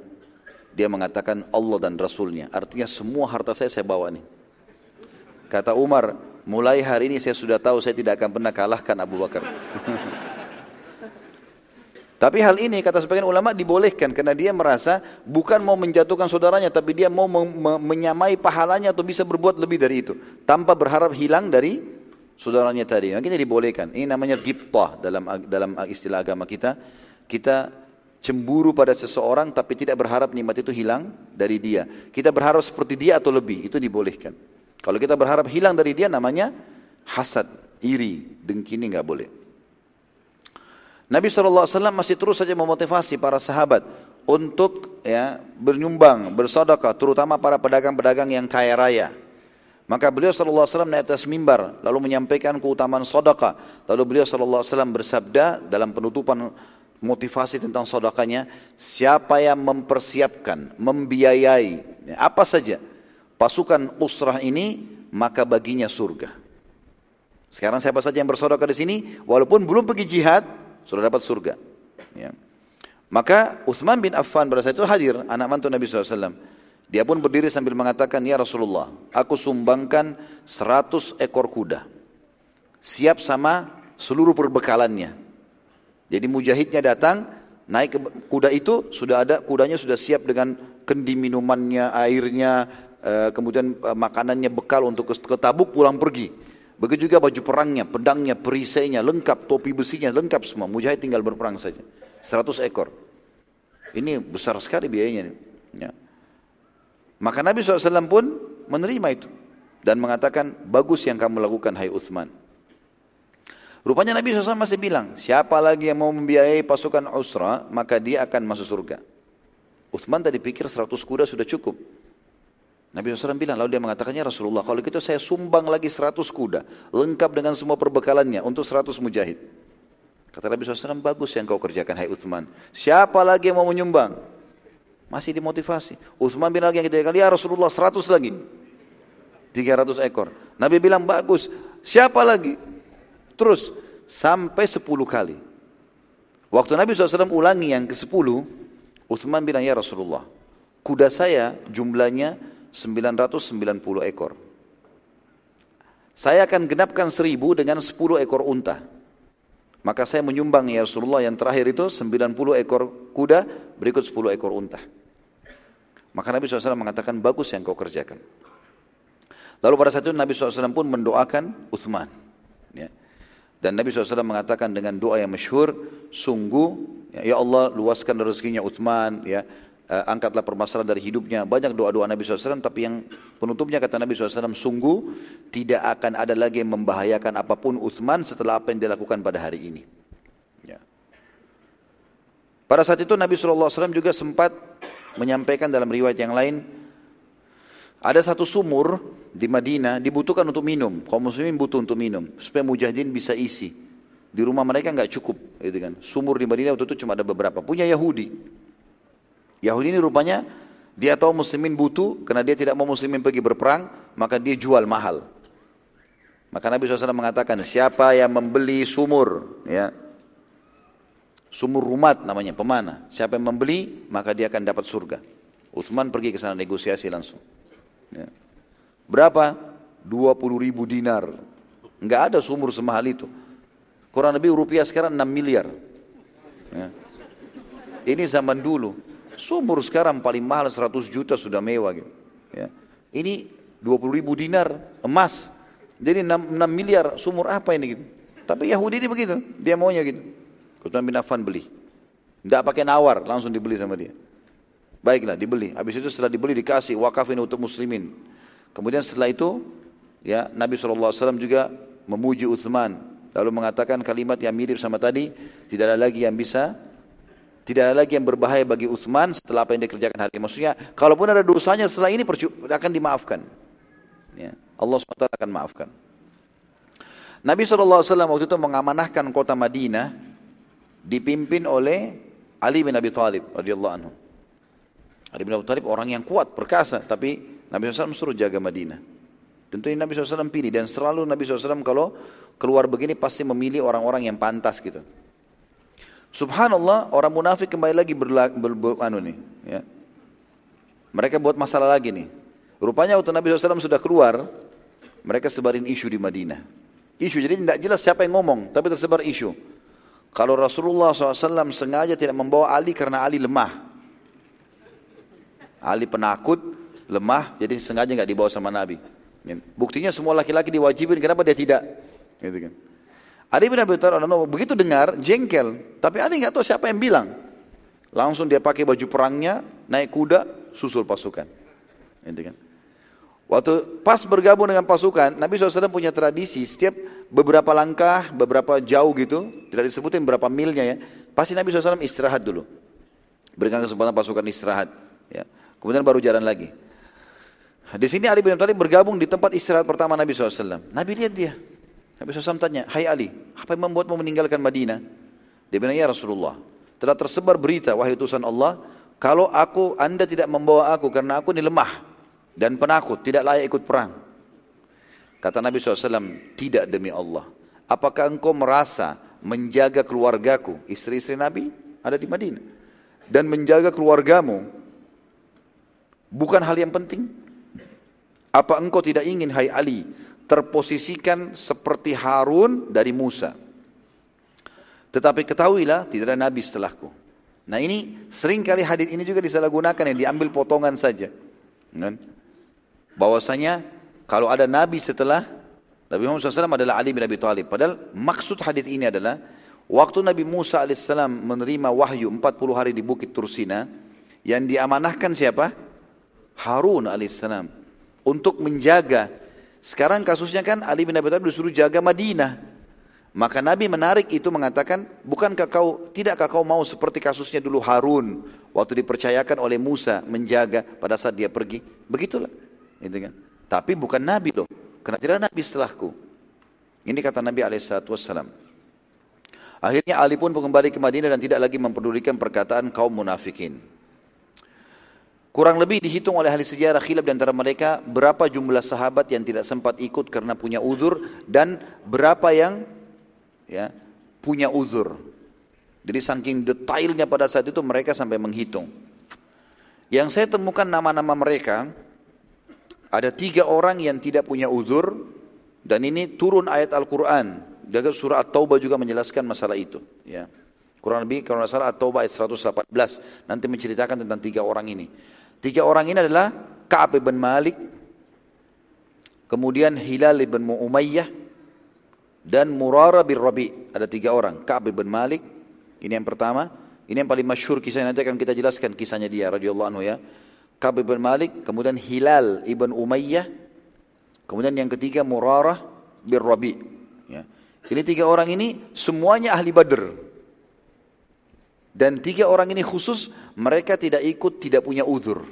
Dia mengatakan Allah dan Rasulnya. Artinya semua harta saya saya bawa nih. Kata Umar, mulai hari ini saya sudah tahu saya tidak akan pernah kalahkan Abu Bakar. Tapi hal ini kata sebagian ulama dibolehkan karena dia merasa bukan mau menjatuhkan saudaranya tapi dia mau menyamai pahalanya atau bisa berbuat lebih dari itu tanpa berharap hilang dari saudaranya tadi. Makanya dibolehkan. Ini namanya giptah dalam dalam istilah agama kita. Kita cemburu pada seseorang tapi tidak berharap nikmat itu hilang dari dia. Kita berharap seperti dia atau lebih, itu dibolehkan. Kalau kita berharap hilang dari dia namanya hasad, iri, dengki ini nggak boleh. Nabi SAW masih terus saja memotivasi para sahabat untuk ya bernyumbang, bersedekah, terutama para pedagang-pedagang yang kaya raya. Maka beliau SAW naik atas mimbar, lalu menyampaikan keutamaan sedekah. Lalu beliau SAW bersabda dalam penutupan motivasi tentang sedekahnya, siapa yang mempersiapkan, membiayai, ya, apa saja pasukan usrah ini, maka baginya surga. Sekarang siapa saja yang bersedekah di sini, walaupun belum pergi jihad, sudah dapat surga. Ya. Maka Uthman bin Affan pada saat itu hadir, anak mantu Nabi SAW. Dia pun berdiri sambil mengatakan, Ya Rasulullah, aku sumbangkan 100 ekor kuda. Siap sama seluruh perbekalannya. Jadi mujahidnya datang, naik ke kuda itu, sudah ada, kudanya sudah siap dengan kendi minumannya, airnya, eh, kemudian eh, makanannya bekal untuk ke Tabuk pulang pergi. Begitu juga baju perangnya, pedangnya, perisainya, lengkap, topi besinya, lengkap semua. Mujahid tinggal berperang saja. 100 ekor. Ini besar sekali biayanya. Ya. Maka Nabi SAW pun menerima itu. Dan mengatakan, bagus yang kamu lakukan, hai Uthman. Rupanya Nabi SAW masih bilang, siapa lagi yang mau membiayai pasukan Usra, maka dia akan masuk surga. Uthman tadi pikir 100 kuda sudah cukup. Nabi SAW bilang, lalu dia mengatakannya Rasulullah, kalau gitu saya sumbang lagi 100 kuda, lengkap dengan semua perbekalannya untuk 100 mujahid. Kata Nabi SAW, bagus yang kau kerjakan, hai Uthman. Siapa lagi yang mau menyumbang? Masih dimotivasi. Uthman bilang lagi yang ketiga kali, ya Rasulullah 100 lagi. 300 ekor. Nabi bilang, bagus. Siapa lagi? Terus, sampai 10 kali. Waktu Nabi SAW ulangi yang ke-10, Uthman bilang, ya Rasulullah, kuda saya jumlahnya 990 ekor. Saya akan genapkan seribu dengan 10 ekor unta. Maka saya menyumbang ya Rasulullah yang terakhir itu 90 ekor kuda berikut 10 ekor unta. Maka Nabi SAW mengatakan bagus yang kau kerjakan. Lalu pada saat itu Nabi SAW pun mendoakan Uthman. Ya. Dan Nabi SAW mengatakan dengan doa yang masyhur, sungguh ya, ya Allah luaskan rezekinya Uthman, ya, uh, angkatlah permasalahan dari hidupnya. Banyak doa-doa Nabi SAW, tapi yang penutupnya kata Nabi SAW, sungguh tidak akan ada lagi yang membahayakan apa pun Uthman setelah apa yang dilakukan pada hari ini. Ya. Pada saat itu Nabi SAW juga sempat menyampaikan dalam riwayat yang lain, ada satu sumur di Madinah dibutuhkan untuk minum. Kaum muslimin butuh untuk minum supaya mujahidin bisa isi. Di rumah mereka nggak cukup, gitu kan. Sumur di Madinah waktu itu cuma ada beberapa. Punya Yahudi. Yahudi ini rupanya dia tahu muslimin butuh karena dia tidak mau muslimin pergi berperang, maka dia jual mahal. Maka Nabi SAW mengatakan, siapa yang membeli sumur, ya, sumur rumat namanya, pemana. Siapa yang membeli, maka dia akan dapat surga. Utsman pergi ke sana negosiasi langsung. Ya. Berapa? 20 ribu dinar. Enggak ada sumur semahal itu. Kurang lebih rupiah sekarang 6 miliar. Ya. Ini zaman dulu. Sumur sekarang paling mahal 100 juta sudah mewah gitu. Ya. Ini 20 ribu dinar emas. Jadi 6, 6 miliar sumur apa ini gitu. Tapi Yahudi ini begitu, dia maunya gitu. Utsman bin Affan beli. Tidak pakai nawar, langsung dibeli sama dia. Baiklah, dibeli. Habis itu setelah dibeli dikasih wakafin untuk muslimin. Kemudian setelah itu, ya Nabi SAW juga memuji Uthman. Lalu mengatakan kalimat yang mirip sama tadi, tidak ada lagi yang bisa tidak ada lagi yang berbahaya bagi Uthman setelah apa yang dikerjakan hari ini. Maksudnya, kalaupun ada dosanya setelah ini akan dimaafkan. Ya, Allah SWT akan maafkan. Nabi SAW waktu itu mengamanahkan kota Madinah dipimpin oleh Ali bin Abi Thalib radhiyallahu anhu. Ali bin Abi Thalib orang yang kuat, perkasa, tapi Nabi SAW suruh jaga Madinah. Tentu ini Nabi SAW pilih dan selalu Nabi SAW kalau keluar begini pasti memilih orang-orang yang pantas gitu. Subhanallah orang munafik kembali lagi berlaku, ber, ber, anu nih, ya. Mereka buat masalah lagi nih. Rupanya waktu Nabi SAW sudah keluar, mereka sebarin isu di Madinah. Isu jadi tidak jelas siapa yang ngomong, tapi tersebar isu. Kalau Rasulullah SAW sengaja tidak membawa Ali karena Ali lemah. Ali penakut, lemah, jadi sengaja nggak dibawa sama Nabi. Buktinya semua laki-laki diwajibin, kenapa dia tidak? Gitu kan. Ali bin Abi Thalib begitu dengar jengkel, tapi Ali nggak tahu siapa yang bilang. Langsung dia pakai baju perangnya, naik kuda, susul pasukan. Gitu kan. Waktu pas bergabung dengan pasukan, Nabi SAW punya tradisi setiap beberapa langkah, beberapa jauh gitu, tidak disebutin berapa milnya ya, pasti Nabi SAW istirahat dulu. Berikan kesempatan pasukan istirahat. Ya. Kemudian baru jalan lagi. Di sini Ali bin Thalib bergabung di tempat istirahat pertama Nabi SAW. Nabi lihat dia, Nabi SAW tanya, Hai Ali, apa yang membuatmu meninggalkan Madinah? Dia bilang, ya Rasulullah, telah tersebar berita, wahai utusan Allah, kalau aku, anda tidak membawa aku karena aku ini lemah dan penakut, tidak layak ikut perang. Kata Nabi SAW, tidak demi Allah. Apakah engkau merasa menjaga keluargaku, istri-istri Nabi ada di Madinah, dan menjaga keluargamu bukan hal yang penting? Apa engkau tidak ingin, hai Ali, terposisikan seperti Harun dari Musa. Tetapi ketahuilah tidak ada nabi setelahku. Nah ini sering kali hadis ini juga disalahgunakan yang diambil potongan saja. Kan? Bahwasanya kalau ada nabi setelah Nabi Muhammad SAW adalah Ali bin Abi Thalib. Padahal maksud hadis ini adalah waktu Nabi Musa AS menerima wahyu 40 hari di Bukit Tursina yang diamanahkan siapa? Harun AS untuk menjaga sekarang kasusnya kan Ali bin Abi Thalib disuruh jaga Madinah. Maka Nabi menarik itu mengatakan, bukankah kau, tidakkah kau mau seperti kasusnya dulu Harun, waktu dipercayakan oleh Musa menjaga pada saat dia pergi. Begitulah. Gitu kan. Tapi bukan Nabi loh, karena tidak Nabi setelahku. Ini kata Nabi SAW. Akhirnya Ali pun kembali ke Madinah dan tidak lagi mempedulikan perkataan kaum munafikin. Kurang lebih dihitung oleh ahli sejarah khilaf di antara mereka berapa jumlah sahabat yang tidak sempat ikut karena punya uzur dan berapa yang ya punya uzur. Jadi saking detailnya pada saat itu mereka sampai menghitung. Yang saya temukan nama-nama mereka ada tiga orang yang tidak punya uzur dan ini turun ayat Al-Quran. Jaga surah At-Taubah juga menjelaskan masalah itu. Ya. Kurang lebih kalau tidak salah At-Taubah ayat 118 nanti menceritakan tentang tiga orang ini. Tiga orang ini adalah Ka'ab bin Malik, kemudian Hilal bin Umayyah, dan Murara bin Rabi. Ada tiga orang. Ka'ab bin Malik, ini yang pertama. Ini yang paling masyhur kisahnya nanti akan kita jelaskan kisahnya dia radhiyallahu anhu ya. Ka'b bin Malik, kemudian Hilal ibn Umayyah, kemudian yang ketiga Murarah bin Rabi. Ya. Ini tiga orang ini semuanya ahli Badr. Dan tiga orang ini khusus mereka tidak ikut, tidak punya udur.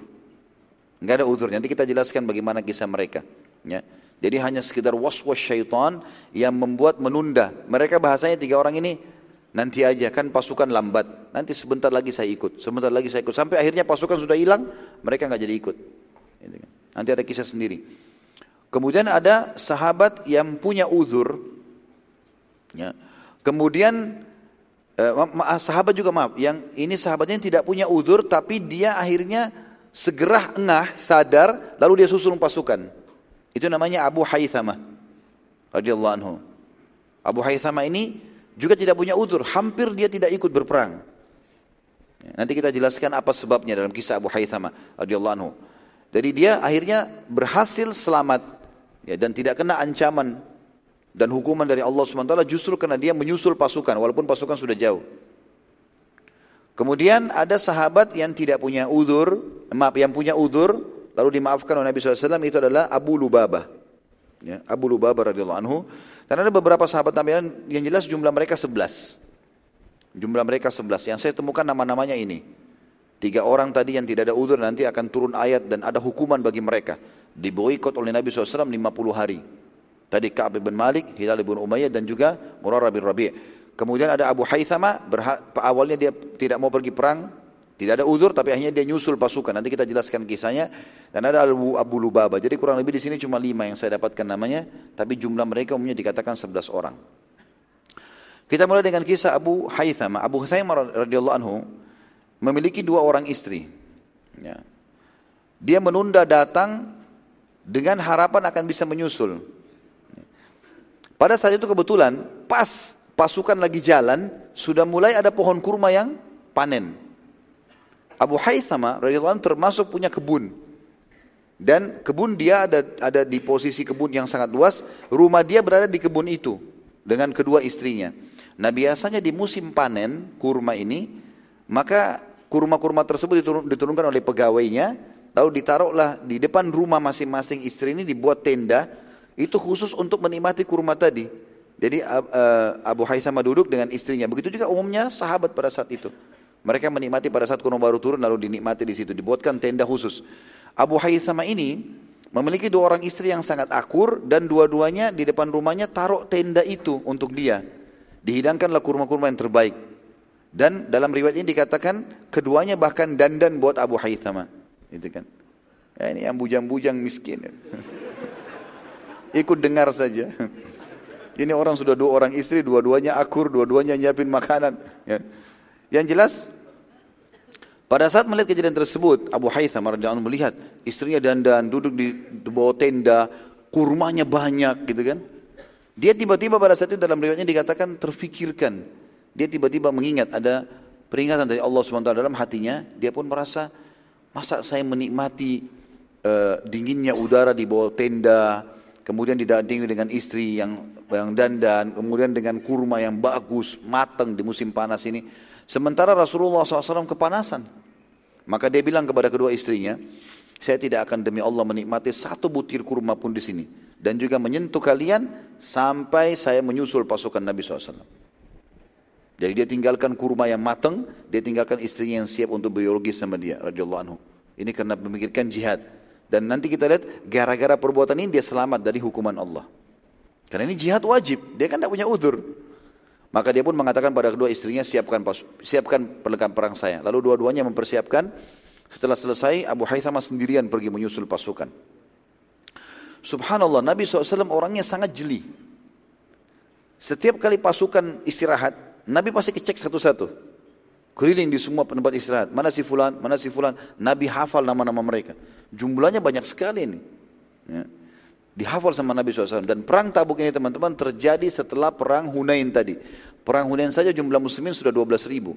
Enggak ada udur. Nanti kita jelaskan bagaimana kisah mereka. Ya. Jadi hanya sekedar was-was syaitan yang membuat menunda. Mereka bahasanya tiga orang ini nanti aja kan pasukan lambat. Nanti sebentar lagi saya ikut, sebentar lagi saya ikut. Sampai akhirnya pasukan sudah hilang, mereka nggak jadi ikut. Gitu kan. Nanti ada kisah sendiri. Kemudian ada sahabat yang punya uzur. Ya. Kemudian eh, sahabat juga maaf, yang ini sahabatnya tidak punya uzur tapi dia akhirnya segera engah, sadar, lalu dia susun pasukan. Itu namanya Abu Haythama radhiyallahu anhu. Abu Haythama ini juga tidak punya udur, hampir dia tidak ikut berperang. Nanti kita jelaskan apa sebabnya dalam kisah Abu Haythama radhiyallahu anhu. Jadi dia akhirnya berhasil selamat ya, dan tidak kena ancaman dan hukuman dari Allah SWT justru karena dia menyusul pasukan walaupun pasukan sudah jauh. Kemudian ada sahabat yang tidak punya udur, maaf yang punya udur lalu dimaafkan oleh Nabi SAW itu adalah Abu Lubabah. Ya, Abu Lubabah radhiyallahu anhu. Dan ada beberapa sahabat Nabi yang jelas jumlah mereka 11. Jumlah mereka 11. Yang saya temukan nama-namanya ini. Tiga orang tadi yang tidak ada udur nanti akan turun ayat dan ada hukuman bagi mereka. Diboikot oleh Nabi SAW 50 hari. Tadi Ka'ab bin Malik, Hilal bin Umayyah dan juga Murarah bin Rabi' Kemudian ada Abu Haythama, awalnya dia tidak mau pergi perang, tidak ada udur tapi akhirnya dia nyusul pasukan. Nanti kita jelaskan kisahnya. Dan ada Abu, Abu Lubaba. Jadi kurang lebih di sini cuma lima yang saya dapatkan namanya. Tapi jumlah mereka umumnya dikatakan sebelas orang. Kita mulai dengan kisah Abu Haytham. Abu Haytham radhiyallahu anhu memiliki dua orang istri. Ya. Dia menunda datang dengan harapan akan bisa menyusul. Pada saat itu kebetulan pas pasukan lagi jalan sudah mulai ada pohon kurma yang panen. Abu Haythama radhiyallahu termasuk punya kebun. Dan kebun dia ada ada di posisi kebun yang sangat luas, rumah dia berada di kebun itu dengan kedua istrinya. Nah biasanya di musim panen kurma ini, maka kurma-kurma tersebut diturun, diturunkan oleh pegawainya, lalu ditaruhlah di depan rumah masing-masing istri ini dibuat tenda, itu khusus untuk menikmati kurma tadi. Jadi Abu Haythama duduk dengan istrinya. Begitu juga umumnya sahabat pada saat itu. Mereka menikmati pada saat kurma baru turun lalu dinikmati di situ. Dibuatkan tenda khusus. Abu Haythama ini memiliki dua orang istri yang sangat akur dan dua-duanya di depan rumahnya taruh tenda itu untuk dia. Dihidangkanlah kurma-kurma yang terbaik. Dan dalam riwayat ini dikatakan keduanya bahkan dandan buat Abu Haythama. Itu kan. Ya, ini yang bujang-bujang miskin. Ikut dengar saja. Ini orang sudah dua orang istri, dua-duanya akur, dua-duanya nyiapin makanan. Ya. Yang jelas pada saat melihat kejadian tersebut, Abu Haytham radhiyallahu melihat istrinya dandan duduk di, bawah tenda, kurmanya banyak gitu kan. Dia tiba-tiba pada saat itu dalam riwayatnya dikatakan terfikirkan. Dia tiba-tiba mengingat ada peringatan dari Allah SWT dalam hatinya, dia pun merasa masa saya menikmati uh, dinginnya udara di bawah tenda, kemudian didampingi dengan istri yang yang dandan, kemudian dengan kurma yang bagus, matang di musim panas ini. Sementara Rasulullah SAW kepanasan. Maka dia bilang kepada kedua istrinya, saya tidak akan demi Allah menikmati satu butir kurma pun di sini. Dan juga menyentuh kalian sampai saya menyusul pasukan Nabi SAW. Jadi dia tinggalkan kurma yang matang, dia tinggalkan istrinya yang siap untuk biologi sama dia. radhiyallahu anhu. Ini karena memikirkan jihad. Dan nanti kita lihat gara-gara perbuatan ini dia selamat dari hukuman Allah. Karena ini jihad wajib, dia kan tidak punya udur. Maka dia pun mengatakan pada kedua istrinya, siapkan siapkan perlengkapan perang saya. Lalu dua-duanya mempersiapkan. Setelah selesai, Abu Haythama sendirian pergi menyusul pasukan. Subhanallah, Nabi SAW orangnya sangat jeli. Setiap kali pasukan istirahat, Nabi pasti kecek satu-satu. Keliling di semua tempat istirahat. Mana si fulan, mana si fulan. Nabi hafal nama-nama mereka. Jumlahnya banyak sekali ini. Ya. Dihafal sama Nabi SAW. Dan perang tabuk ini teman-teman terjadi setelah perang Hunain tadi. Perang Hunain saja jumlah muslimin sudah 12 ribu.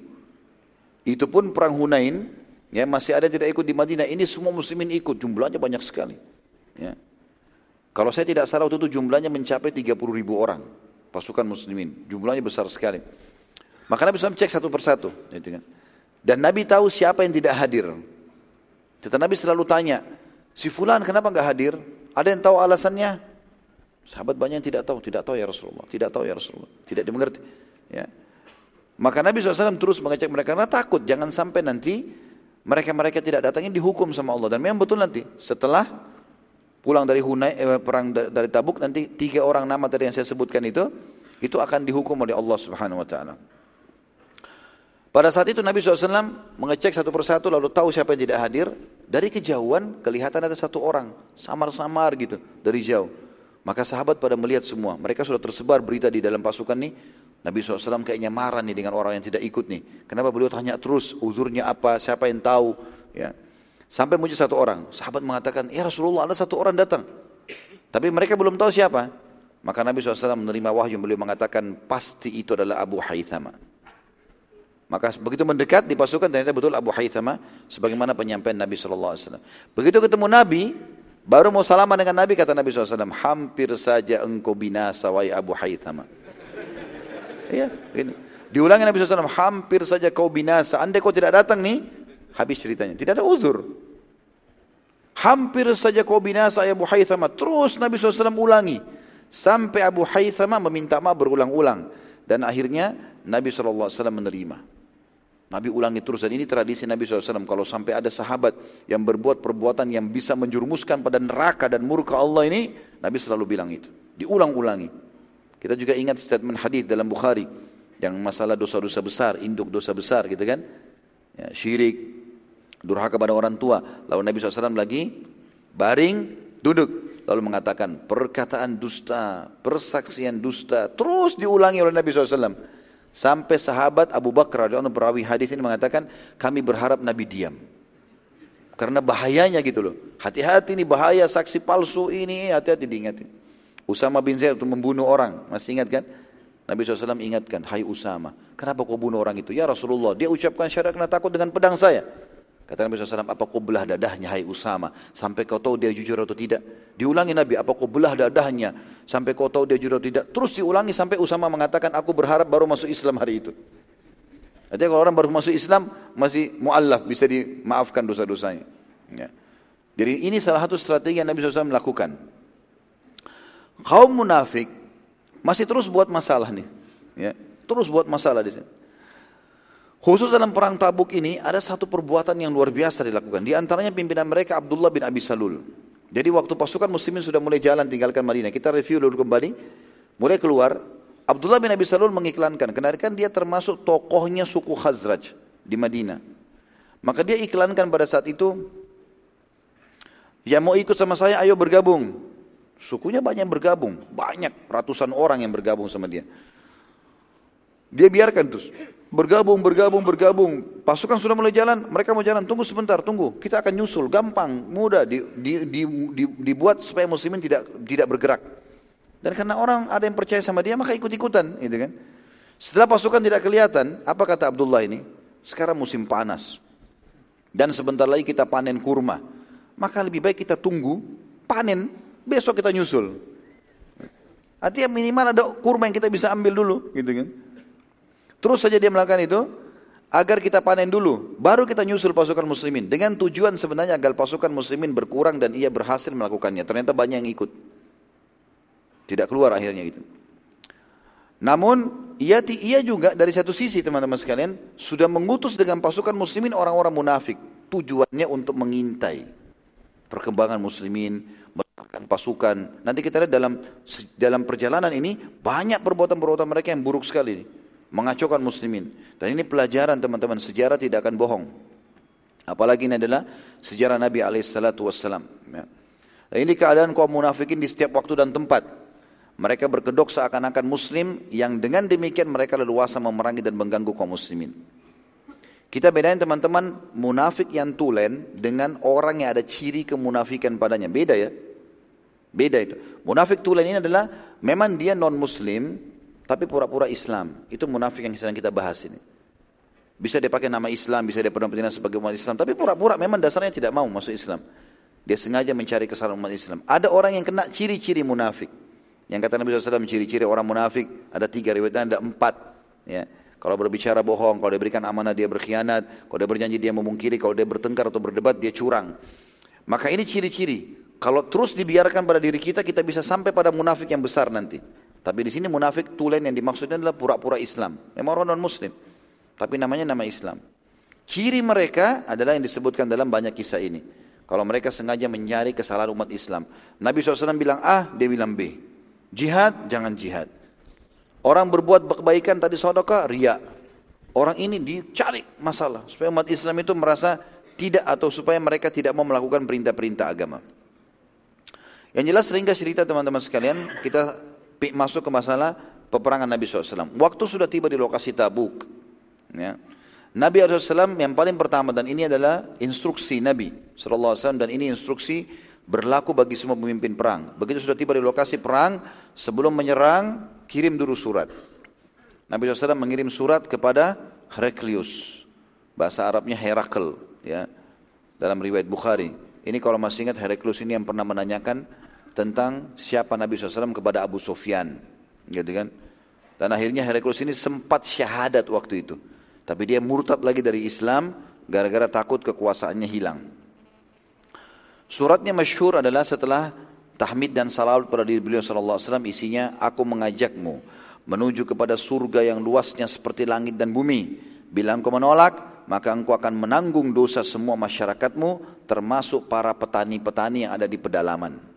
Itu pun perang Hunain, ya masih ada tidak ikut di Madinah. Ini semua muslimin ikut, jumlahnya banyak sekali. Ya. Kalau saya tidak salah waktu itu jumlahnya mencapai 30 ribu orang. Pasukan muslimin, jumlahnya besar sekali. Maka Nabi SAW cek satu persatu. Gitu kan. Dan Nabi tahu siapa yang tidak hadir. Tetapi Nabi selalu tanya, si fulan kenapa nggak hadir? Ada yang tahu alasannya? Sahabat banyak yang tidak tahu, tidak tahu ya Rasulullah, tidak tahu ya Rasulullah, tidak dimengerti. Ya. Maka Nabi SAW terus mengecek mereka karena takut jangan sampai nanti mereka-mereka tidak datangin dihukum sama Allah. Dan memang betul nanti setelah pulang dari Hunay, eh, perang dari Tabuk nanti tiga orang nama tadi yang saya sebutkan itu itu akan dihukum oleh Allah Subhanahu Wa Taala. Pada saat itu Nabi SAW mengecek satu persatu lalu tahu siapa yang tidak hadir. Dari kejauhan kelihatan ada satu orang samar-samar gitu dari jauh. Maka sahabat pada melihat semua. Mereka sudah tersebar berita di dalam pasukan nih. Nabi SAW kayaknya marah nih dengan orang yang tidak ikut nih. Kenapa beliau tanya terus uzurnya apa, siapa yang tahu. Ya. Sampai muncul satu orang. Sahabat mengatakan, ya Rasulullah ada satu orang datang. Tapi mereka belum tahu siapa. Maka Nabi SAW menerima wahyu beliau mengatakan pasti itu adalah Abu Haythama. Maka begitu mendekat di pasukan ternyata betul Abu Haythama sebagaimana penyampaian Nabi SAW. Begitu ketemu Nabi, baru mau salaman dengan Nabi kata Nabi SAW, hampir saja engkau binasa wahai Abu Haythama. Iya. Diulangi Nabi SAW, hampir saja kau binasa. Andai kau tidak datang nih, habis ceritanya. Tidak ada uzur. Hampir saja kau binasa Abu Haythama. Terus Nabi SAW ulangi. Sampai Abu Haythama meminta maaf berulang-ulang. Dan akhirnya Nabi SAW menerima. Nabi ulangi terus dan ini tradisi Nabi SAW. Kalau sampai ada sahabat yang berbuat perbuatan yang bisa menjurumuskan pada neraka dan murka Allah ini, Nabi selalu bilang itu. Diulang-ulangi. Kita juga ingat statement hadis dalam Bukhari yang masalah dosa-dosa besar, induk dosa besar gitu kan. Ya, syirik, durhaka pada orang tua. Lalu Nabi SAW lagi baring, duduk. Lalu mengatakan perkataan dusta, persaksian dusta. Terus diulangi oleh Nabi SAW. Sampai sahabat Abu Bakar radhiyallahu perawi hadis ini mengatakan kami berharap Nabi diam. Karena bahayanya gitu loh. Hati-hati ini bahaya saksi palsu ini, hati-hati diingatin. Usama bin Zaid untuk membunuh orang, masih ingat kan? Nabi SAW ingatkan, hai Usama, kenapa kau bunuh orang itu? Ya Rasulullah, dia ucapkan syarat karena takut dengan pedang saya. Kata Nabi SAW, apa kau belah dadahnya hai Usama sampai kau tahu dia jujur atau tidak? Diulangi Nabi, apa kau belah dadahnya sampai kau tahu dia jujur atau tidak? Terus diulangi sampai Usama mengatakan, aku berharap baru masuk Islam hari itu. Artinya kalau orang baru masuk Islam masih mu'allaf, bisa dimaafkan dosa-dosanya. Ya. Jadi ini salah satu strategi yang Nabi SAW melakukan. Kaum munafik masih terus buat masalah nih. Ya. Terus buat masalah di sini. Khusus dalam perang Tabuk ini ada satu perbuatan yang luar biasa dilakukan. Di antaranya pimpinan mereka Abdullah bin Abi Salul. Jadi waktu pasukan muslimin sudah mulai jalan tinggalkan Madinah. Kita review dulu kembali. Mulai keluar. Abdullah bin Abi Salul mengiklankan. Karena kan dia termasuk tokohnya suku Khazraj di Madinah. Maka dia iklankan pada saat itu. Yang mau ikut sama saya ayo bergabung. Sukunya banyak yang bergabung. Banyak ratusan orang yang bergabung sama dia. Dia biarkan terus bergabung, bergabung, bergabung. Pasukan sudah mulai jalan, mereka mau jalan, tunggu sebentar, tunggu. Kita akan nyusul, gampang, mudah, di, di, di, di, dibuat supaya muslimin tidak tidak bergerak. Dan karena orang ada yang percaya sama dia, maka ikut-ikutan, gitu kan. Setelah pasukan tidak kelihatan, apa kata Abdullah ini? Sekarang musim panas. Dan sebentar lagi kita panen kurma. Maka lebih baik kita tunggu, panen, besok kita nyusul. Artinya minimal ada kurma yang kita bisa ambil dulu, gitu kan. Terus saja dia melakukan itu agar kita panen dulu, baru kita nyusul pasukan muslimin. Dengan tujuan sebenarnya agar pasukan muslimin berkurang dan ia berhasil melakukannya. Ternyata banyak yang ikut. Tidak keluar akhirnya itu. Namun ia, ia juga dari satu sisi teman-teman sekalian sudah mengutus dengan pasukan muslimin orang-orang munafik. Tujuannya untuk mengintai perkembangan muslimin, melakukan pasukan. Nanti kita lihat dalam dalam perjalanan ini banyak perbuatan-perbuatan mereka yang buruk sekali mengacaukan muslimin. Dan ini pelajaran teman-teman, sejarah tidak akan bohong. Apalagi ini adalah sejarah Nabi wassalam. Ya. Dan ini keadaan kaum munafikin di setiap waktu dan tempat. Mereka berkedok seakan-akan muslim yang dengan demikian mereka leluasa memerangi dan mengganggu kaum muslimin. Kita bedain teman-teman munafik yang tulen dengan orang yang ada ciri kemunafikan padanya. Beda ya. Beda itu. Munafik tulen ini adalah memang dia non muslim tapi pura-pura Islam. Itu munafik yang sedang kita bahas ini. Bisa dia pakai nama Islam, bisa dia pernah sebagai umat Islam, tapi pura-pura memang dasarnya tidak mau masuk Islam. Dia sengaja mencari kesalahan umat Islam. Ada orang yang kena ciri-ciri munafik. Yang kata Nabi SAW ciri-ciri orang munafik ada tiga riwayatnya ada empat. Ya. Kalau berbicara bohong, kalau dia berikan amanah dia berkhianat, kalau dia berjanji dia memungkiri, kalau dia bertengkar atau berdebat dia curang. Maka ini ciri-ciri. Kalau terus dibiarkan pada diri kita, kita bisa sampai pada munafik yang besar nanti. Tapi di sini munafik tulen yang dimaksudnya adalah pura-pura Islam. Memang orang non Muslim, tapi namanya nama Islam. Ciri mereka adalah yang disebutkan dalam banyak kisah ini. Kalau mereka sengaja mencari kesalahan umat Islam. Nabi SAW bilang A, dia bilang B. Jihad, jangan jihad. Orang berbuat kebaikan tadi saudara ria. Orang ini dicari masalah supaya umat Islam itu merasa tidak atau supaya mereka tidak mau melakukan perintah-perintah agama. Yang jelas ringkas cerita teman-teman sekalian, kita masuk ke masalah peperangan Nabi SAW. Waktu sudah tiba di lokasi Tabuk. Ya. Nabi SAW yang paling pertama dan ini adalah instruksi Nabi SAW dan ini instruksi berlaku bagi semua pemimpin perang. Begitu sudah tiba di lokasi perang, sebelum menyerang, kirim dulu surat. Nabi SAW mengirim surat kepada Heraklius. Bahasa Arabnya Herakl. Ya, dalam riwayat Bukhari. Ini kalau masih ingat Heraklius ini yang pernah menanyakan tentang siapa Nabi SAW kepada Abu Sufyan. Gitu kan? Dan akhirnya Heraklius ini sempat syahadat waktu itu. Tapi dia murtad lagi dari Islam gara-gara takut kekuasaannya hilang. Suratnya masyhur adalah setelah tahmid dan salawat pada diri beliau sallallahu alaihi isinya aku mengajakmu menuju kepada surga yang luasnya seperti langit dan bumi. Bila engkau menolak, maka engkau akan menanggung dosa semua masyarakatmu termasuk para petani-petani yang ada di pedalaman.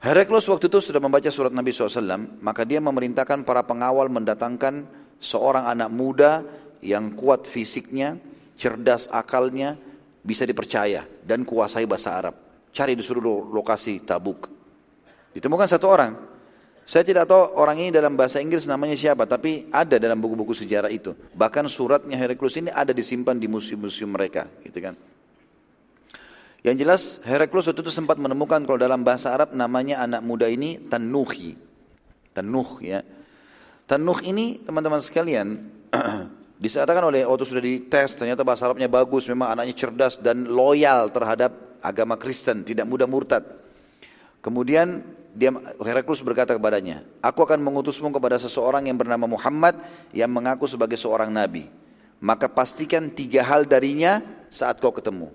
Heraklius waktu itu sudah membaca surat Nabi SAW, maka dia memerintahkan para pengawal mendatangkan seorang anak muda yang kuat fisiknya, cerdas akalnya, bisa dipercaya dan kuasai bahasa Arab. Cari di seluruh lokasi Tabuk. Ditemukan satu orang. Saya tidak tahu orang ini dalam bahasa Inggris namanya siapa, tapi ada dalam buku-buku sejarah itu. Bahkan suratnya Heraklius ini ada disimpan di museum-museum mereka, gitu kan. Yang jelas Heraklius waktu itu sempat menemukan kalau dalam bahasa Arab namanya anak muda ini Tanuhi. Tanuh ya. Tanuh ini teman-teman sekalian Disatakan oleh waktu sudah dites, ternyata bahasa Arabnya bagus, memang anaknya cerdas dan loyal terhadap agama Kristen, tidak mudah murtad. Kemudian dia Heraklius berkata kepadanya, "Aku akan mengutusmu kepada seseorang yang bernama Muhammad yang mengaku sebagai seorang nabi. Maka pastikan tiga hal darinya saat kau ketemu.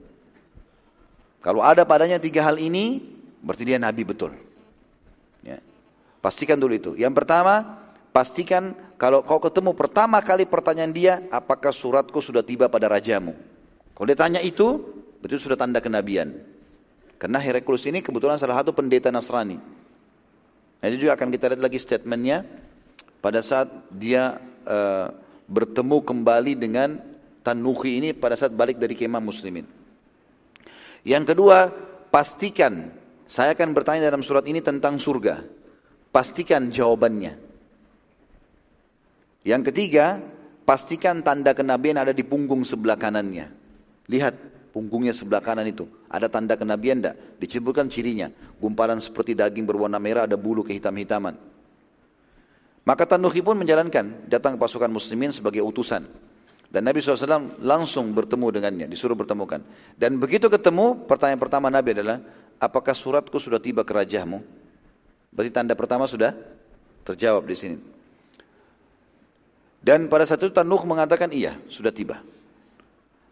Kalau ada padanya tiga hal ini, berarti dia nabi betul. Ya. Pastikan dulu itu. Yang pertama, pastikan kalau kau ketemu pertama kali pertanyaan dia, apakah suratku sudah tiba pada rajamu? Kalau dia tanya itu, berarti sudah tanda kenabian. Karena Heraklius ini kebetulan salah satu pendeta Nasrani. Itu juga akan kita lihat lagi statementnya pada saat dia uh, bertemu kembali dengan Tanuhi ini pada saat balik dari kemah muslimin. Yang kedua, pastikan, saya akan bertanya dalam surat ini tentang surga. Pastikan jawabannya. Yang ketiga, pastikan tanda kenabian ada di punggung sebelah kanannya. Lihat punggungnya sebelah kanan itu. Ada tanda kenabian tidak? Disebutkan cirinya. Gumpalan seperti daging berwarna merah ada bulu kehitam-hitaman. Maka Tanuhi pun menjalankan. Datang pasukan muslimin sebagai utusan. Dan Nabi SAW langsung bertemu dengannya. Disuruh bertemukan. Dan begitu ketemu, pertanyaan pertama Nabi adalah, apakah suratku sudah tiba ke rajahmu? Berarti tanda pertama sudah terjawab di sini. Dan pada saat itu Tanuh mengatakan iya, sudah tiba.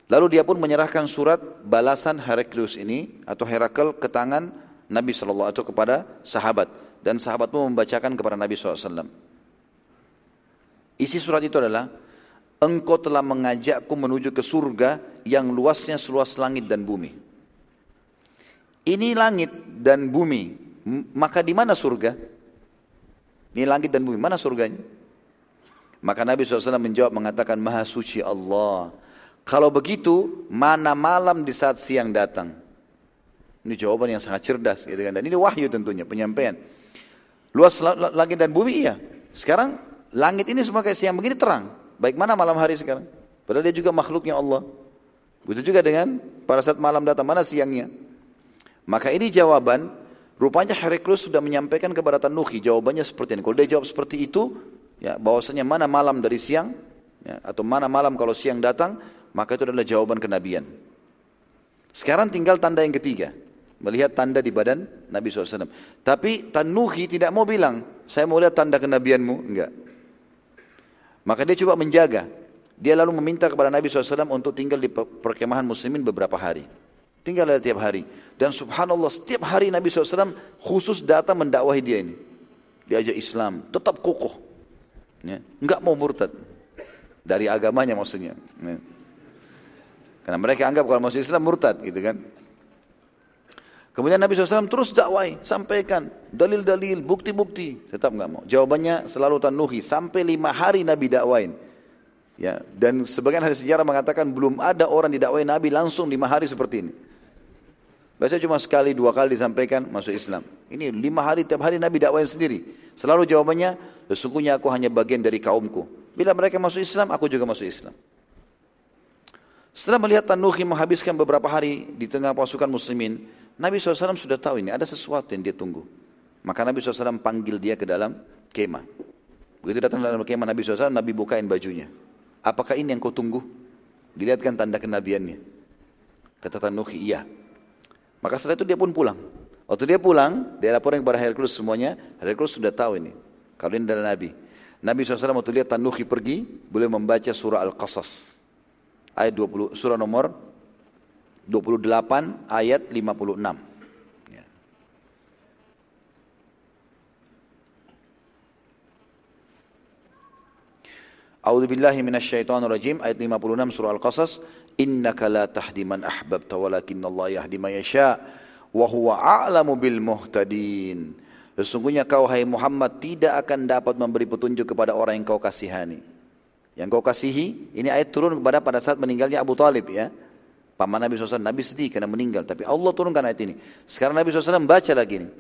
Lalu dia pun menyerahkan surat balasan Heraklius ini atau Herakl ke tangan Nabi SAW atau kepada sahabat. Dan sahabat pun membacakan kepada Nabi SAW. Isi surat itu adalah, Engkau telah mengajakku menuju ke surga yang luasnya seluas langit dan bumi. Ini langit dan bumi, maka di mana surga? Ini langit dan bumi, mana surganya? Maka Nabi SAW menjawab mengatakan Maha suci Allah. Kalau begitu, mana malam di saat siang datang? Ini jawaban yang sangat cerdas gitu kan. Dan ini wahyu tentunya, penyampaian. Luas langit dan bumi iya. Sekarang langit ini semua kayak siang begini terang. Baik mana malam hari sekarang? Padahal dia juga makhluknya Allah. Begitu juga dengan pada saat malam datang, mana siangnya? Maka ini jawaban, rupanya Heraklius sudah menyampaikan kepada Tanuhi, jawabannya seperti ini. Kalau dia jawab seperti itu, ya bahwasanya mana malam dari siang ya, atau mana malam kalau siang datang maka itu adalah jawaban kenabian sekarang tinggal tanda yang ketiga melihat tanda di badan Nabi SAW tapi Tanuhi tidak mau bilang saya mau lihat tanda kenabianmu enggak Maka dia coba menjaga. Dia lalu meminta kepada Nabi SAW untuk tinggal di perkemahan muslimin beberapa hari. Tinggal tiap hari. Dan subhanallah setiap hari Nabi SAW khusus datang mendakwahi dia ini. Diajak Islam. Tetap kokoh. Ya. Enggak mau murtad. Dari agamanya maksudnya. Ya. Karena mereka anggap kalau masuk Islam murtad gitu kan. Kemudian Nabi SAW terus dakwai, sampaikan dalil-dalil, bukti-bukti. Tetap nggak mau. Jawabannya selalu tanuhi. Sampai lima hari Nabi dakwain. Ya, dan sebagian hadis sejarah mengatakan belum ada orang didakwai Nabi langsung lima hari seperti ini. Biasanya cuma sekali dua kali disampaikan masuk Islam. Ini lima hari tiap hari Nabi dakwain sendiri. Selalu jawabannya, sesungguhnya aku hanya bagian dari kaumku. Bila mereka masuk Islam, aku juga masuk Islam. Setelah melihat Tanuhi menghabiskan beberapa hari di tengah pasukan muslimin, Nabi SAW sudah tahu ini, ada sesuatu yang dia tunggu. Maka Nabi SAW panggil dia ke dalam kemah. Begitu datang dalam kemah Nabi SAW, Nabi bukain bajunya. Apakah ini yang kau tunggu? Dilihatkan tanda kenabiannya. Kata Tanuhi, iya. Maka setelah itu dia pun pulang. Waktu dia pulang, dia laporan kepada Hercules semuanya. Hercules sudah tahu ini. Kalau ini adalah Nabi. Nabi SAW waktu lihat Tanuhi pergi, boleh membaca surah Al-Qasas. Ayat 20, surah nomor 28 ayat 56. Ya. A'udzu billahi minasyaitonir rajim ayat 56 surah Al-Qasas innaka la tahdi man ahbabta walakinna Allah yahdi man yasha wa huwa a'lamu bil muhtadin. Sesungguhnya kau hai Muhammad tidak akan dapat memberi petunjuk kepada orang yang kau kasihani. Yang kau kasihi, ini ayat turun kepada pada saat meninggalnya Abu Talib ya. Paman Nabi SAW, Nabi sedih karena meninggal. Tapi Allah turunkan ayat ini. Sekarang Nabi SAW baca lagi ini.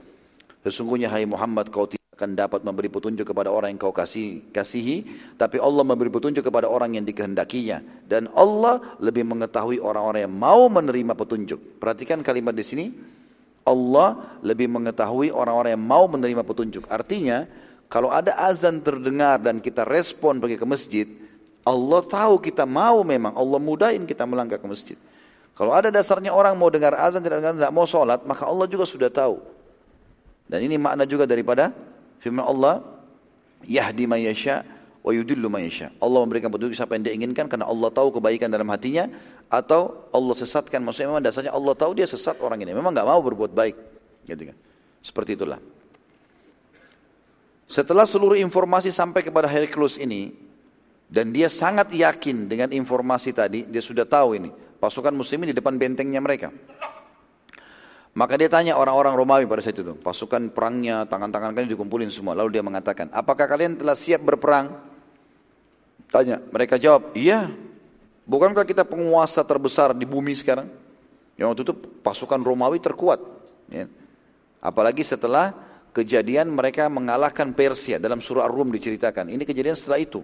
Sesungguhnya hai Muhammad kau tidak akan dapat memberi petunjuk kepada orang yang kau kasih, kasihi. Tapi Allah memberi petunjuk kepada orang yang dikehendakinya. Dan Allah lebih mengetahui orang-orang yang mau menerima petunjuk. Perhatikan kalimat di sini. Allah lebih mengetahui orang-orang yang mau menerima petunjuk. Artinya, kalau ada azan terdengar dan kita respon pergi ke masjid, Allah tahu kita mau memang, Allah mudahin kita melangkah ke masjid. Kalau ada dasarnya orang mau dengar azan tidak dengar, tidak mau sholat, maka Allah juga sudah tahu. Dan ini makna juga daripada firman Allah, Yahdi man yasha wa yudillu man yasha. Allah memberikan petunjuk siapa yang dia inginkan karena Allah tahu kebaikan dalam hatinya atau Allah sesatkan. Maksudnya memang dasarnya Allah tahu dia sesat orang ini. Memang nggak mau berbuat baik. Gitu kan. Seperti itulah. Setelah seluruh informasi sampai kepada Hercules ini, dan dia sangat yakin dengan informasi tadi, dia sudah tahu ini pasukan muslimin di depan bentengnya mereka. Maka dia tanya orang-orang Romawi pada saat itu, pasukan perangnya, tangan-tangan kalian dikumpulin semua. Lalu dia mengatakan, apakah kalian telah siap berperang? Tanya, mereka jawab, iya. Bukankah kita penguasa terbesar di bumi sekarang? Yang waktu itu pasukan Romawi terkuat. Ya. Apalagi setelah kejadian mereka mengalahkan Persia dalam surah Ar-Rum diceritakan. Ini kejadian setelah itu.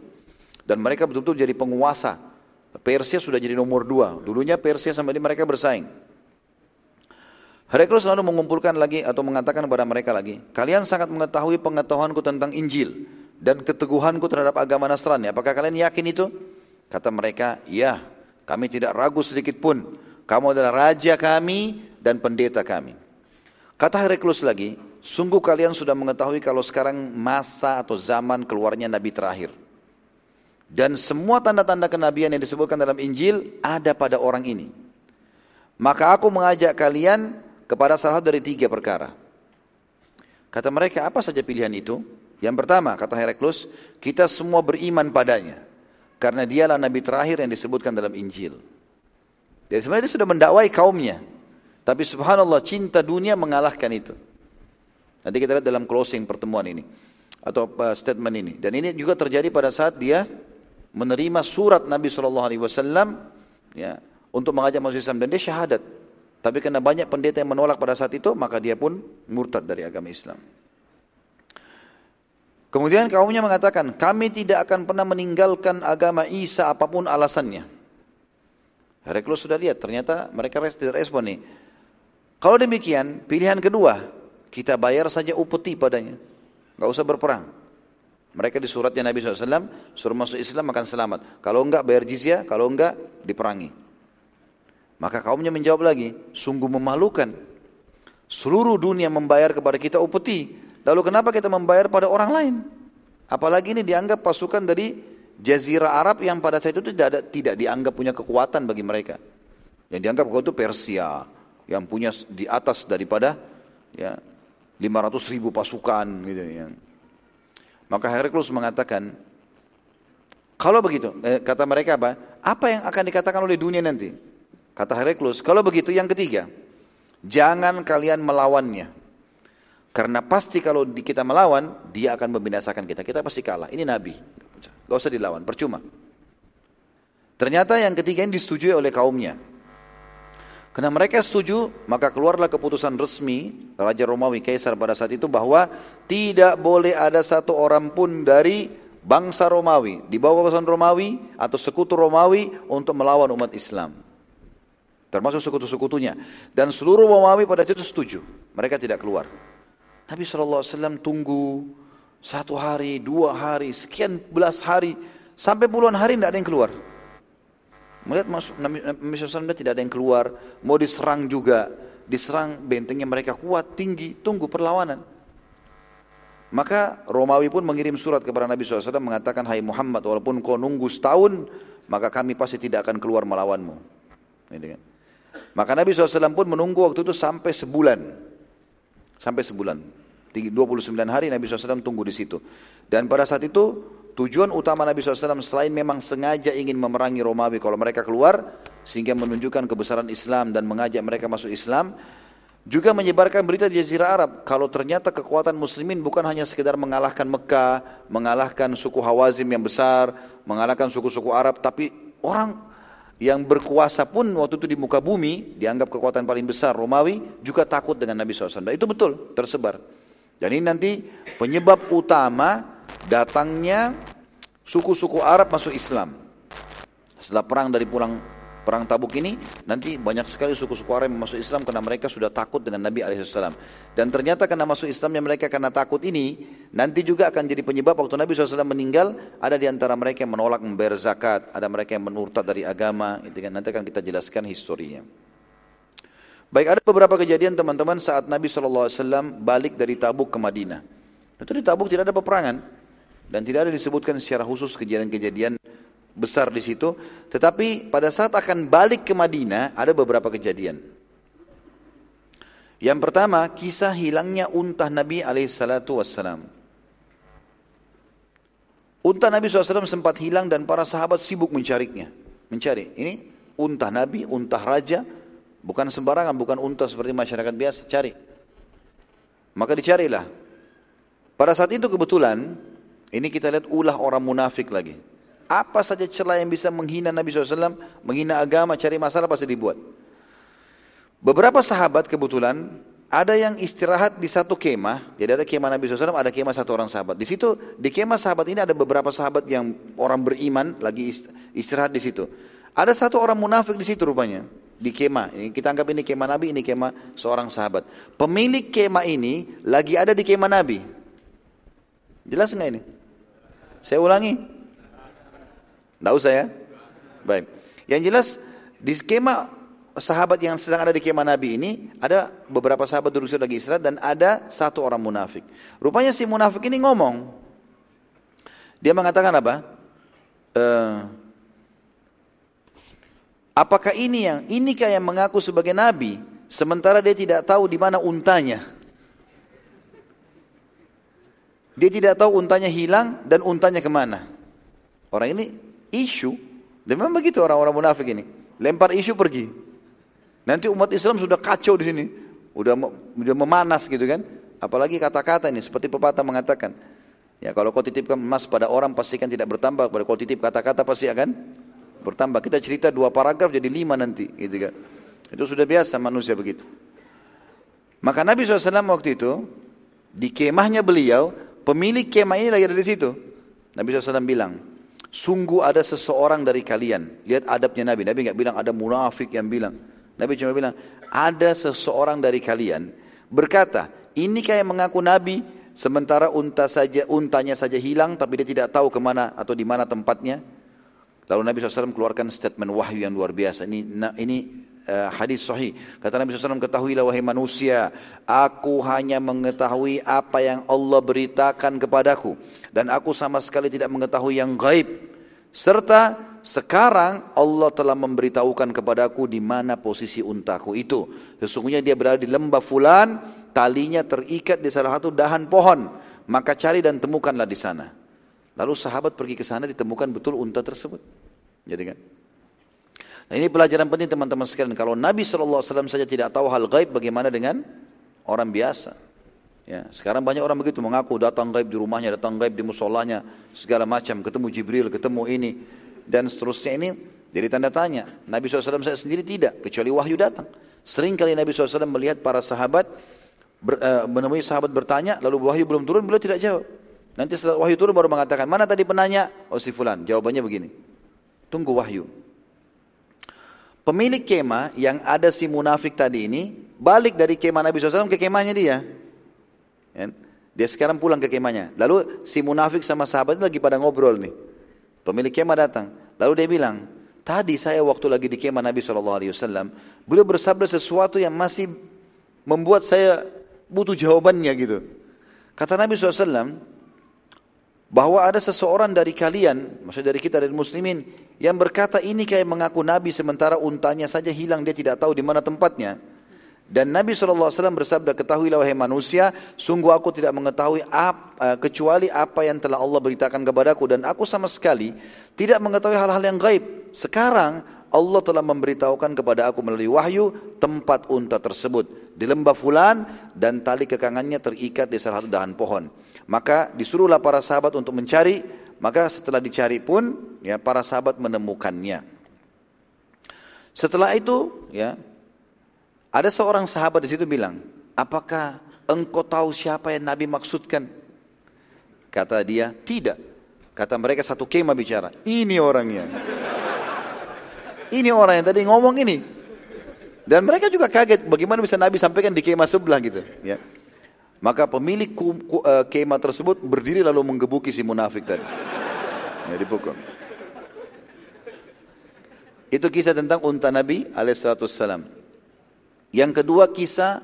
Dan mereka betul-betul jadi penguasa Persia sudah jadi nomor dua. Dulunya Persia sampai ini mereka bersaing. Heraklius selalu mengumpulkan lagi atau mengatakan kepada mereka lagi, kalian sangat mengetahui pengetahuanku tentang Injil dan keteguhanku terhadap agama Nasrani. Apakah kalian yakin itu? Kata mereka, ya, kami tidak ragu sedikit pun. Kamu adalah raja kami dan pendeta kami. Kata Heraklius lagi, sungguh kalian sudah mengetahui kalau sekarang masa atau zaman keluarnya Nabi terakhir. Dan semua tanda-tanda kenabian yang disebutkan dalam Injil ada pada orang ini. Maka aku mengajak kalian kepada salah satu dari tiga perkara. Kata mereka, apa saja pilihan itu? Yang pertama, kata Heraklus, kita semua beriman padanya. Karena dialah nabi terakhir yang disebutkan dalam Injil. Jadi sebenarnya dia sudah mendakwai kaumnya. Tapi subhanallah cinta dunia mengalahkan itu. Nanti kita lihat dalam closing pertemuan ini. Atau uh, statement ini. Dan ini juga terjadi pada saat dia menerima surat Nabi Shallallahu Alaihi Wasallam ya untuk mengajak masuk Islam dan dia syahadat. Tapi karena banyak pendeta yang menolak pada saat itu, maka dia pun murtad dari agama Islam. Kemudian kaumnya mengatakan, kami tidak akan pernah meninggalkan agama Isa apa pun alasannya. Heraklius sudah lihat, ternyata mereka tidak respon nih. Kalau demikian, pilihan kedua, kita bayar saja upeti padanya. Gak usah berperang. Mereka di suratnya Nabi SAW, suruh masuk Islam akan selamat. Kalau enggak bayar jizya, kalau enggak diperangi. Maka kaumnya menjawab lagi, sungguh memalukan. Seluruh dunia membayar kepada kita upeti. Lalu kenapa kita membayar pada orang lain? Apalagi ini dianggap pasukan dari Jazirah Arab yang pada saat itu tidak ada, tidak dianggap punya kekuatan bagi mereka. Yang dianggap kekuatan itu Persia, yang punya di atas daripada ya 500 ribu pasukan gitu ya. Maka Heraklius mengatakan, kalau begitu, eh, kata mereka apa? Apa yang akan dikatakan oleh dunia nanti? Kata Heraklius, kalau begitu yang ketiga, jangan kalian melawannya. Karena pasti kalau kita melawan, dia akan membinasakan kita. Kita pasti kalah. Ini Nabi. Gak usah dilawan, percuma. Ternyata yang ketiga ini disetujui oleh kaumnya. Karena mereka setuju, maka keluarlah keputusan resmi Raja Romawi Kaisar pada saat itu bahwa tidak boleh ada satu orang pun dari bangsa Romawi, di bawah kekuasaan Romawi atau sekutu Romawi untuk melawan umat Islam. Termasuk sekutu-sekutunya. Dan seluruh Romawi pada itu setuju. Mereka tidak keluar. Nabi SAW tunggu satu hari, dua hari, sekian belas hari, sampai puluhan hari tidak ada yang keluar. Melihat Nabi SAW tidak ada yang keluar, mau diserang juga, diserang bentengnya mereka kuat, tinggi, tunggu perlawanan. Maka Romawi pun mengirim surat kepada Nabi SAW mengatakan, Hai Muhammad, walaupun kau nunggu setahun, maka kami pasti tidak akan keluar melawanmu. Kan. Maka Nabi SAW pun menunggu waktu itu sampai sebulan. Sampai sebulan. 29 hari Nabi SAW tunggu di situ. Dan pada saat itu tujuan utama Nabi SAW selain memang sengaja ingin memerangi Romawi kalau mereka keluar sehingga menunjukkan kebesaran Islam dan mengajak mereka masuk Islam juga menyebarkan berita di Jazirah Arab kalau ternyata kekuatan muslimin bukan hanya sekedar mengalahkan Mekah, mengalahkan suku Hawazim yang besar, mengalahkan suku-suku Arab tapi orang yang berkuasa pun waktu itu di muka bumi dianggap kekuatan paling besar Romawi juga takut dengan Nabi SAW. Dan itu betul tersebar. Ini nanti penyebab utama datangnya suku-suku Arab masuk Islam. Setelah perang dari pulang perang Tabuk ini nanti banyak sekali suku-suku Arab yang masuk Islam karena mereka sudah takut dengan Nabi Alaihissalam. Dan ternyata karena masuk Islamnya mereka karena takut ini nanti juga akan jadi penyebab waktu Nabi SAW meninggal ada di antara mereka yang menolak membayar zakat, ada mereka yang menurtad dari agama. Itu kan nanti akan kita jelaskan historinya. Baik ada beberapa kejadian teman-teman saat Nabi SAW balik dari Tabuk ke Madinah. Itu di Tabuk tidak ada peperangan dan tidak ada disebutkan secara khusus kejadian-kejadian besar di situ. Tetapi pada saat akan balik ke Madinah ada beberapa kejadian. Yang pertama kisah hilangnya unta Nabi alaihissalatu wassalam. Unta Nabi SAW sempat hilang dan para sahabat sibuk mencarinya. Mencari. Ini unta Nabi, unta raja, Bukan sembarangan, bukan unta seperti masyarakat biasa, cari. Maka dicarilah. Pada saat itu kebetulan, ini kita lihat ulah orang munafik lagi. Apa saja celah yang bisa menghina Nabi SAW, menghina agama, cari masalah pasti dibuat. Beberapa sahabat kebetulan ada yang istirahat di satu kemah, jadi ada kemah Nabi SAW, ada kemah satu orang sahabat. Di situ, di kemah sahabat ini ada beberapa sahabat yang orang beriman lagi istirahat di situ. Ada satu orang munafik di situ rupanya di kemah. Kita anggap ini kemah Nabi, ini kemah seorang sahabat. Pemilik kemah ini lagi ada di kemah Nabi. Jelas nggak ini? Saya ulangi. Tidak usah ya? Baik. Yang jelas di kemah sahabat yang sedang ada di kemah Nabi ini ada beberapa sahabat duduk lagi istirahat dan ada satu orang munafik. Rupanya si munafik ini ngomong. Dia mengatakan apa? Uh, Apakah ini yang inikah yang mengaku sebagai nabi sementara dia tidak tahu di mana untanya? Dia tidak tahu untanya hilang dan untanya ke mana. Orang ini isu, dan memang begitu orang-orang munafik ini. Lempar isu pergi. Nanti umat Islam sudah kacau di sini, udah memanas gitu kan. Apalagi kata-kata ini seperti pepatah mengatakan, ya kalau kau titipkan emas pada orang pastikan tidak bertambah, kalau kau titip kata-kata pasti akan bertambah. Kita cerita dua paragraf jadi lima nanti, gitu kan. Itu sudah biasa manusia begitu. Maka Nabi SAW waktu itu, di kemahnya beliau, pemilik kemah ini lagi ada di situ. Nabi SAW bilang, sungguh ada seseorang dari kalian. Lihat adabnya Nabi. Nabi nggak bilang ada munafik yang bilang. Nabi cuma bilang, ada seseorang dari kalian berkata, ini kayak mengaku Nabi, sementara unta saja untanya saja hilang, tapi dia tidak tahu ke mana atau di mana tempatnya. Lalu Nabi SAW keluarkan statement wahyu yang luar biasa. Ini ini uh, hadis sahih. Kata Nabi SAW, ketahuilah wahai manusia, aku hanya mengetahui apa yang Allah beritakan kepadaku. Dan aku sama sekali tidak mengetahui yang gaib. Serta sekarang Allah telah memberitahukan kepadaku di mana posisi untaku itu. Sesungguhnya dia berada di lembah fulan, talinya terikat di salah satu dahan pohon. Maka cari dan temukanlah di sana. Lalu sahabat pergi ke sana ditemukan betul unta tersebut. Jadi kan? Ini pelajaran penting teman-teman sekalian. Kalau Nabi SAW saja tidak tahu hal gaib, bagaimana dengan orang biasa? Ya, sekarang banyak orang begitu mengaku datang gaib di rumahnya, datang gaib di musolanya, segala macam, ketemu Jibril, ketemu ini, dan seterusnya ini jadi tanda tanya. Nabi SAW saya sendiri tidak, kecuali wahyu datang. Sering kali Nabi SAW melihat para sahabat, ber, uh, menemui sahabat bertanya, lalu wahyu belum turun, beliau tidak jawab. Nanti setelah wahyu turun baru mengatakan, mana tadi penanya? Oh si fulan, jawabannya begini. Tunggu wahyu. Pemilik kemah yang ada si munafik tadi ini, balik dari kemah Nabi SAW ke kemahnya dia. Ya. Dia sekarang pulang ke kemahnya. Lalu si munafik sama sahabat lagi pada ngobrol nih. Pemilik kemah datang. Lalu dia bilang, tadi saya waktu lagi di kemah Nabi SAW, beliau bersabda sesuatu yang masih membuat saya butuh jawabannya gitu. Kata Nabi SAW, bahwa ada seseorang dari kalian, maksudnya dari kita dari muslimin, yang berkata ini kayak mengaku Nabi sementara untanya saja hilang dia tidak tahu di mana tempatnya. Dan Nabi SAW bersabda, ketahuilah wahai manusia, sungguh aku tidak mengetahui ap, uh, kecuali apa yang telah Allah beritakan kepadaku. Dan aku sama sekali tidak mengetahui hal-hal yang gaib. Sekarang Allah telah memberitahukan kepada aku melalui wahyu tempat unta tersebut. Di lembah fulan dan tali kekangannya terikat di salah satu dahan pohon. Maka disuruhlah para sahabat untuk mencari. Maka setelah dicari pun ya para sahabat menemukannya. Setelah itu ya ada seorang sahabat di situ bilang, apakah engkau tahu siapa yang Nabi maksudkan? Kata dia, tidak. Kata mereka satu kemah bicara, ini orangnya. Ini orang yang tadi ngomong ini. Dan mereka juga kaget bagaimana bisa Nabi sampaikan di kemah sebelah gitu. Ya. Maka pemilik uh, kemah tersebut berdiri lalu menggebuki si munafik tadi. Ya, dipukul. Itu kisah tentang unta Nabi alaihissalam. Yang kedua kisah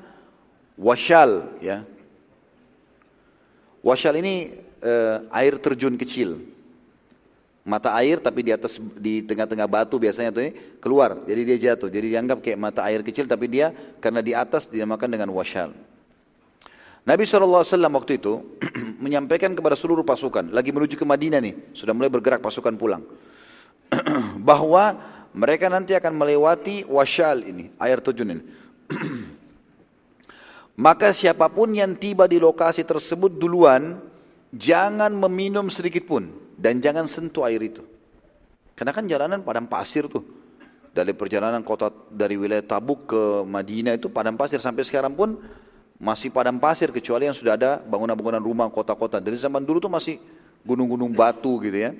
washal ya. Washal ini uh, air terjun kecil. Mata air tapi di atas di tengah-tengah batu biasanya tuh keluar. Jadi dia jatuh. Jadi dianggap kayak mata air kecil tapi dia karena di atas dinamakan dengan washal. Nabi SAW waktu itu menyampaikan kepada seluruh pasukan, lagi menuju ke Madinah nih, sudah mulai bergerak pasukan pulang. bahwa mereka nanti akan melewati washal ini, air terjun ini. Maka siapa pun yang tiba di lokasi tersebut duluan, jangan meminum sedikit pun dan jangan sentuh air itu. Karena kan jalanan padang pasir tuh. Dari perjalanan kota dari wilayah Tabuk ke Madinah itu padang pasir sampai sekarang pun masih padang pasir kecuali yang sudah ada bangunan-bangunan rumah kota-kota. Dari zaman dulu tuh masih gunung-gunung batu gitu ya.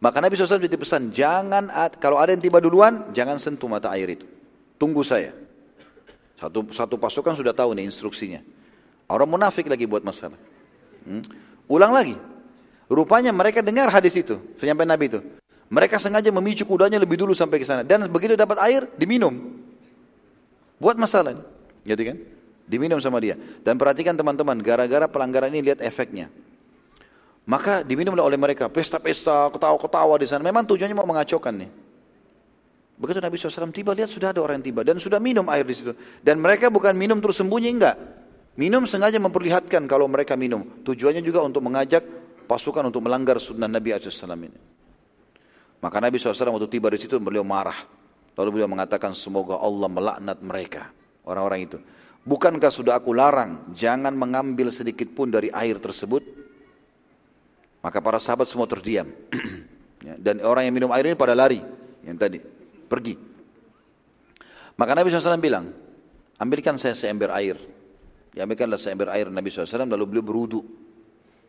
Maka Nabi SAW pesan, jangan kalau ada yang tiba duluan, jangan sentuh mata air itu. Tunggu saya. Satu, satu pasukan sudah tahu nih instruksinya. Orang munafik lagi buat masalah. Hmm? Ulang lagi. Rupanya mereka dengar hadis itu, penyampaian Nabi itu. Mereka sengaja memicu kudanya lebih dulu sampai ke sana. Dan begitu dapat air, diminum. Buat masalah. Gitu kan? Diminum sama dia. Dan perhatikan teman-teman, gara-gara pelanggaran ini lihat efeknya. Maka diminumlah oleh mereka, pesta-pesta, ketawa-ketawa di sana. Memang tujuannya mau mengacaukan nih. Begitu Nabi SAW tiba, lihat sudah ada orang yang tiba. Dan sudah minum air di situ. Dan mereka bukan minum terus sembunyi, enggak. Minum sengaja memperlihatkan kalau mereka minum. Tujuannya juga untuk mengajak pasukan untuk melanggar sunnah Nabi SAW ini. Maka Nabi SAW waktu tiba di situ beliau marah. Lalu beliau mengatakan semoga Allah melaknat mereka. Orang-orang itu. Bukankah sudah aku larang jangan mengambil sedikit pun dari air tersebut? Maka para sahabat semua terdiam. Ya, dan orang yang minum air ini pada lari. Yang tadi. Pergi. Maka Nabi SAW bilang, ambilkan saya seember air. Diambilkanlah seember air Nabi SAW lalu beliau berudu.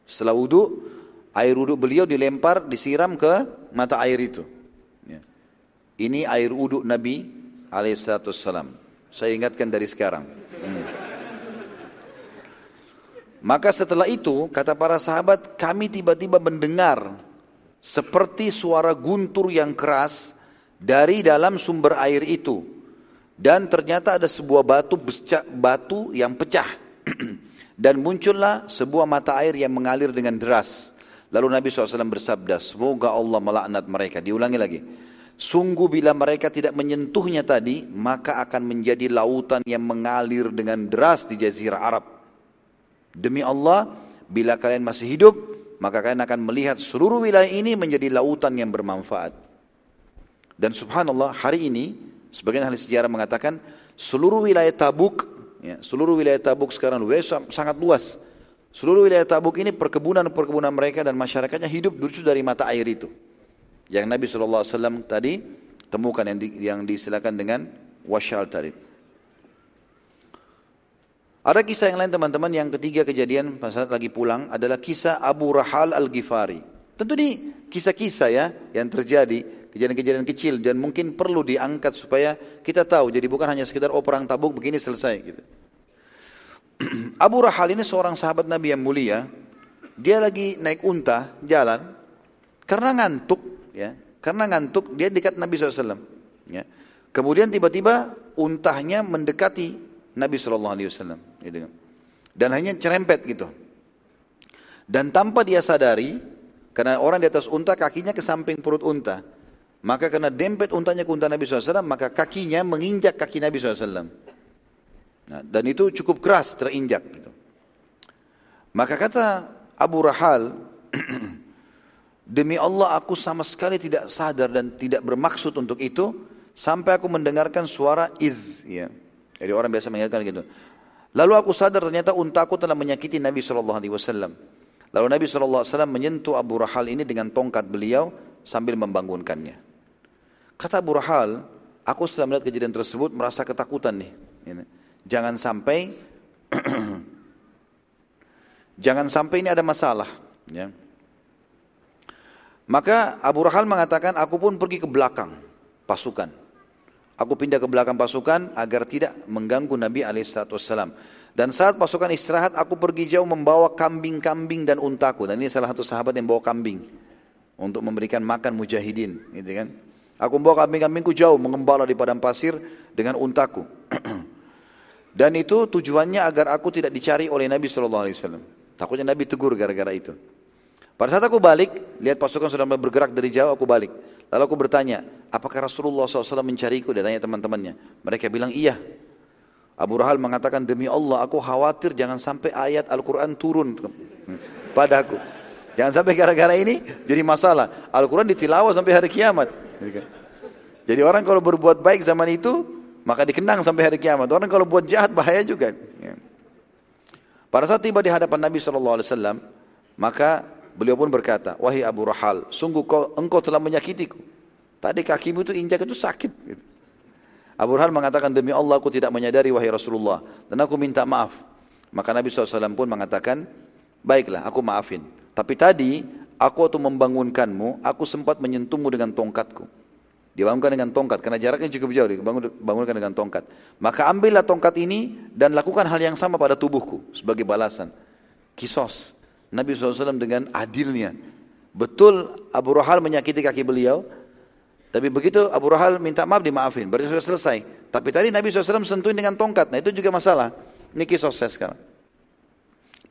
Setelah wudu, air wudu beliau dilempar, disiram ke mata air itu. Ya. Ini air wudu Nabi alaihissalam. Saya ingatkan dari sekarang. Hmm. Maka setelah itu, kata para sahabat, kami tiba-tiba mendengar seperti suara guntur yang keras dari dalam sumber air itu dan ternyata ada sebuah batu batu yang pecah dan muncullah sebuah mata air yang mengalir dengan deras Lalu Nabi SAW bersabda, semoga Allah melaknat mereka. Diulangi lagi. Sungguh bila mereka tidak menyentuhnya tadi, maka akan menjadi lautan yang mengalir dengan deras di jazirah Arab. Demi Allah, bila kalian masih hidup, maka kalian akan melihat seluruh wilayah ini menjadi lautan yang bermanfaat. Dan subhanallah, hari ini, sebagian ahli sejarah mengatakan, seluruh wilayah Tabuk, ya, seluruh wilayah Tabuk sekarang sangat luas. Seluruh wilayah Tabuk ini perkebunan-perkebunan mereka dan masyarakatnya hidup lucu dari mata air itu yang Nabi SAW tadi temukan yang, di, yang disilakan dengan wasyal tadi. Ada kisah yang lain teman-teman, yang ketiga kejadian pas saat lagi pulang adalah kisah Abu Rahal Al-Ghifari. Tentu ini kisah-kisah ya yang terjadi, kejadian-kejadian kecil dan mungkin perlu diangkat supaya kita tahu. Jadi bukan hanya sekedar oh perang tabuk begini selesai gitu. Abu Rahal ini seorang sahabat Nabi yang mulia. Dia lagi naik unta jalan karena ngantuk ya. Karena ngantuk dia dekat Nabi SAW ya. Kemudian tiba-tiba untahnya mendekati Nabi SAW gitu. dan hanya cerempet gitu. Dan tanpa dia sadari karena orang di atas unta kakinya ke samping perut unta. Maka karena dempet untanya ke unta Nabi SAW maka kakinya menginjak kaki Nabi SAW nah, dan itu cukup keras terinjak gitu. maka kata Abu Rahal Demi Allah aku sama sekali tidak sadar dan tidak bermaksud untuk itu sampai aku mendengarkan suara iz ya. Jadi orang biasa mengatakan gitu. Lalu aku sadar ternyata untaku telah menyakiti Nabi Shallallahu alaihi wasallam. Lalu Nabi wasallam menyentuh Abu Rahal ini dengan tongkat beliau sambil membangunkannya. Kata Abu Rahal, aku setelah melihat kejadian tersebut merasa ketakutan nih. Jangan sampai jangan sampai ini ada masalah, ya. Maka Abu Rahal mengatakan, aku pun pergi ke belakang pasukan. Aku pindah ke belakang pasukan agar tidak mengganggu Nabi SAW. Dan saat pasukan istirahat, aku pergi jauh membawa kambing-kambing dan untaku. Dan ini salah satu sahabat yang bawa kambing untuk memberikan makan mujahidin, gitu kan? Aku membawa kambing-kambingku jauh mengembala di padang pasir dengan untaku. dan itu tujuannya agar aku tidak dicari oleh Nabi SAW. Takutnya Nabi tegur gara-gara itu. Pada saat aku balik, lihat pasukan sudah bergerak dari jauh, aku balik. Lalu aku bertanya, apakah Rasulullah SAW mencariku? Dia tanya teman-temannya. Mereka bilang, iya. Abu Rahal mengatakan, demi Allah, aku khawatir jangan sampai ayat Al-Quran turun padaku. Jangan sampai gara-gara ini jadi masalah. Al-Quran ditilawah sampai hari kiamat. Jadi orang kalau berbuat baik zaman itu, maka dikenang sampai hari kiamat. Orang kalau buat jahat bahaya juga. Pada saat tiba di hadapan Nabi SAW, maka Beliau pun berkata, wahai Abu Rahal, sungguh kau, engkau telah menyakitiku. Tadi kakimu itu injak itu sakit. Gitu. Abu Rahal mengatakan, demi Allah aku tidak menyadari wahai Rasulullah. Dan aku minta maaf. Maka Nabi SAW pun mengatakan, baiklah aku maafin. Tapi tadi aku waktu membangunkanmu, aku sempat menyentuhmu dengan tongkatku. Dibangunkan dengan tongkat, karena jaraknya cukup jauh, dibangunkan dengan tongkat. Maka ambillah tongkat ini dan lakukan hal yang sama pada tubuhku sebagai balasan. Kisos. Nabi SAW dengan adilnya. Betul Abu Rahal menyakiti kaki beliau, tapi begitu Abu Rahal minta maaf dimaafin, berarti sudah selesai. Tapi tadi Nabi SAW sentuhin dengan tongkat, nah itu juga masalah. Ini kisah saya sekarang.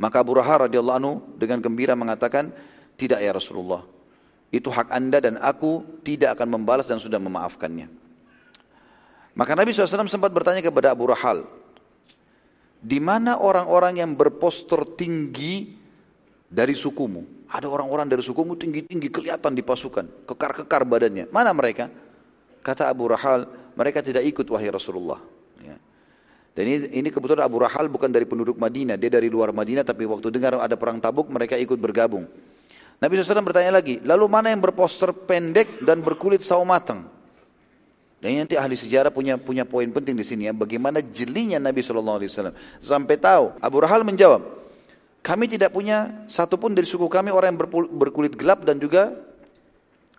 Maka Abu Rahal radhiyallahu anhu dengan gembira mengatakan, tidak ya Rasulullah. Itu hak anda dan aku tidak akan membalas dan sudah memaafkannya. Maka Nabi SAW sempat bertanya kepada Abu Rahal, di mana orang-orang yang berpostur tinggi dari sukumu. Ada orang-orang dari sukumu tinggi-tinggi kelihatan di pasukan, kekar-kekar badannya. Mana mereka? Kata Abu Rahal, mereka tidak ikut wahai Rasulullah. Ya. Dan ini, ini kebetulan Abu Rahal bukan dari penduduk Madinah, dia dari luar Madinah, tapi waktu dengar ada perang tabuk, mereka ikut bergabung. Nabi SAW bertanya lagi, lalu mana yang berposter pendek dan berkulit sawo matang? Dan nanti ahli sejarah punya punya poin penting di sini ya, bagaimana jelinya Nabi SAW. Sampai tahu, Abu Rahal menjawab, kami tidak punya satupun dari suku kami orang yang berkulit gelap dan juga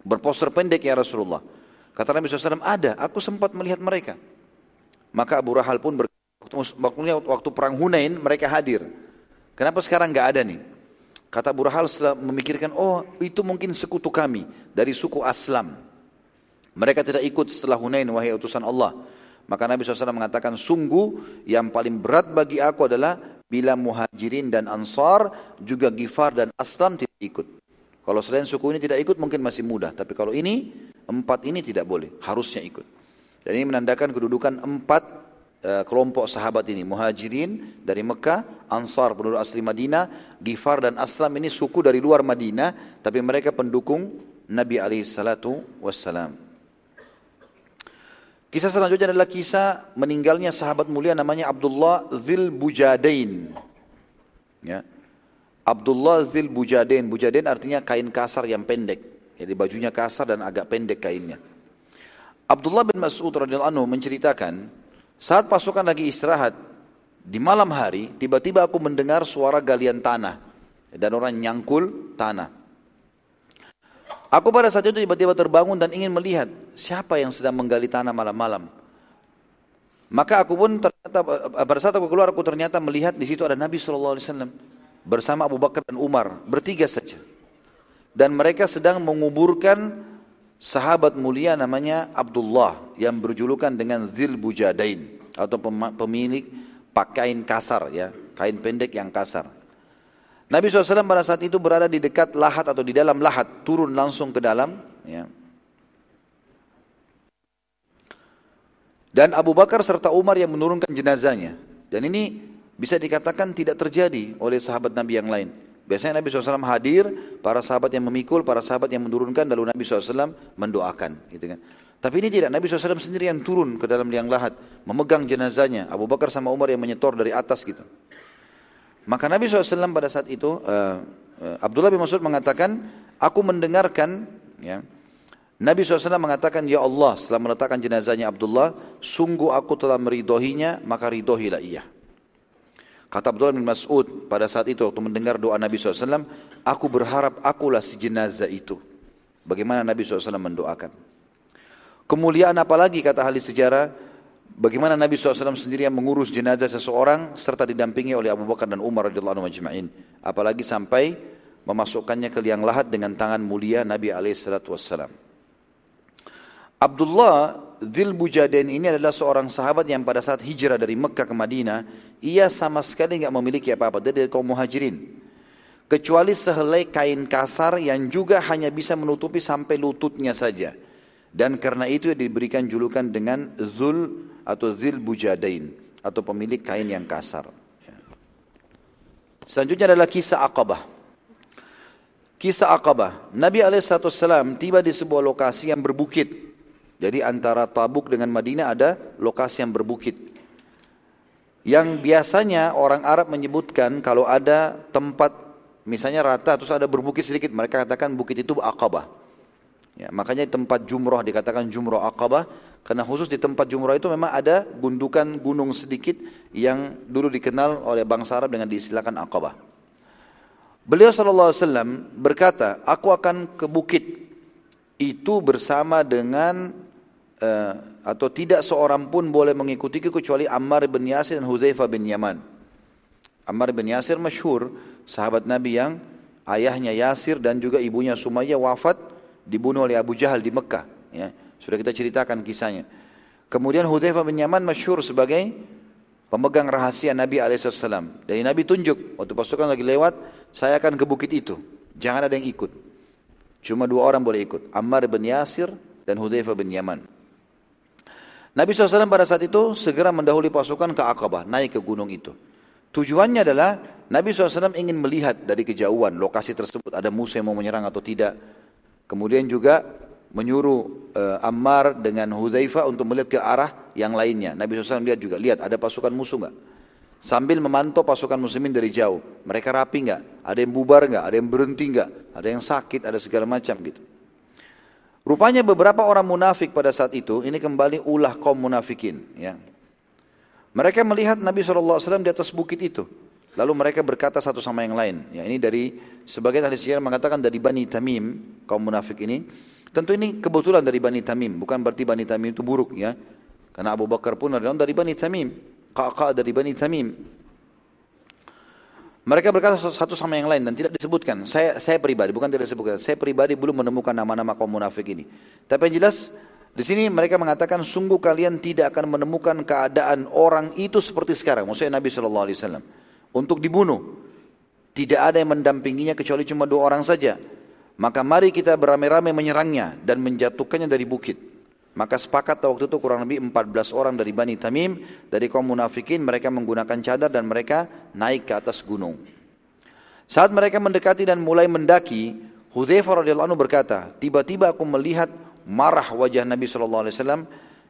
berposter pendek ya Rasulullah. Kata Nabi SAW, ada, aku sempat melihat mereka. Maka Abu Rahal pun berkata, waktu, perang Hunain mereka hadir. Kenapa sekarang nggak ada nih? Kata Abu Rahal setelah memikirkan, oh itu mungkin sekutu kami dari suku Aslam. Mereka tidak ikut setelah Hunain, wahai utusan Allah. Maka Nabi SAW mengatakan, sungguh yang paling berat bagi aku adalah bila muhajirin dan ansar juga gifar dan aslam tidak ikut. Kalau selain suku ini tidak ikut mungkin masih mudah. Tapi kalau ini, empat ini tidak boleh. Harusnya ikut. Dan ini menandakan kedudukan empat uh, kelompok sahabat ini. Muhajirin dari Mekah, Ansar penduduk asli Madinah, Gifar dan Aslam ini suku dari luar Madinah. Tapi mereka pendukung Nabi SAW. Kisah selanjutnya adalah kisah meninggalnya sahabat mulia namanya Abdullah Zil Bujadain. Ya. Abdullah Zil Bujadain. Bujadain artinya kain kasar yang pendek. Jadi bajunya kasar dan agak pendek kainnya. Abdullah bin Mas'ud radhiyallahu anhu menceritakan, saat pasukan lagi istirahat di malam hari, tiba-tiba aku mendengar suara galian tanah dan orang nyangkul tanah. Aku pada saat itu tiba-tiba terbangun dan ingin melihat siapa yang sedang menggali tanah malam-malam. Maka aku pun ternyata pada saat aku keluar aku ternyata melihat di situ ada Nabi Shallallahu Alaihi Wasallam bersama Abu Bakar dan Umar bertiga saja. Dan mereka sedang menguburkan sahabat mulia namanya Abdullah yang berjulukan dengan Zil Bujadain atau pemilik pakaian kasar ya kain pendek yang kasar. Nabi SAW pada saat itu berada di dekat lahat atau di dalam lahat, turun langsung ke dalam. Ya. Dan Abu Bakar serta Umar yang menurunkan jenazahnya. Dan ini bisa dikatakan tidak terjadi oleh sahabat Nabi yang lain. Biasanya Nabi SAW hadir, para sahabat yang memikul, para sahabat yang menurunkan, lalu Nabi SAW mendoakan. Gitu kan. Tapi ini tidak, Nabi SAW sendiri yang turun ke dalam liang lahat, memegang jenazahnya. Abu Bakar sama Umar yang menyetor dari atas gitu. Maka Nabi SAW pada saat itu, uh, uh, Abdullah bin Mas'ud mengatakan, aku mendengarkan, ya, Nabi SAW mengatakan, Ya Allah, setelah meletakkan jenazahnya Abdullah, sungguh aku telah meridohinya, maka ridohilah ia. Kata Abdullah bin Mas'ud pada saat itu, waktu mendengar doa Nabi SAW, aku berharap akulah si jenazah itu. Bagaimana Nabi SAW mendoakan. Kemuliaan apalagi kata ahli sejarah, Bagaimana Nabi SAW sendiri yang mengurus jenazah seseorang serta didampingi oleh Abu Bakar dan Umar radhiyallahu anhu majma'in. Apalagi sampai memasukkannya ke liang lahat dengan tangan mulia Nabi SAW. Abdullah Dhil Bujadain ini adalah seorang sahabat yang pada saat hijrah dari Mekah ke Madinah, ia sama sekali tidak memiliki apa-apa. Dia dari kaum muhajirin. Kecuali sehelai kain kasar yang juga hanya bisa menutupi sampai lututnya saja. Dan karena itu diberikan julukan dengan Zul atau Zil Bujadain atau pemilik kain yang kasar. Ya. Selanjutnya adalah kisah Aqabah. Kisah Aqabah. Nabi SAW tiba di sebuah lokasi yang berbukit. Jadi antara Tabuk dengan Madinah ada lokasi yang berbukit. Yang biasanya orang Arab menyebutkan kalau ada tempat misalnya rata terus ada berbukit sedikit mereka katakan bukit itu Aqabah. Ya, makanya tempat jumroh dikatakan jumroh akabah karena khusus di tempat jumroh itu memang ada gundukan gunung sedikit yang dulu dikenal oleh bangsa Arab dengan diistilahkan akabah. Beliau SAW berkata, aku akan ke bukit itu bersama dengan uh, atau tidak seorang pun boleh mengikutiku kecuali Ammar bin Yasir dan Hudzaifah bin Yaman. Ammar bin Yasir masyhur sahabat Nabi yang ayahnya Yasir dan juga ibunya Sumayyah wafat dibunuh oleh Abu Jahal di Mekah. Ya, sudah kita ceritakan kisahnya. Kemudian Hudzaifah bin Yaman masyhur sebagai pemegang rahasia Nabi Alaihissalam. Dari Nabi tunjuk waktu pasukan lagi lewat, saya akan ke bukit itu. Jangan ada yang ikut. Cuma dua orang boleh ikut. Ammar bin Yasir dan Hudzaifah bin Yaman. Nabi SAW pada saat itu segera mendahului pasukan ke Aqabah, naik ke gunung itu. Tujuannya adalah Nabi SAW ingin melihat dari kejauhan lokasi tersebut ada musuh yang mau menyerang atau tidak. Kemudian juga menyuruh uh, Ammar dengan Hudzaifah untuk melihat ke arah yang lainnya. Nabi SAW lihat juga, lihat ada pasukan musuh enggak? Sambil memantau pasukan muslimin dari jauh. Mereka rapi enggak? Ada yang bubar enggak? Ada yang berhenti enggak? Ada yang sakit? Ada segala macam gitu. Rupanya beberapa orang munafik pada saat itu, ini kembali ulah kaum munafikin. Ya. Mereka melihat Nabi SAW di atas bukit itu. Lalu mereka berkata satu sama yang lain. Ya, ini dari sebagian ahli sejarah mengatakan dari Bani Tamim, kaum munafik ini. Tentu ini kebetulan dari Bani Tamim, bukan berarti Bani Tamim itu buruk ya. Karena Abu Bakar pun adalah dari Bani Tamim, kakak dari Bani Tamim. Mereka berkata satu sama yang lain dan tidak disebutkan. Saya saya pribadi bukan tidak disebutkan. Saya pribadi belum menemukan nama-nama kaum munafik ini. Tapi yang jelas di sini mereka mengatakan sungguh kalian tidak akan menemukan keadaan orang itu seperti sekarang. Maksudnya Nabi Shallallahu Alaihi Wasallam untuk dibunuh. Tidak ada yang mendampinginya kecuali cuma dua orang saja. Maka mari kita beramai-ramai menyerangnya dan menjatuhkannya dari bukit. Maka sepakat waktu itu kurang lebih 14 orang dari Bani Tamim, dari kaum munafikin, mereka menggunakan cadar dan mereka naik ke atas gunung. Saat mereka mendekati dan mulai mendaki, Hudzaifah radhiyallahu anhu berkata, tiba-tiba aku melihat marah wajah Nabi sallallahu alaihi wasallam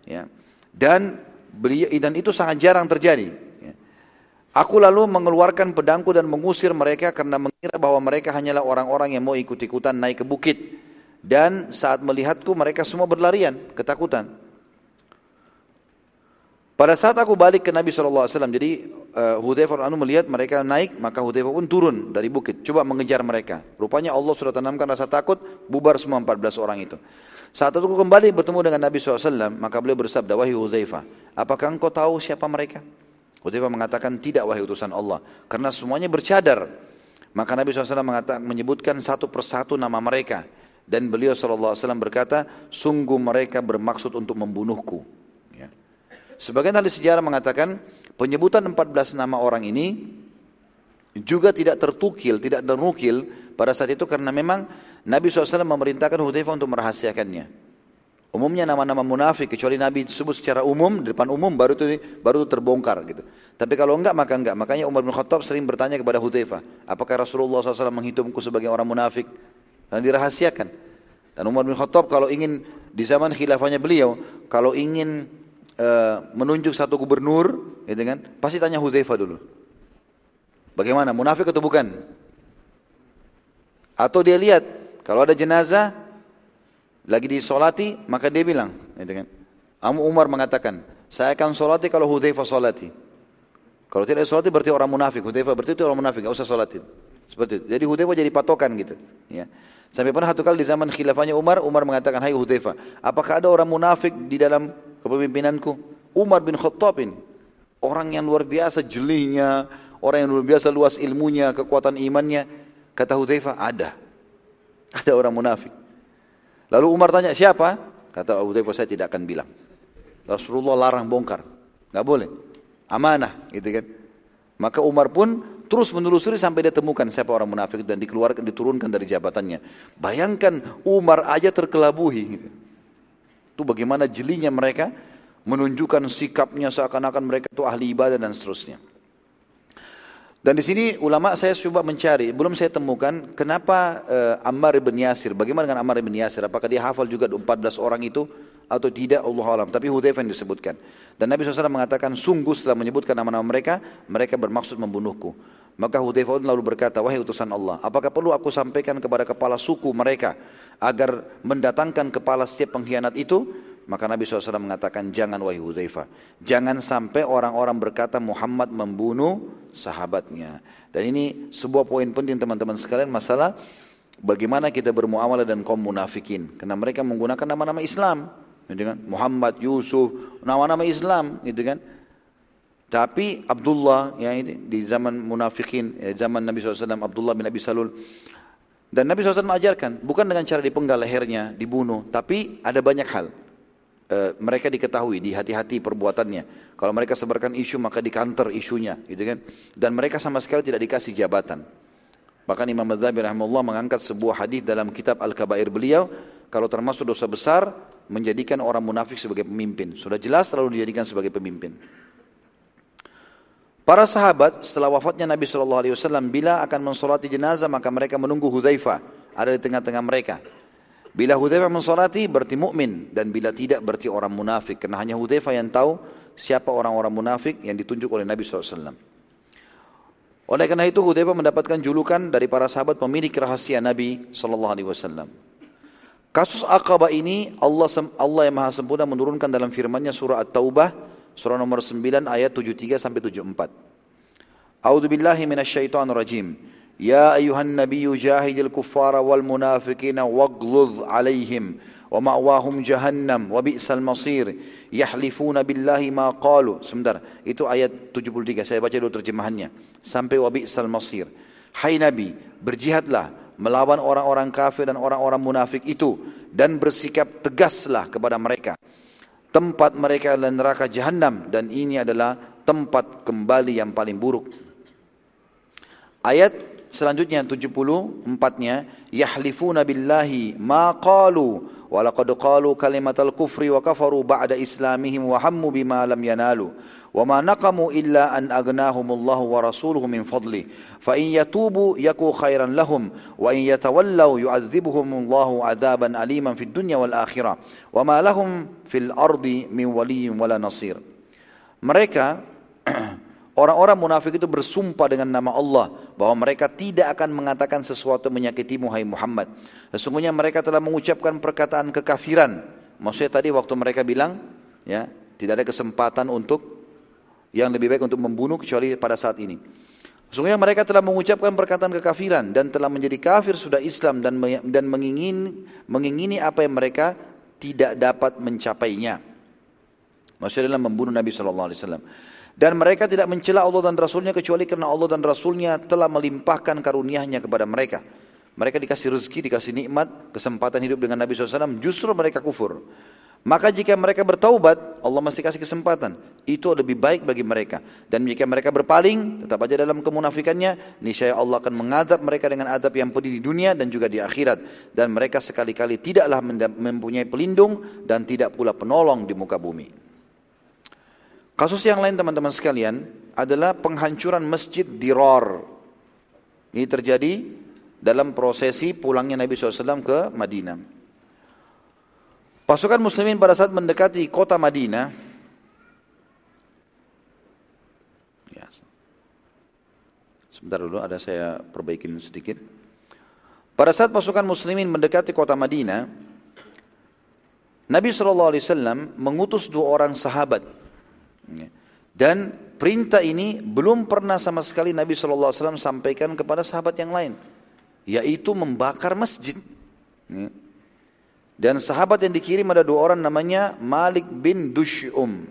ya. Dan beliau dan itu sangat jarang terjadi. Aku lalu mengeluarkan pedangku dan mengusir mereka karena mengira bahwa mereka hanyalah orang-orang yang mau ikut-ikutan naik ke bukit. Dan saat melihatku mereka semua berlarian, ketakutan. Pada saat aku balik ke Nabi SAW, jadi uh, Hudhaifah anu melihat mereka naik, maka Hudhaifah pun turun dari bukit, coba mengejar mereka. Rupanya Allah sudah tanamkan rasa takut, bubar semua 14 orang itu. Saat aku kembali bertemu dengan Nabi SAW, maka beliau bersabda, Wahai Hudhaifah, apakah engkau tahu siapa mereka? Hudzaifah mengatakan tidak wahai utusan Allah karena semuanya bercadar. Maka Nabi SAW mengatakan, menyebutkan satu persatu nama mereka dan beliau SAW berkata, sungguh mereka bermaksud untuk membunuhku. Ya. Sebagian ahli sejarah mengatakan penyebutan 14 nama orang ini juga tidak tertukil, tidak ternukil pada saat itu karena memang Nabi SAW memerintahkan Hudzaifah untuk merahasiakannya. Umumnya nama-nama munafik kecuali Nabi disebut secara umum di depan umum baru itu baru itu terbongkar gitu. Tapi kalau enggak maka enggak. Makanya Umar bin Khattab sering bertanya kepada Hudzaifah, apakah Rasulullah SAW menghitungku sebagai orang munafik? Dan dirahasiakan. Dan Umar bin Khattab kalau ingin di zaman khilafahnya beliau, kalau ingin uh, menunjuk satu gubernur, gitu kan, pasti tanya Hudzaifah dulu. Bagaimana munafik atau bukan? Atau dia lihat kalau ada jenazah lagi disolati, maka dia bilang, gitu kan. Amu Umar mengatakan, saya akan solati kalau Hudzaifah solati. Kalau tidak solati berarti orang munafik. Hudzaifah berarti itu orang munafik, enggak usah solatin. Seperti itu. Jadi Hudzaifah jadi patokan gitu. Ya. Sampai pernah satu kali di zaman khilafahnya Umar, Umar mengatakan, Hai Hudzaifah, apakah ada orang munafik di dalam kepemimpinanku? Umar bin Khattab ini. Orang yang luar biasa jelihnya, orang yang luar biasa luas ilmunya, kekuatan imannya. Kata Hudzaifah, ada. Ada orang munafik. Lalu Umar tanya siapa? Kata Abu Dhaifah saya tidak akan bilang. Rasulullah larang bongkar. Nggak boleh. Amanah gitu kan. Maka Umar pun terus menelusuri sampai dia temukan siapa orang munafik dan dikeluarkan diturunkan dari jabatannya. Bayangkan Umar aja terkelabuhi gitu. Itu bagaimana jelinya mereka menunjukkan sikapnya seakan-akan mereka itu ahli ibadah dan seterusnya. Dan di sini ulama saya coba mencari, belum saya temukan kenapa uh, Ammar bin Yasir, bagaimana dengan Ammar bin Yasir, apakah dia hafal juga 14 orang itu atau tidak Allah alam, tapi Hudzaifah yang disebutkan. Dan Nabi SAW mengatakan sungguh setelah menyebutkan nama-nama mereka, mereka bermaksud membunuhku. Maka Hudzaifah lalu berkata, wahai utusan Allah, apakah perlu aku sampaikan kepada kepala suku mereka agar mendatangkan kepala setiap pengkhianat itu? Maka Nabi SAW mengatakan, jangan wahai Hudzaifah. Jangan sampai orang-orang berkata Muhammad membunuh sahabatnya. Dan ini sebuah poin penting teman-teman sekalian masalah bagaimana kita bermuamalah dan kaum munafikin. Karena mereka menggunakan nama-nama Islam. Gitu kan? Muhammad, Yusuf, nama-nama Islam. Gitu kan? Tapi Abdullah ya ini di zaman munafikin, ya, zaman Nabi SAW, Abdullah bin Abi Salul. Dan Nabi SAW mengajarkan, bukan dengan cara dipenggal lehernya, dibunuh, tapi ada banyak hal. E, mereka diketahui, di hati-hati perbuatannya. Kalau mereka sebarkan isu maka dikanter isunya, gitu kan? Dan mereka sama sekali tidak dikasih jabatan. Bahkan Imam Madzhabi rahimahullah mengangkat sebuah hadis dalam kitab Al-Kabair beliau, kalau termasuk dosa besar menjadikan orang munafik sebagai pemimpin. Sudah jelas terlalu dijadikan sebagai pemimpin. Para sahabat setelah wafatnya Nabi SAW bila akan mensolati jenazah maka mereka menunggu Hudzaifah ada di tengah-tengah mereka. Bila Hudzaifah mensolati berarti mukmin dan bila tidak berarti orang munafik karena hanya Hudzaifah yang tahu siapa orang-orang munafik yang ditunjuk oleh Nabi SAW. Oleh karena itu Hudzaifah mendapatkan julukan dari para sahabat pemilik rahasia Nabi SAW. Kasus Aqabah ini Allah Allah yang Maha Sempurna menurunkan dalam firman-Nya surah At-Taubah surah nomor 9 ayat 73 sampai 74. A'udzu billahi minasyaitonir rajim. Jahidil kuffara wal munafiqina waghluz alaihim wa ma'wahum jahannam wa bi'sal masir yahlifuna billahi ma qalu. Sebentar itu ayat 73 saya baca dulu terjemahannya. Sampai wa bi'sal masir. Hai nabi berjihadlah melawan orang-orang kafir dan orang-orang munafik itu dan bersikap tegaslah kepada mereka. Tempat mereka adalah neraka jahanam dan ini adalah tempat kembali yang paling buruk. Ayat selanjutnya 74-nya yahlifuna billahi ma qalu wa laqad qalu kalimatal kufri wa kafaru ba'da islamihim wa hammu bima lam yanalu wa ma naqamu illa an aghnahumullahu wa rasuluhu min fadli fa in yatubu yaku khairan lahum wa in yatawallaw yu'adzibuhumullahu adzaban aliman fid dunya wal akhirah wa ma lahum fil ardi min waliyyin wala nasir mereka Orang-orang munafik itu bersumpah dengan nama Allah bahwa mereka tidak akan mengatakan sesuatu menyakiti Muhammad Muhammad. Sesungguhnya mereka telah mengucapkan perkataan kekafiran. Maksudnya tadi waktu mereka bilang, ya tidak ada kesempatan untuk yang lebih baik untuk membunuh kecuali pada saat ini. Sesungguhnya mereka telah mengucapkan perkataan kekafiran dan telah menjadi kafir sudah Islam dan dan mengingini, mengingini apa yang mereka tidak dapat mencapainya. Maksudnya dalam membunuh Nabi Shallallahu Alaihi Wasallam. Dan mereka tidak mencela Allah dan Rasulnya kecuali karena Allah dan Rasulnya telah melimpahkan karunia-Nya kepada mereka. Mereka dikasih rezeki, dikasih nikmat, kesempatan hidup dengan Nabi SAW, justru mereka kufur. Maka jika mereka bertaubat, Allah masih kasih kesempatan. Itu lebih baik bagi mereka. Dan jika mereka berpaling, tetap aja dalam kemunafikannya, niscaya Allah akan mengadab mereka dengan adab yang pedih di dunia dan juga di akhirat. Dan mereka sekali-kali tidaklah mempunyai pelindung dan tidak pula penolong di muka bumi. Kasus yang lain teman-teman sekalian adalah penghancuran masjid di Ror. Ini terjadi dalam prosesi pulangnya Nabi SAW ke Madinah. Pasukan muslimin pada saat mendekati kota Madinah, ya. sebentar dulu ada saya perbaikin sedikit. Pada saat pasukan muslimin mendekati kota Madinah, Nabi SAW mengutus dua orang sahabat. Dan perintah ini belum pernah sama sekali Nabi SAW sampaikan kepada sahabat yang lain. Yaitu membakar masjid. Ya. Dan sahabat yang dikirim ada dua orang namanya Malik bin Dush'um.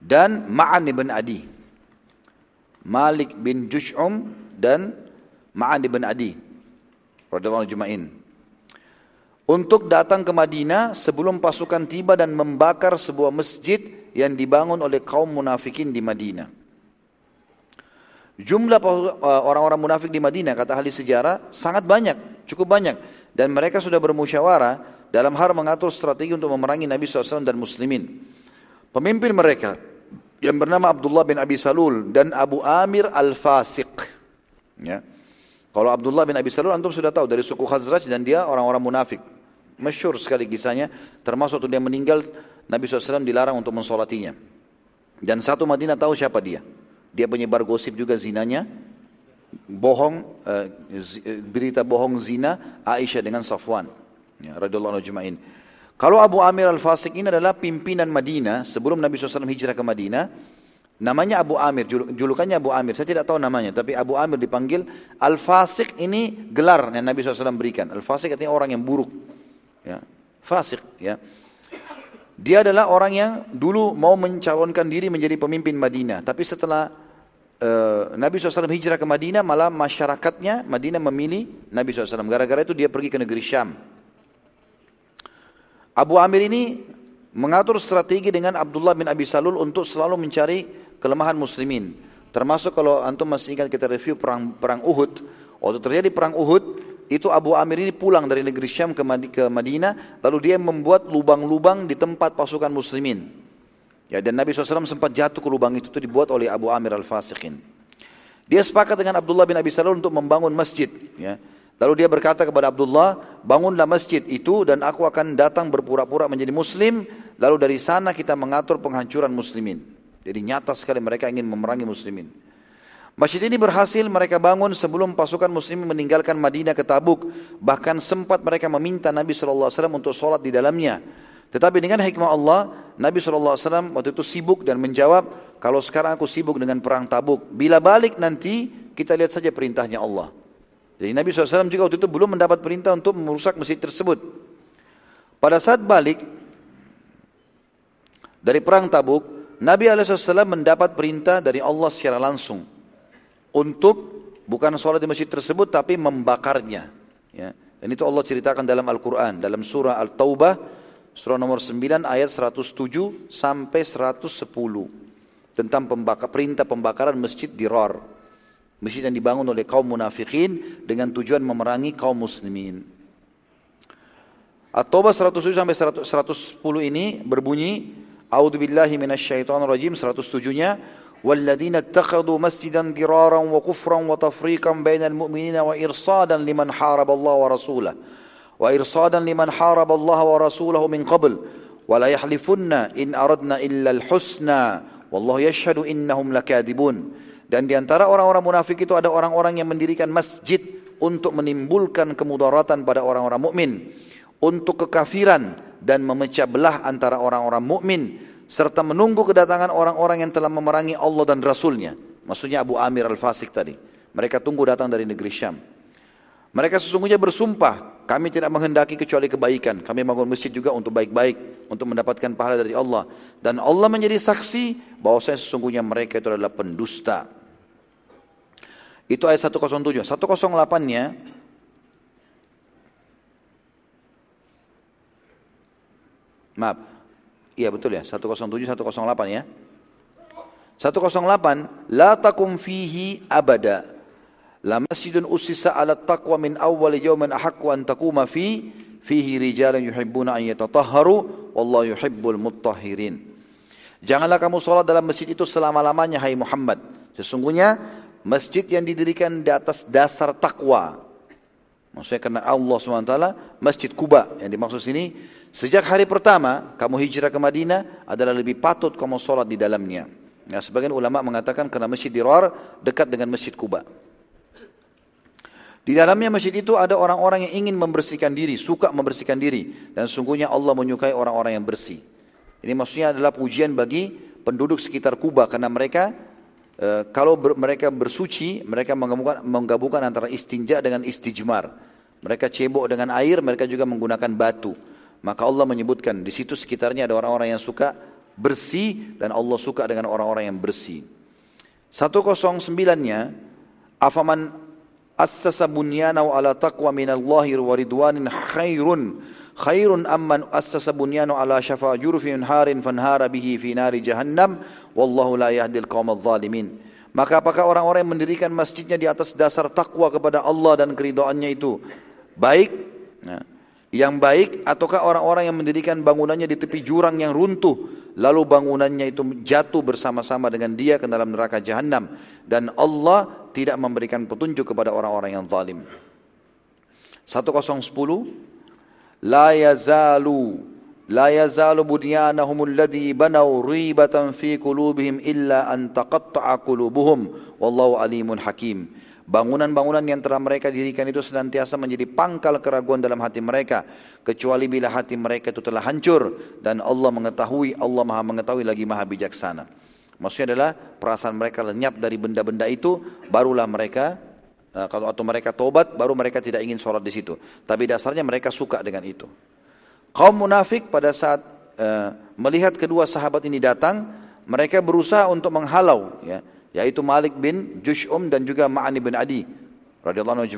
Dan Ma'an bin Adi. Malik bin Dush'um dan Ma'an bin Adi. Radiyallahu Juma'in untuk datang ke Madinah sebelum pasukan tiba dan membakar sebuah masjid yang dibangun oleh kaum munafikin di Madinah. Jumlah uh, orang-orang munafik di Madinah kata ahli sejarah sangat banyak, cukup banyak dan mereka sudah bermusyawarah dalam hal mengatur strategi untuk memerangi Nabi SAW dan muslimin. Pemimpin mereka yang bernama Abdullah bin Abi Salul dan Abu Amir Al-Fasiq. Ya. Kalau Abdullah bin Abi Salul antum sudah tahu dari suku Khazraj dan dia orang-orang munafik. Masyur sekali kisahnya, termasuk waktu dia meninggal, Nabi SAW dilarang untuk mensolatinya. Dan satu Madinah tahu siapa dia. Dia penyebar gosip juga zinanya, bohong, uh, berita bohong zina Aisyah dengan Safwan. Ya, radhiyallahu anhu Kalau Abu Amir Al-Fasik ini adalah pimpinan Madinah sebelum Nabi SAW hijrah ke Madinah, Namanya Abu Amir, julukannya Abu Amir. Saya tidak tahu namanya, tapi Abu Amir dipanggil Al-Fasik ini gelar yang Nabi SAW berikan. Al-Fasik artinya orang yang buruk ya, fasik ya. Dia adalah orang yang dulu mau mencalonkan diri menjadi pemimpin Madinah, tapi setelah uh, Nabi SAW hijrah ke Madinah, malah masyarakatnya Madinah memilih Nabi SAW. Gara-gara itu dia pergi ke negeri Syam. Abu Amir ini mengatur strategi dengan Abdullah bin Abi Salul untuk selalu mencari kelemahan muslimin. Termasuk kalau antum masih ingat kita review perang perang Uhud, waktu terjadi perang Uhud, itu Abu Amir ini pulang dari negeri Syam ke Madinah, lalu dia membuat lubang-lubang di tempat pasukan muslimin. Ya, dan Nabi SAW sempat jatuh ke lubang itu, itu dibuat oleh Abu Amir al-Fasikin. Dia sepakat dengan Abdullah bin Abi Salul untuk membangun masjid. Ya. Lalu dia berkata kepada Abdullah, bangunlah masjid itu dan aku akan datang berpura-pura menjadi muslim, lalu dari sana kita mengatur penghancuran muslimin. Jadi nyata sekali mereka ingin memerangi muslimin. Masjid ini berhasil mereka bangun sebelum pasukan muslim meninggalkan Madinah ke Tabuk. Bahkan sempat mereka meminta Nabi SAW untuk sholat di dalamnya. Tetapi dengan hikmah Allah, Nabi SAW waktu itu sibuk dan menjawab, kalau sekarang aku sibuk dengan perang Tabuk, bila balik nanti kita lihat saja perintahnya Allah. Jadi Nabi SAW juga waktu itu belum mendapat perintah untuk merusak masjid tersebut. Pada saat balik dari perang Tabuk, Nabi SAW mendapat perintah dari Allah secara langsung untuk bukan sholat di masjid tersebut tapi membakarnya. Ya. Dan itu Allah ceritakan dalam Al-Quran, dalam surah Al-Taubah, surah nomor 9 ayat 107 sampai 110 tentang pembakar, perintah pembakaran masjid di Rar. Masjid yang dibangun oleh kaum munafikin dengan tujuan memerangi kaum muslimin. At-Taubah 107 sampai 110 ini berbunyi A'udzu billahi minasyaitonir rajim 107-nya والذين اتخذوا مسجدا ضرارا وكفرا وتفريقا بين المؤمنين وإرصادا لمن حارب الله ورسوله وإرصادا لمن حارب الله ورسوله من قبل ولا يحلفن إن أردنا إلا الحسنى والله يشهد إنهم لكاذبون dan di antara orang-orang munafik itu ada orang-orang yang mendirikan masjid untuk menimbulkan kemudaratan pada orang-orang mukmin, untuk kekafiran dan memecah belah antara orang-orang mukmin serta menunggu kedatangan orang-orang yang telah memerangi Allah dan Rasulnya. Maksudnya Abu Amir al-Fasik tadi. Mereka tunggu datang dari negeri Syam. Mereka sesungguhnya bersumpah, kami tidak menghendaki kecuali kebaikan. Kami bangun masjid juga untuk baik-baik, untuk mendapatkan pahala dari Allah. Dan Allah menjadi saksi bahwa saya sesungguhnya mereka itu adalah pendusta. Itu ayat 107. 108-nya Maaf. Iya betul ya. 107 108 ya. 108 la takum fihi abada. La masjidun usisa ala taqwa min awwal yawmin ahaqqu an taquma fi fihi rijalan yuhibbuna an yatatahharu wallahu yuhibbul mutahhirin. Janganlah kamu sholat dalam masjid itu selama-lamanya hai Muhammad. Sesungguhnya masjid yang didirikan di atas dasar takwa. Maksudnya karena Allah SWT, Masjid Kuba yang dimaksud sini, sejak hari pertama kamu hijrah ke Madinah adalah lebih patut kamu sholat di dalamnya. Ya, sebagian ulama mengatakan karena Masjid Dirar dekat dengan Masjid Kuba. Di dalamnya masjid itu ada orang-orang yang ingin membersihkan diri, suka membersihkan diri. Dan sungguhnya Allah menyukai orang-orang yang bersih. Ini maksudnya adalah pujian bagi penduduk sekitar Kuba karena mereka Eh, kalau ber, mereka bersuci, mereka menggabungkan, menggabungkan antara istinja dengan istijmar. Mereka cebok dengan air, mereka juga menggunakan batu. Maka Allah menyebutkan di situ sekitarnya ada orang-orang yang suka bersih dan Allah suka dengan orang-orang yang bersih. 109-nya afaman assasa bunyanahu ala taqwa minallahi wa ridwanin khairun khairun amman assasa bunyanahu ala syafa jurfin harin fanhara bihi fi nari jahannam wallahu la yahdil qaumadh zalimin. Maka apakah orang-orang yang mendirikan masjidnya di atas dasar takwa kepada Allah dan keridhaannya itu baik? Nah, yang baik ataukah orang-orang yang mendirikan bangunannya di tepi jurang yang runtuh lalu bangunannya itu jatuh bersama-sama dengan dia ke dalam neraka jahanam dan Allah tidak memberikan petunjuk kepada orang-orang yang zalim. 1010 la yazalu la yazalu bunyanahum alladhi banaw ribatan fi qulubihim illa an taqatta'a qulubuhum. Wallahu alimun hakim. Bangunan-bangunan yang telah mereka dirikan itu senantiasa menjadi pangkal keraguan dalam hati mereka. Kecuali bila hati mereka itu telah hancur. Dan Allah mengetahui, Allah maha mengetahui lagi maha bijaksana. Maksudnya adalah perasaan mereka lenyap dari benda-benda itu. Barulah mereka, eh, kalau atau mereka tobat, baru mereka tidak ingin sholat di situ. Tapi dasarnya mereka suka dengan itu. Kaum munafik pada saat uh, melihat kedua sahabat ini datang, mereka berusaha untuk menghalau, ya, yaitu Malik bin Jush'um dan juga Ma'ani bin Adi radhiyallahu anhu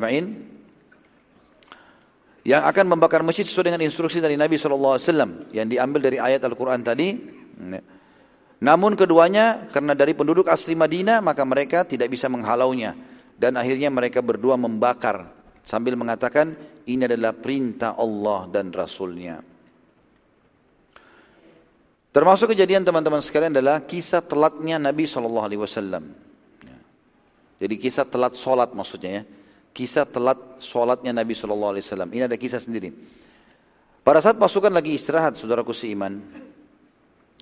yang akan membakar masjid sesuai dengan instruksi dari Nabi SAW yang diambil dari ayat Al-Quran tadi. Namun keduanya karena dari penduduk asli Madinah maka mereka tidak bisa menghalaunya dan akhirnya mereka berdua membakar sambil mengatakan ini adalah perintah Allah dan Rasulnya. Termasuk kejadian teman-teman sekalian adalah kisah telatnya Nabi Shallallahu Alaihi Wasallam. Ya. Jadi kisah telat solat maksudnya ya. Kisah telat solatnya Nabi Shallallahu Alaihi Wasallam. Ini ada kisah sendiri. Pada saat pasukan lagi istirahat, saudaraku seiman,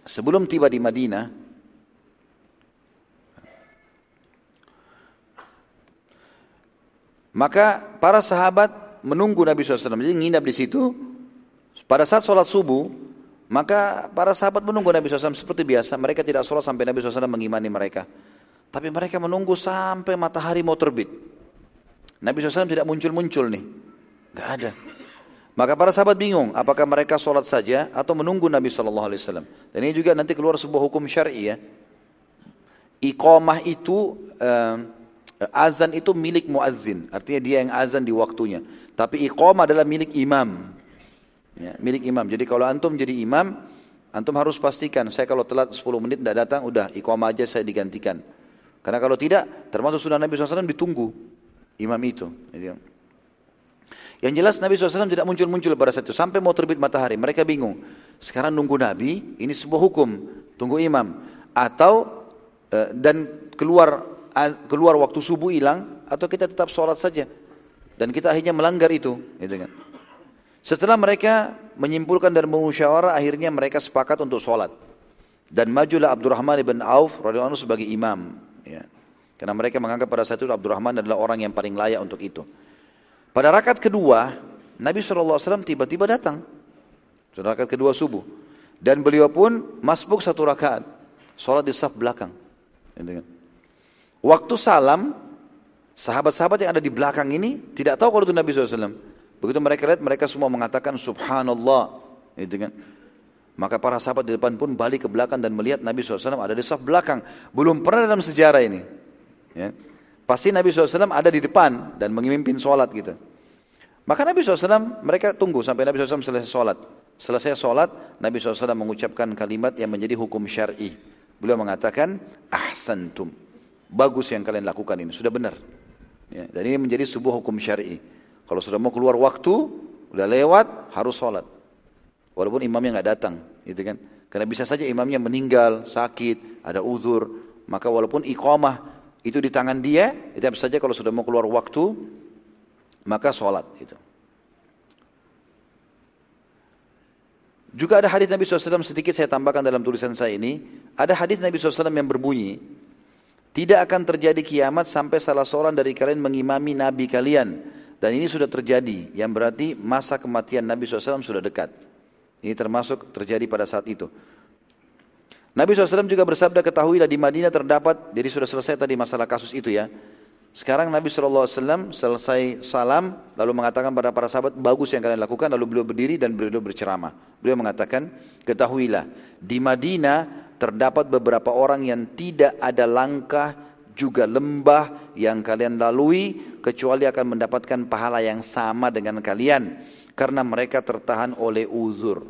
sebelum tiba di Madinah, maka para sahabat menunggu Nabi SAW. Jadi nginap di situ. Pada saat sholat subuh, maka para sahabat menunggu Nabi SAW seperti biasa. Mereka tidak sholat sampai Nabi SAW mengimani mereka. Tapi mereka menunggu sampai matahari mau terbit. Nabi SAW tidak muncul-muncul nih. Gak ada. Maka para sahabat bingung, apakah mereka sholat saja atau menunggu Nabi SAW. Dan ini juga nanti keluar sebuah hukum syari ya. Iqamah itu, uh, azan itu milik muazzin. Artinya dia yang azan di waktunya. Tapi iqamah adalah milik imam. Ya, milik imam. Jadi kalau antum jadi imam, antum harus pastikan, saya kalau telat 10 menit tidak datang, udah iqamah aja saya digantikan. Karena kalau tidak, termasuk sunnah Nabi SAW ditunggu imam itu. Gitu. Yang jelas Nabi SAW tidak muncul-muncul pada saat itu. Sampai mau terbit matahari. Mereka bingung. Sekarang nunggu Nabi, ini sebuah hukum. Tunggu imam. Atau, eh, dan keluar keluar waktu subuh hilang, atau kita tetap sholat saja. Dan kita akhirnya melanggar itu. Gitu kan. Setelah mereka menyimpulkan dan mengusyawara, akhirnya mereka sepakat untuk sholat. Dan majulah Abdurrahman ibn Auf radhiyallahu sebagai imam. Ya. Karena mereka menganggap pada saat itu Abdurrahman adalah orang yang paling layak untuk itu. Pada rakaat kedua, Nabi SAW tiba-tiba datang. Pada rakaat kedua subuh. Dan beliau pun masbuk satu rakaat. Sholat di saf belakang. Gitu kan. Waktu salam, sahabat-sahabat yang ada di belakang ini tidak tahu kalau itu Nabi SAW. Begitu mereka lihat, mereka semua mengatakan Subhanallah. Gitu kan. Maka para sahabat di depan pun balik ke belakang dan melihat Nabi SAW ada di saf belakang. Belum pernah dalam sejarah ini. Ya. Pasti Nabi SAW ada di depan dan memimpin sholat gitu. Maka Nabi SAW mereka tunggu sampai Nabi SAW selesai sholat. Selesai sholat, Nabi SAW mengucapkan kalimat yang menjadi hukum syar'i. Beliau mengatakan, ahsantum. Bagus yang kalian lakukan ini, sudah benar. Ya, dan ini menjadi sebuah hukum syar'i. Kalau sudah mau keluar waktu, udah lewat, harus sholat. Walaupun imamnya nggak datang, gitu kan? Karena bisa saja imamnya meninggal, sakit, ada uzur, maka walaupun iqamah itu di tangan dia, itu saja kalau sudah mau keluar waktu, maka sholat itu. Juga ada hadis Nabi SAW sedikit saya tambahkan dalam tulisan saya ini. Ada hadis Nabi SAW yang berbunyi, tidak akan terjadi kiamat sampai salah seorang dari kalian mengimami Nabi kalian. Dan ini sudah terjadi, yang berarti masa kematian Nabi SAW sudah dekat. Ini termasuk terjadi pada saat itu. Nabi SAW juga bersabda ketahuilah di Madinah terdapat, jadi sudah selesai tadi masalah kasus itu ya. Sekarang Nabi SAW selesai salam lalu mengatakan pada para sahabat bagus yang kalian lakukan lalu beliau berdiri dan beliau berceramah. Beliau mengatakan ketahuilah di Madinah terdapat beberapa orang yang tidak ada langkah juga lembah yang kalian lalui kecuali akan mendapatkan pahala yang sama dengan kalian karena mereka tertahan oleh uzur.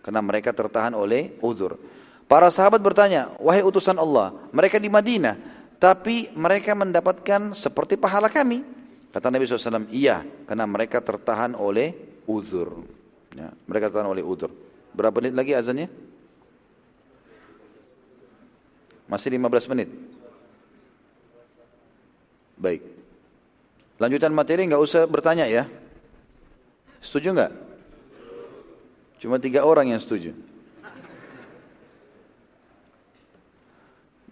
Karena mereka tertahan oleh uzur. Para sahabat bertanya, wahai utusan Allah, mereka di Madinah, tapi mereka mendapatkan seperti pahala kami. Kata Nabi SAW, iya, karena mereka tertahan oleh uzur. Ya, mereka tertahan oleh uzur. Berapa menit lagi azannya? Masih 15 menit. Baik. Lanjutan materi nggak usah bertanya ya. Setuju nggak? Cuma tiga orang yang setuju.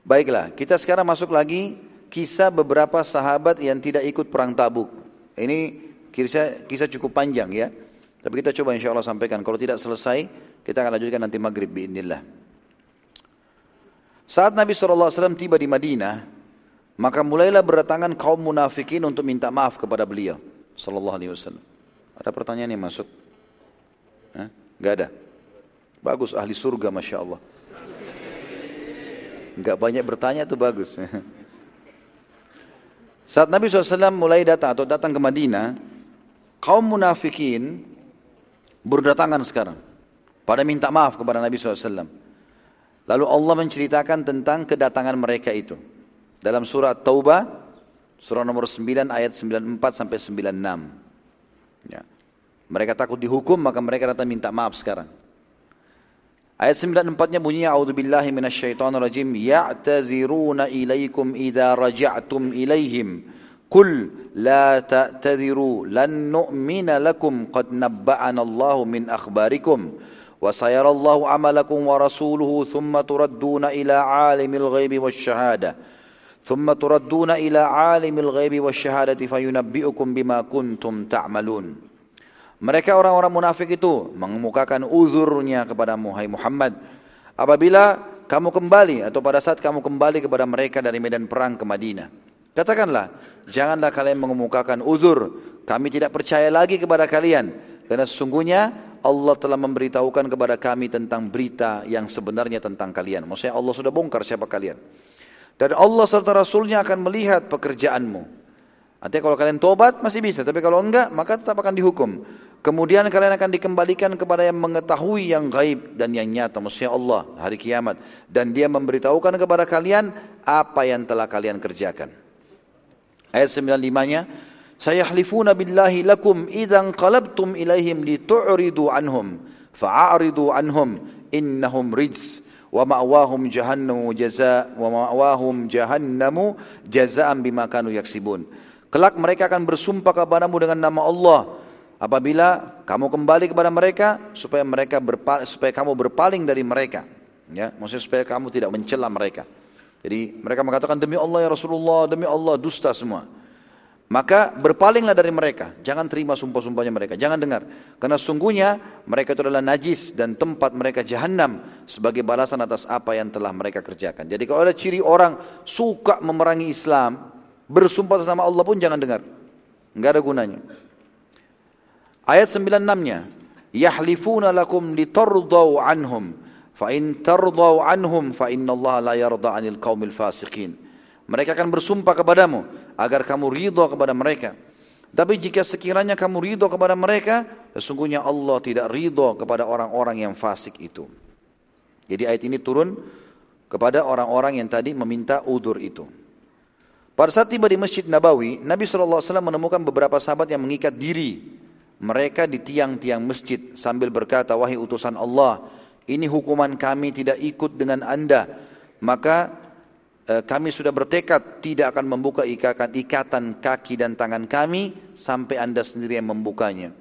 Baiklah, kita sekarang masuk lagi kisah beberapa sahabat yang tidak ikut perang tabuk. Ini kisah, kisah cukup panjang ya. Tapi kita coba insya Allah sampaikan. Kalau tidak selesai, kita akan lanjutkan nanti maghrib biidnillah. Saat Nabi SAW tiba di Madinah, maka mulailah berdatangan kaum munafikin untuk minta maaf kepada beliau. Sallallahu Alaihi Wasallam. Ada pertanyaan yang masuk? Hah? Gak ada. Bagus ahli surga, masya Allah. Enggak banyak bertanya itu bagus. Saat Nabi SAW mulai datang atau datang ke Madinah, kaum munafikin berdatangan sekarang. Pada minta maaf kepada Nabi SAW. Lalu Allah menceritakan tentang kedatangan mereka itu. Dalam surat Taubah, surah nomor 9 ayat 94 sampai 96. Ya. Mereka takut dihukum maka mereka datang minta maaf sekarang. Ayat 94-nya bunyinya A'udzubillahi minasyaitonirrajim ya'taziruna ilaikum idza raja'tum ilaihim Qul la ta'tadiru lan nu'mina lakum qad nabba'ana Allahu min akhbarikum wa sayarallahu amalakum wa rasuluhu thumma turadduna ila alimil ghaibi thumma turadduna ila alimil ghaibi wasyahadati fayunabbi'ukum bima kuntum ta'malun Mereka orang-orang munafik itu mengemukakan uzurnya kepada Muhammad Muhammad. Apabila kamu kembali atau pada saat kamu kembali kepada mereka dari medan perang ke Madinah. Katakanlah, janganlah kalian mengemukakan uzur. Kami tidak percaya lagi kepada kalian. Karena sesungguhnya Allah telah memberitahukan kepada kami tentang berita yang sebenarnya tentang kalian. Maksudnya Allah sudah bongkar siapa kalian. Dan Allah serta Rasulnya akan melihat pekerjaanmu. Artinya kalau kalian tobat masih bisa, tapi kalau enggak maka tetap akan dihukum. Kemudian kalian akan dikembalikan kepada yang mengetahui yang gaib dan yang nyata, maksudnya Allah, hari kiamat. Dan dia memberitahukan kepada kalian apa yang telah kalian kerjakan. Ayat 95-nya, Sayahlifuna billahi lakum idan qalabtum ilaihim litu'ridu anhum fa'aridu anhum innahum rijs wa ma'wahum jahannamu jaza wa ma'wahum jahannamu jazaan bima kanu yaksibun. Kelak mereka akan bersumpah kepadamu dengan nama Allah. Apabila kamu kembali kepada mereka supaya mereka berpa, supaya kamu berpaling dari mereka. Ya maksudnya supaya kamu tidak mencela mereka. Jadi mereka mengatakan demi Allah ya Rasulullah demi Allah dusta semua maka berpalinglah dari mereka. Jangan terima sumpah-sumpahnya mereka. Jangan dengar. Karena sungguhnya mereka itu adalah najis dan tempat mereka jahanam sebagai balasan atas apa yang telah mereka kerjakan. Jadi kalau ada ciri orang suka memerangi Islam bersumpah atas nama Allah pun jangan dengar. Nggak ada gunanya. Ayat 96-nya, yahlifuna lakum litardau anhum fa in tardau anhum fa innallaha la yarda 'anil qaumil fasiqin. Mereka akan bersumpah kepadamu agar kamu ridha kepada mereka. Tapi jika sekiranya kamu ridho kepada mereka, sesungguhnya Allah tidak ridho kepada orang-orang yang fasik itu. Jadi ayat ini turun kepada orang-orang yang tadi meminta udur itu. Pada saat tiba di Masjid Nabawi, Nabi SAW menemukan beberapa sahabat yang mengikat diri mereka di tiang-tiang masjid sambil berkata, wahai utusan Allah, ini hukuman kami tidak ikut dengan anda. Maka kami sudah bertekad tidak akan membuka ikatan, ikatan kaki dan tangan kami sampai anda sendiri yang membukanya.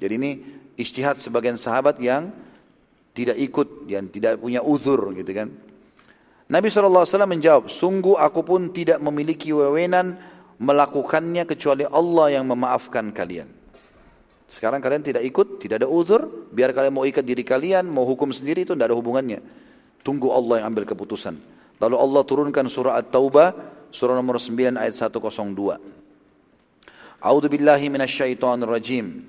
Jadi ini istihad sebagian sahabat yang tidak ikut, yang tidak punya uzur gitu kan. Nabi SAW menjawab, sungguh aku pun tidak memiliki wewenang melakukannya kecuali Allah yang memaafkan kalian. Sekarang kalian tidak ikut, tidak ada uzur, biar kalian mau ikat diri kalian, mau hukum sendiri itu tidak ada hubungannya. Tunggu Allah yang ambil keputusan. Lalu Allah turunkan surah At-Taubah, surah nomor 9 ayat 102. A'udzu billahi minasyaitonir rajim.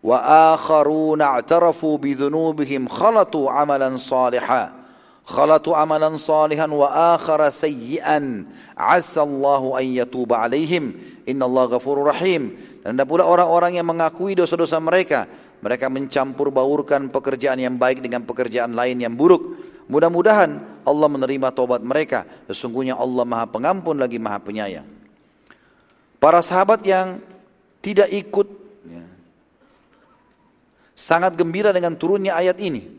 Wa akharuna i'tarafu bi dzunubihim khalatu amalan salihan. Khalatu amalan salihan wa akhara sayyi'an. 'Asa Allahu an yatuba 'alaihim. Innallaha ghafurur rahim. Dan ada pula orang-orang yang mengakui dosa-dosa mereka. Mereka mencampur baurkan pekerjaan yang baik dengan pekerjaan lain yang buruk. Mudah-mudahan Allah menerima tobat mereka. Sesungguhnya Allah maha pengampun lagi maha penyayang. Para sahabat yang tidak ikut ya, sangat gembira dengan turunnya ayat ini.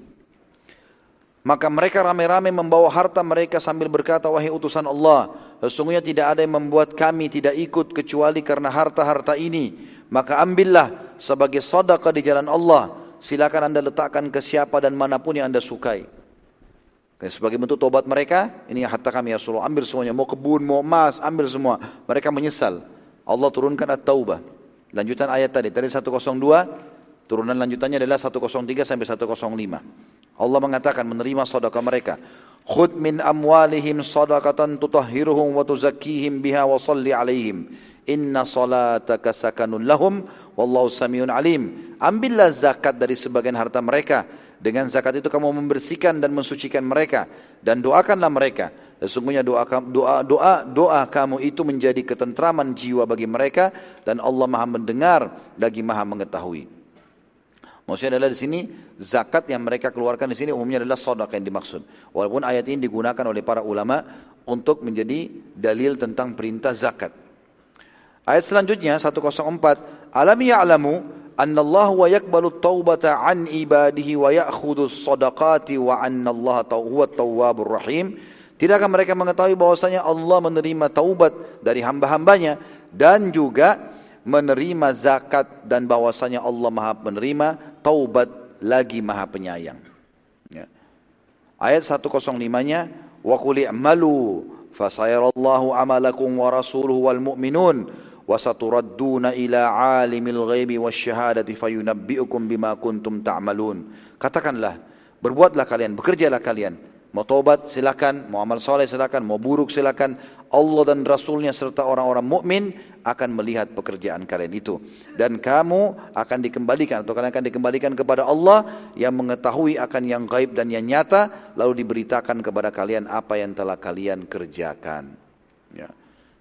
Maka mereka ramai-ramai membawa harta mereka sambil berkata, Wahai utusan Allah, Sesungguhnya tidak ada yang membuat kami tidak ikut kecuali karena harta-harta ini. Maka ambillah sebagai sadaqah di jalan Allah. Silakan anda letakkan ke siapa dan mana pun yang anda sukai. Sebagai bentuk tobat mereka, ini harta kami ya Rasulullah, ambil semuanya. Mau kebun, mau emas, ambil semua. Mereka menyesal. Allah turunkan at-taubah. Lanjutan ayat tadi, tadi 102, turunan lanjutannya adalah 103 sampai 105. Allah mengatakan menerima sedekah mereka. Khud min amwalihim sadaqatan tutahhiruhum wa tuzakkihim biha wa salli alaihim. Inna salataka sakanun lahum wallahu samiun alim. Ambillah zakat dari sebagian harta mereka. Dengan zakat itu kamu membersihkan dan mensucikan mereka dan doakanlah mereka. Sesungguhnya doa doa doa doa kamu itu menjadi ketentraman jiwa bagi mereka dan Allah Maha mendengar lagi Maha mengetahui. Maksudnya adalah di sini zakat yang mereka keluarkan di sini umumnya adalah sedekah yang dimaksud. Walaupun ayat ini digunakan oleh para ulama untuk menjadi dalil tentang perintah zakat. Ayat selanjutnya 104, alam ya'lamu anna Allah wa yakbalu taubata an ibadihi wa ya'khudhu sadaqati wa anna Allah rahim. Tidakkah mereka mengetahui bahwasanya Allah menerima taubat dari hamba-hambanya dan juga menerima zakat dan bahwasanya Allah Maha menerima taubat lagi maha penyayang. Ya. Ayat 105-nya, wa qul i'malu fasayarallahu amalakum wa rasuluhu wa saturadduna ila alimil ghaibi wasyahadati fayunabbi'ukum bima kuntum ta'malun. Katakanlah, berbuatlah kalian, bekerjalah kalian. Mau tobat silakan, mau amal soleh silakan, mau buruk silakan. Allah dan Rasulnya serta orang-orang mukmin akan melihat pekerjaan kalian itu dan kamu akan dikembalikan atau kalian akan dikembalikan kepada Allah yang mengetahui akan yang gaib dan yang nyata lalu diberitakan kepada kalian apa yang telah kalian kerjakan ya.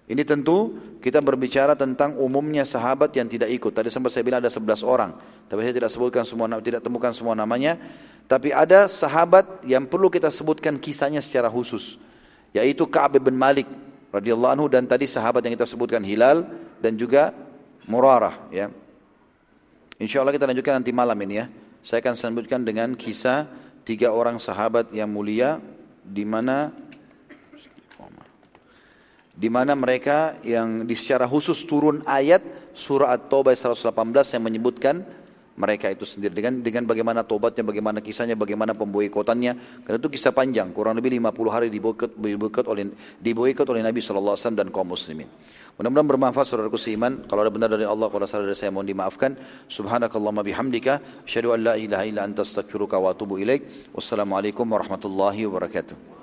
Ini tentu kita berbicara tentang umumnya sahabat yang tidak ikut. Tadi sempat saya bilang ada 11 orang, tapi saya tidak sebutkan semua tidak temukan semua namanya. Tapi ada sahabat yang perlu kita sebutkan kisahnya secara khusus, yaitu Ka'ab bin Malik radhiyallahu anhu dan tadi sahabat yang kita sebutkan Hilal dan juga Murarah ya. Insya Allah kita lanjutkan nanti malam ini ya. Saya akan sebutkan dengan kisah tiga orang sahabat yang mulia di mana di mana mereka yang di secara khusus turun ayat surah At-Taubah 118 yang menyebutkan mereka itu sendiri dengan dengan bagaimana tobatnya, bagaimana kisahnya, bagaimana pemboikotannya. Karena itu kisah panjang, kurang lebih 50 hari diboikot, diboikot oleh diboikot oleh Nabi SAW dan kaum muslimin. Mudah-mudahan bermanfaat saudaraku seiman. Kalau ada benar dari Allah, kalau salah dari saya mohon dimaafkan. Subhanakallahumma bihamdika, asyhadu an la ilaha illa anta astaghfiruka wa atubu ilaik. Wassalamualaikum warahmatullahi wabarakatuh.